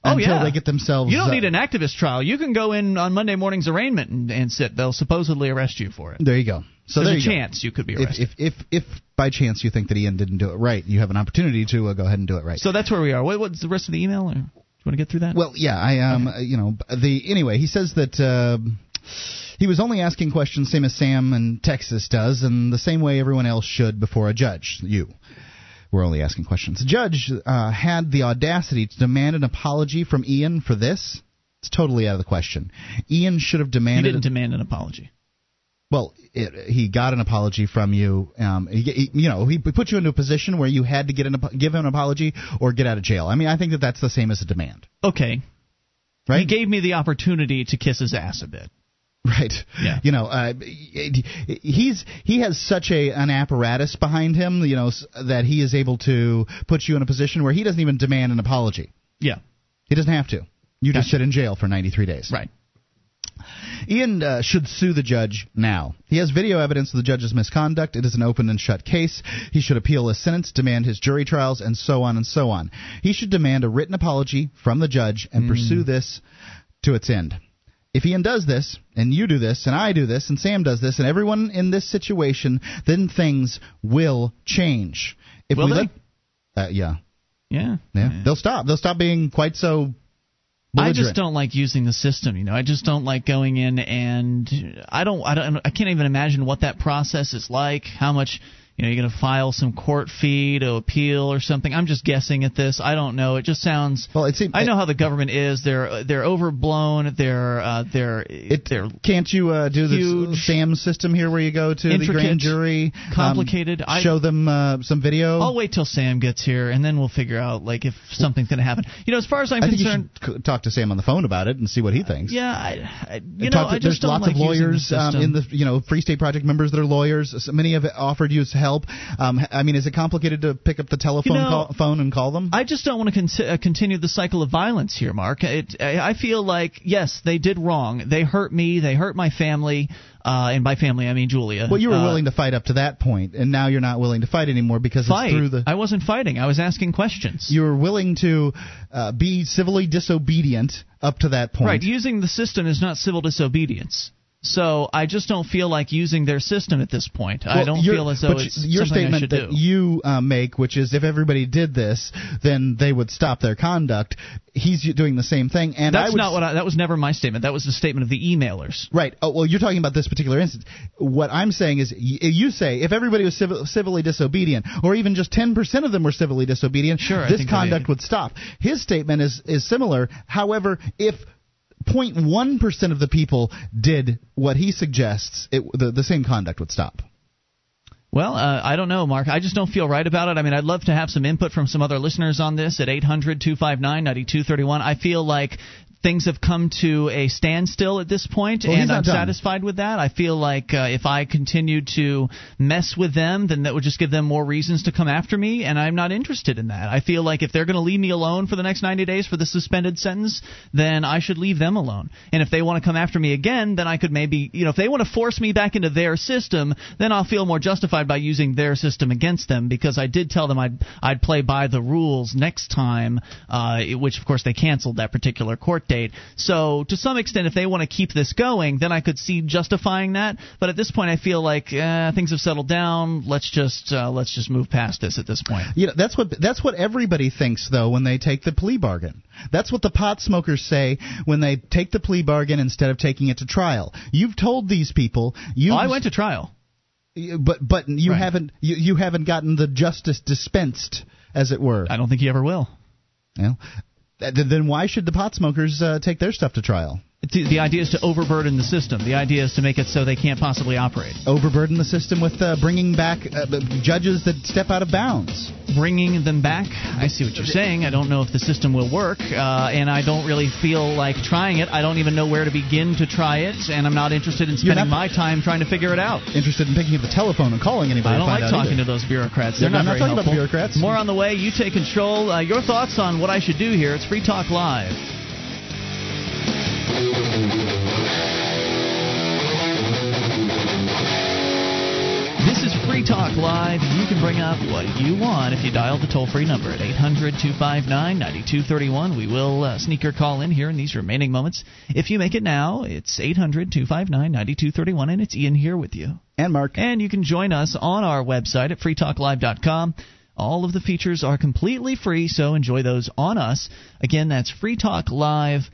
Oh, until yeah. they get themselves. You don't uh, need an activist trial. You can go in on Monday morning's arraignment and, and sit. They'll supposedly arrest you for it. There you go. So there's a chance go. you could be arrested. If, if if if by chance you think that Ian didn't do it right, you have an opportunity to uh, go ahead and do it right. So that's where we are. What, what's the rest of the email? Or do you want to get through that? Well, yeah, I um, okay. you know, the anyway, he says that. Uh, he was only asking questions same as Sam in Texas does, and the same way everyone else should before a judge. You. We're only asking questions. The judge uh, had the audacity to demand an apology from Ian for this. It's totally out of the question. Ian should have demanded. He didn't demand an apology. Well, it, he got an apology from you. Um, he, he, you know, he put you into a position where you had to get an, give him an apology or get out of jail. I mean, I think that that's the same as a demand. Okay. Right. He gave me the opportunity to kiss his ass a bit. Right. Yeah. You know, uh, he's he has such a an apparatus behind him, you know, that he is able to put you in a position where he doesn't even demand an apology. Yeah. He doesn't have to. You gotcha. just sit in jail for 93 days. Right. Ian uh, should sue the judge now. He has video evidence of the judge's misconduct. It is an open and shut case. He should appeal his sentence, demand his jury trials, and so on and so on. He should demand a written apology from the judge and mm. pursue this to its end. If Ian does this, and you do this, and I do this, and Sam does this, and everyone in this situation, then things will change. If will we they? Let, uh, yeah. yeah. Yeah. Yeah. They'll stop. They'll stop being quite so I just don't like using the system. You know, I just don't like going in and I don't, I don't, I can't even imagine what that process is like. How much you know, you're going to file some court fee to appeal or something. I'm just guessing at this. I don't know. It just sounds. Well, it seems. I know how the government is. They're they're overblown. They're uh, they're it, they're. Can't you uh, do the SAM system here, where you go to the grand jury, complicated? Um, show them uh, some video. I'll wait till Sam gets here, and then we'll figure out like if something's going to happen. You know, as far as I'm I concerned, think you should talk to Sam on the phone about it and see what he thinks. Yeah, I, I you know, to, I just there's lots like of lawyers the um, in the you know Free State Project members that are lawyers. Many have offered you help. Um, I mean, is it complicated to pick up the telephone you know, call, phone and call them? I just don't want to con- uh, continue the cycle of violence here, Mark. It, I feel like yes, they did wrong. They hurt me. They hurt my family. Uh, and by family, I mean Julia. Well, you were uh, willing to fight up to that point, and now you're not willing to fight anymore because fight. it's through the. I wasn't fighting. I was asking questions. You were willing to uh, be civilly disobedient up to that point. Right. Using the system is not civil disobedience. So I just don't feel like using their system at this point. Well, I don't feel as though it's your statement that do. you uh, make, which is if everybody did this, then they would stop their conduct. He's doing the same thing, and that's not what I, that was never my statement. That was the statement of the emailers. Right. Oh, well, you're talking about this particular instance. What I'm saying is, you say if everybody was civil, civilly disobedient, or even just 10% of them were civilly disobedient, sure, this conduct would stop. His statement is is similar. However, if 0.1 percent of the people did what he suggests, it, the the same conduct would stop. Well, uh, I don't know, Mark. I just don't feel right about it. I mean, I'd love to have some input from some other listeners on this at 800 259 9231. I feel like things have come to a standstill at this point, well, and I'm done. satisfied with that. I feel like uh, if I continue to mess with them, then that would just give them more reasons to come after me, and I'm not interested in that. I feel like if they're going to leave me alone for the next 90 days for the suspended sentence, then I should leave them alone. And if they want to come after me again, then I could maybe, you know, if they want to force me back into their system, then I'll feel more justified by using their system against them because I did tell them I'd I'd play by the rules next time, uh, which of course they canceled that particular court date. So to some extent, if they want to keep this going, then I could see justifying that. But at this point, I feel like eh, things have settled down. Let's just uh, let's just move past this at this point. You know, that's what that's what everybody thinks though when they take the plea bargain. That's what the pot smokers say when they take the plea bargain instead of taking it to trial. You've told these people you. Oh, I went to trial. But but you Right. haven't you, you haven't gotten the justice dispensed, as it were. I don't think you ever will. Well, then why should the pot smokers uh, take their stuff to trial? The, idea is to overburden the system. The idea is to make it so they can't possibly operate. Overburden the system with uh, bringing back uh, judges that step out of bounds. Bringing them back. I see what you're saying. I don't know if the system will work, uh, and I don't really feel like trying it. I don't even know where to begin to try it, and I'm not interested in spending my time trying to figure it out. Interested in picking up the telephone and calling anybody? I don't like talking either. to those bureaucrats. They're not not very talking about helpful. bureaucrats. More on the way. You take control. Uh, your thoughts on what I should do here? It's Free Talk Live. This is Free Talk Live. You can bring up what you want if you dial the toll free number at 800 259 9231. We will uh, sneak your call in here in these remaining moments. If you make it now, it's 800 259 9231, and it's Ian here with you. And Mark. And you can join us on our website at freetalklive.com. All of the features are completely free, so enjoy those on us. Again, that's freetalklive.com.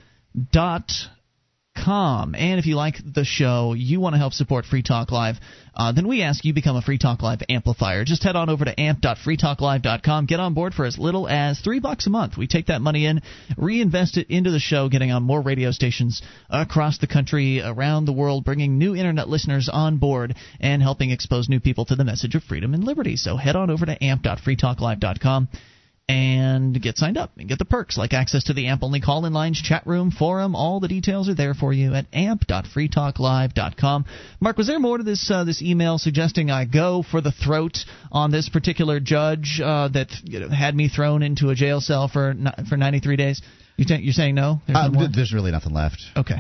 And if you like the show, you want to help support Free Talk Live, uh, then we ask you become a Free Talk Live amplifier. Just head on over to amp.freetalklive.com. Get on board for as little as three bucks a month. We take that money in, reinvest it into the show, getting on more radio stations across the country, around the world, bringing new internet listeners on board, and helping expose new people to the message of freedom and liberty. So head on over to amp.freetalklive.com and get signed up and get the perks like access to the AMP only call in lines, chat room, forum. All the details are there for you at amp.freetalklive.com. Mark, was there more to this uh, this email suggesting I go for the throat on this particular judge uh, that you know, had me thrown into a jail cell for for 93 days? You you're saying no? There's Uh, no there's really nothing left. Okay.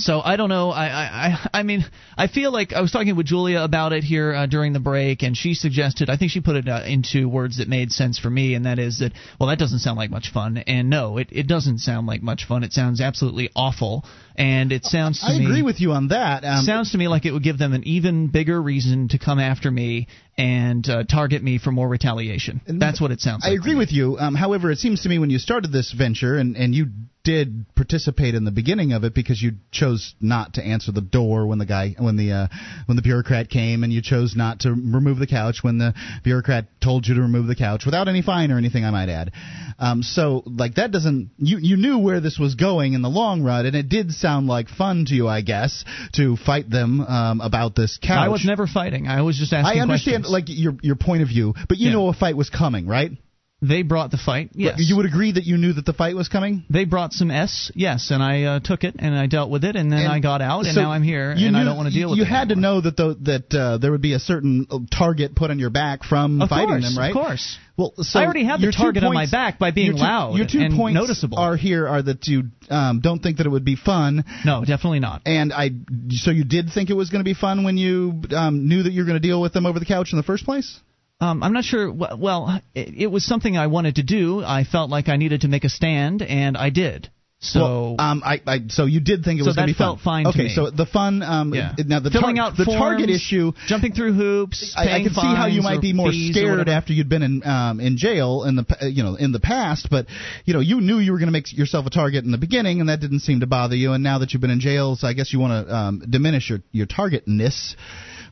So I don't know. I I I- mean, I feel like I was talking with Julia about it here uh, during the break, and she suggested. I think she put it uh, into words that made sense for me, and that is that well, that doesn't sound like much fun. And no, it it doesn't sound like much fun. It sounds absolutely awful, and it sounds to I me agree with you on that. Um, sounds to me like it would give them an even bigger reason to come after me and uh, target me for more retaliation. That's what it sounds like. I agree with you. Um, however, it seems to me when you started this venture, and, and you did participate in the beginning of it because you chose not to answer the door when the guy when the uh, when the bureaucrat came, and you chose not to remove the couch when the bureaucrat told you to remove the couch without any fine or anything. I might add. Um, so like that doesn't you you knew where this was going in the long run, and it did sound like fun to you, I guess, to fight them um, about this couch. I was never fighting. I was just asking I understand questions. like your your point of view, but you Yeah. know a fight was coming, right? They brought the fight. Yes. You would agree that you knew that the fight was coming? They brought some S, yes, and I uh, took it and I dealt with it, and then And I got out, and now I'm here, and I don't want to deal with You it. You had to know that the, that uh, there would be a certain uh, target put on your back from Of fighting course, them, right? Of course. Well, so I already had the your two target on my back by being your two, loud Your two and points noticeable. are here are that you um, don't think that it would be fun, No, definitely not. and I so you did think it was going to be fun when you um, knew that you were going to deal with them over the couch in the first place. Um, I'm not sure. Well, it, it was something I wanted to do. I felt like I needed to make a stand, and I did. So. Well, um, I, I, so you did think it So was going to that be fun. felt fine to Okay, so the fun. Um, yeah. Now the filling tar- out the forms, target issue. jumping through hoops. I, I can see how you might be more scared after you'd been in um, in jail in the you know in the past, but you know you knew you were going to make yourself a target in the beginning, and that didn't seem to bother you. And now that you've been in jail, so I guess you want to um, diminish your your targetness.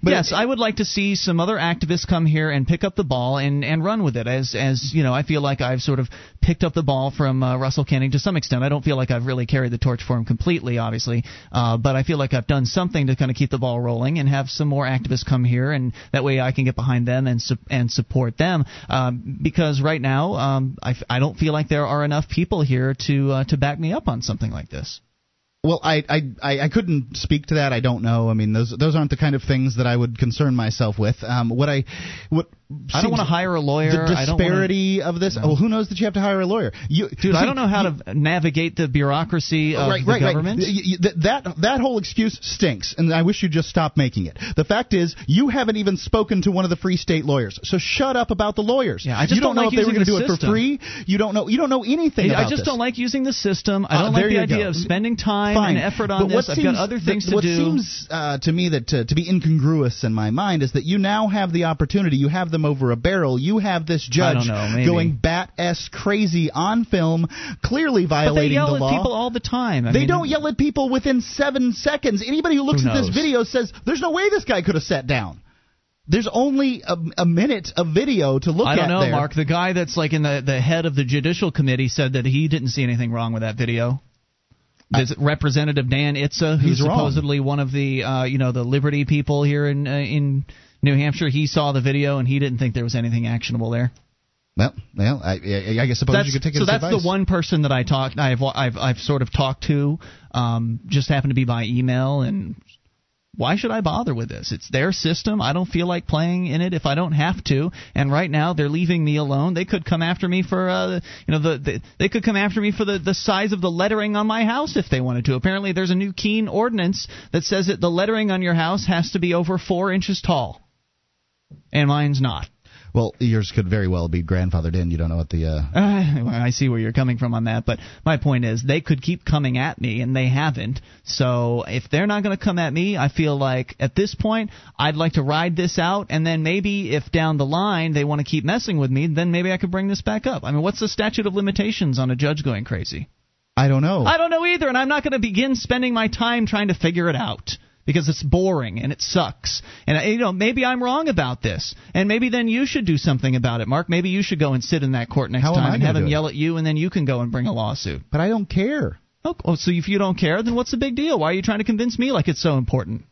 But yes, I would like to see some other activists come here and pick up the ball and, and run with it. As as you know, I feel like I've sort of picked up the ball from uh, Russell Kanning to some extent. I don't feel like I've really carried the torch for him completely, obviously, uh, but I feel like I've done something to kind of keep the ball rolling and have some more activists come here, and that way I can get behind them and su- and support them. Um, because right now, um, I, f- I don't feel like there are enough people here to uh, to back me up on something like this. Well, I, I I couldn't speak to that. I don't know. I mean, those those aren't the kind of things that I would concern myself with. Um, what I what I don't want to hire a lawyer. The I don't wanna- disparity of this. Well, who knows that you have to hire a lawyer? You, Dude, I don't know how to navigate the bureaucracy of right, the right, government. Right. Y- y- th- that that whole excuse stinks, and I wish you'd just stop making it. The fact is, you haven't even spoken to one of the free state lawyers, so shut up about the lawyers. Yeah, I just you don't, don't know like if they were going to do it for free. You don't know. You don't know anything. I about just this. don't like using the system. I Uh, don't like the idea go. of spending time Fine. and effort on but what this. I've seems, got other things that, to what do. seems uh, to me that to, to be incongruous in my mind is that you now have the opportunity. You have them over a barrel. You have this judge know, going bat s crazy on film, clearly violating the law. they yell at people all the time. I they mean, don't yell at people within seven seconds. Anybody who looks Who at this video says there's no way this guy could have sat down. There's only a, a minute of video to look at. I don't at know, there. Mark. The guy that's like in the the head of the judicial committee said that he didn't see anything wrong with that video. There's Representative Dan Itse, who's He's wrong. supposedly one of the uh, you know the Liberty people here in uh, in New Hampshire. He saw the video and he didn't think there was anything actionable there. Well, well, I, I, I suppose That's, you could take it so that's advice. the one person that I talked. I've I've I've sort of talked to. Um, just happened to be by email, and why should I bother with this? It's their system. I don't feel like playing in it if I don't have to. And right now they're leaving me alone. They could come after me for uh, you know the, the they could come after me for the the size of the lettering on my house if they wanted to. Apparently there's a new Keene ordinance that says that the lettering on your house has to be over four inches tall, and mine's not. Well, yours could very well be grandfathered in. You don't know what the. Uh, Uh, I see where you're coming from on that, but my point is they could keep coming at me, and they haven't. So if they're not going to come at me, I feel like at this point I'd like to ride this out, and then maybe if down the line they want to keep messing with me, then maybe I could bring this back up. I mean, what's the statute of limitations on a judge going crazy? I don't know. I don't know either, and I'm not going to begin spending my time trying to figure it out because it's boring and it sucks. And uh, you know, maybe I'm wrong about this, and maybe then you should do something about it, Mark. Maybe you should go and sit in that court next How time and have him it? yell at you, and then you can go and bring a lawsuit. but I don't care. Oh, oh, so if you don't care, then what's the big deal? Why are you trying to convince me like it's so important?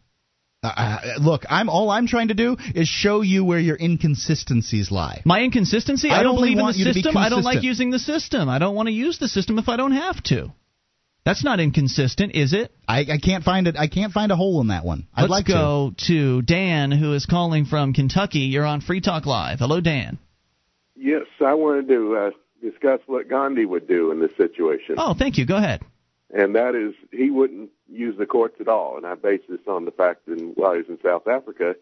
Uh, uh, look, I'm all I'm trying to do is show you where your inconsistencies lie. My inconsistency? I I don't believe in the you to be system. I don't like using the system. I don't want to use the system if I don't have to. That's not inconsistent, is it? I, I can't find it. I can't find a hole in that one. I'd Let's like go to. Dan, who is calling from Kentucky. You're on Free Talk Live. Hello, Dan. Yes, I wanted to uh, discuss what Gandhi would do in this situation, Oh, thank you. Go ahead. and that is he wouldn't use the courts at all. And I base this on the fact that while he was in South Africa,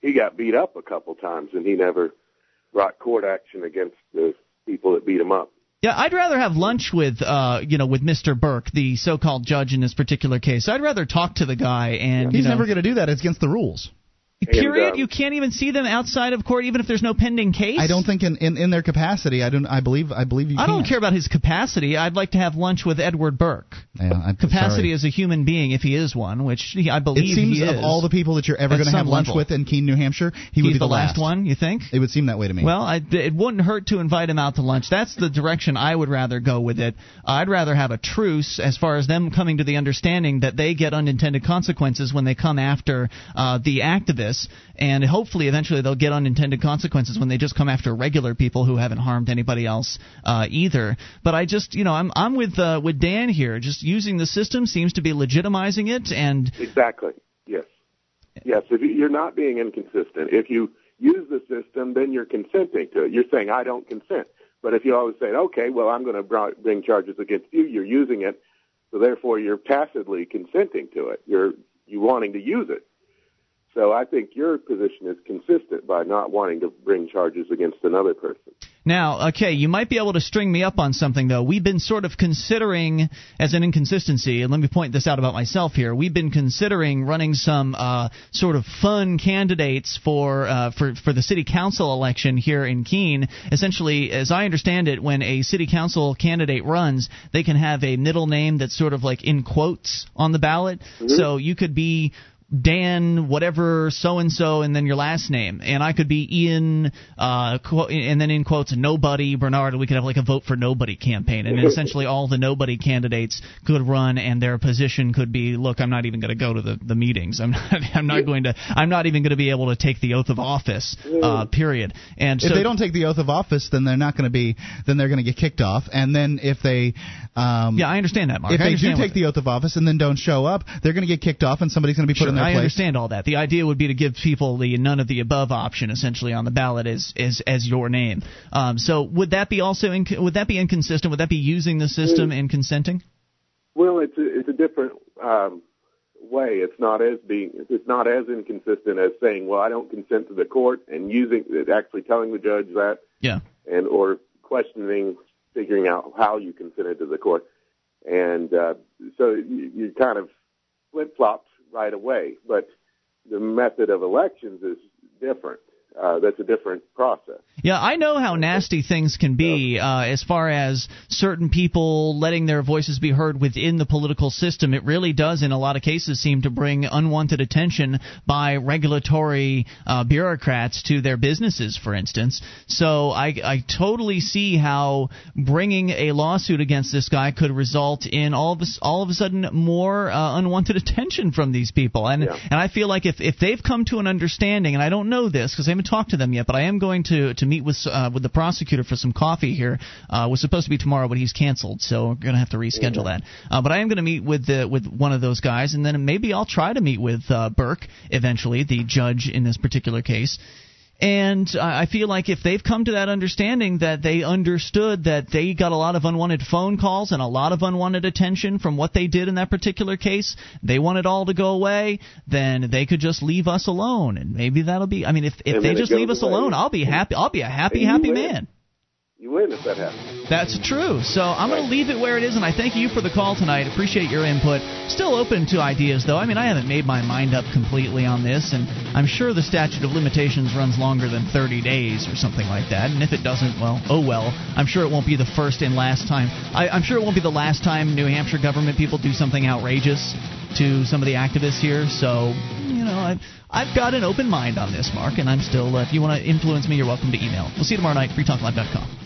he got beat up a couple times, and he never brought court action against the people that beat him up. Yeah, I'd rather have lunch with, uh, you know, with Mr. Burke, the so-called judge in this particular case. I'd rather talk to the guy and to. He's you know, never going to do that. It's against the rules. Period. And, um, you can't even see them outside of court, even if there's no pending case. I don't think in, in, in their capacity. I don't. I believe. I believe you. I don't care about his capacity. I'd like to have lunch with Edward Burke. Yeah, I'm Capacity sorry. as a human being, if he is one, which he, I It believe seems he is. of all the people that you're ever going to have lunch level. with in Keene, New Hampshire, he would be the last one. You think? It would seem that way to me. Well, I, it wouldn't hurt to invite him out to lunch. That's the direction I would rather go with it. I'd rather have a truce as far as them coming to the understanding that they get unintended consequences when they come after uh, the activists, and hopefully eventually they'll get unintended consequences when they just come after regular people who haven't harmed anybody else uh, either. But I just, you know, I'm I'm with uh, with Dan here. Just using the system seems to be legitimizing it, and Exactly. Yes. Yes. If you- you're not being inconsistent, if you use the system, then you're consenting to it. You're saying I don't consent. But if you always say, okay, well, I'm going to bring charges against you, you're using it, so therefore you're tacitly consenting to it. You're you wanting to use it. So I think your position is consistent by not wanting to bring charges against another person. Now, okay, you might be able to string me up on something though. We've been sort of considering as an inconsistency, and let me point this out about myself here. We've been considering running some uh, sort of fun candidates for uh, for for the city council election here in Keene. Essentially, as I understand it, when a city council candidate runs, they can have a middle name that's sort of like in quotes on the ballot. So you could be Dan, whatever, so and so, and then your last name, and I could be Ian, uh, quote, and then in quotes, nobody Bernard. We could have like a vote for nobody campaign, and essentially all the nobody candidates could run, and their position could be, look, I'm not even going to go to the, the meetings. I'm not, I'm not going to, I'm not even going to be able to take the oath of office. Uh, period. And if so, they don't take the oath of office, then they're not going to be. Then they're going to get kicked off. And then if they, um, yeah, I understand that, Mark. if they do take the oath of office and then don't show up, they're going to get kicked off, and somebody's going to be put Sure, in their I place. understand all that. The idea would be to give people the none of the above option essentially on the ballot as as, as your name. Um, so would that be also inc- would that be inconsistent? Would that be using the system and consenting? Well, it's a, it's a different um, way. It's not as being it's not as inconsistent as saying, "Well, I don't consent to the court," and using actually telling the judge that, Yeah. and or questioning, figuring out how you consented to the court, and uh, so you, you kind of flip flopped right away. But the method of elections is different. Uh, that's a different process. Yeah, I know how nasty things can be uh, as far as certain people letting their voices be heard within the political system. It really does, in a lot of cases, seem to bring unwanted attention by regulatory uh, bureaucrats to their businesses, for instance. So I, I totally see how bringing a lawsuit against this guy could result in all of a, all of a sudden more uh, unwanted attention from these people. And and I feel like if if they've come to an understanding, and I don't know this because I haven't talked to them yet, but I am going to to meet with uh, with the prosecutor for some coffee here. Uh, was supposed to be tomorrow, but he's canceled, so we're gonna have to reschedule that. Uh, but I am going to meet with the with one of those guys, and then maybe I'll try to meet with uh, Burke eventually, the judge in this particular case. And I feel like if they've come to that understanding that they understood that they got a lot of unwanted phone calls and a lot of unwanted attention from what they did in that particular case, they want it all to go away, then they could just leave us alone. And maybe that'll be, I mean, if, if they just leave us away. alone, I'll be happy. I'll be a happy, happy man. You win if that happens. That's true. So I'm going to leave it where it is, and I thank you for the call tonight. Appreciate your input. Still open to ideas, though. I mean, I haven't made my mind up completely on this, and I'm sure the statute of limitations runs longer than 30 days or something like that. And if it doesn't, well, oh well. I'm sure it won't be the first and last time. I, I'm sure it won't be the last time New Hampshire government people do something outrageous to some of the activists here. So, you know, I've, I've got an open mind on this, Mark, and I'm still, uh, if you want to influence me, you're welcome to email. We'll see you tomorrow night, freetalklive.com.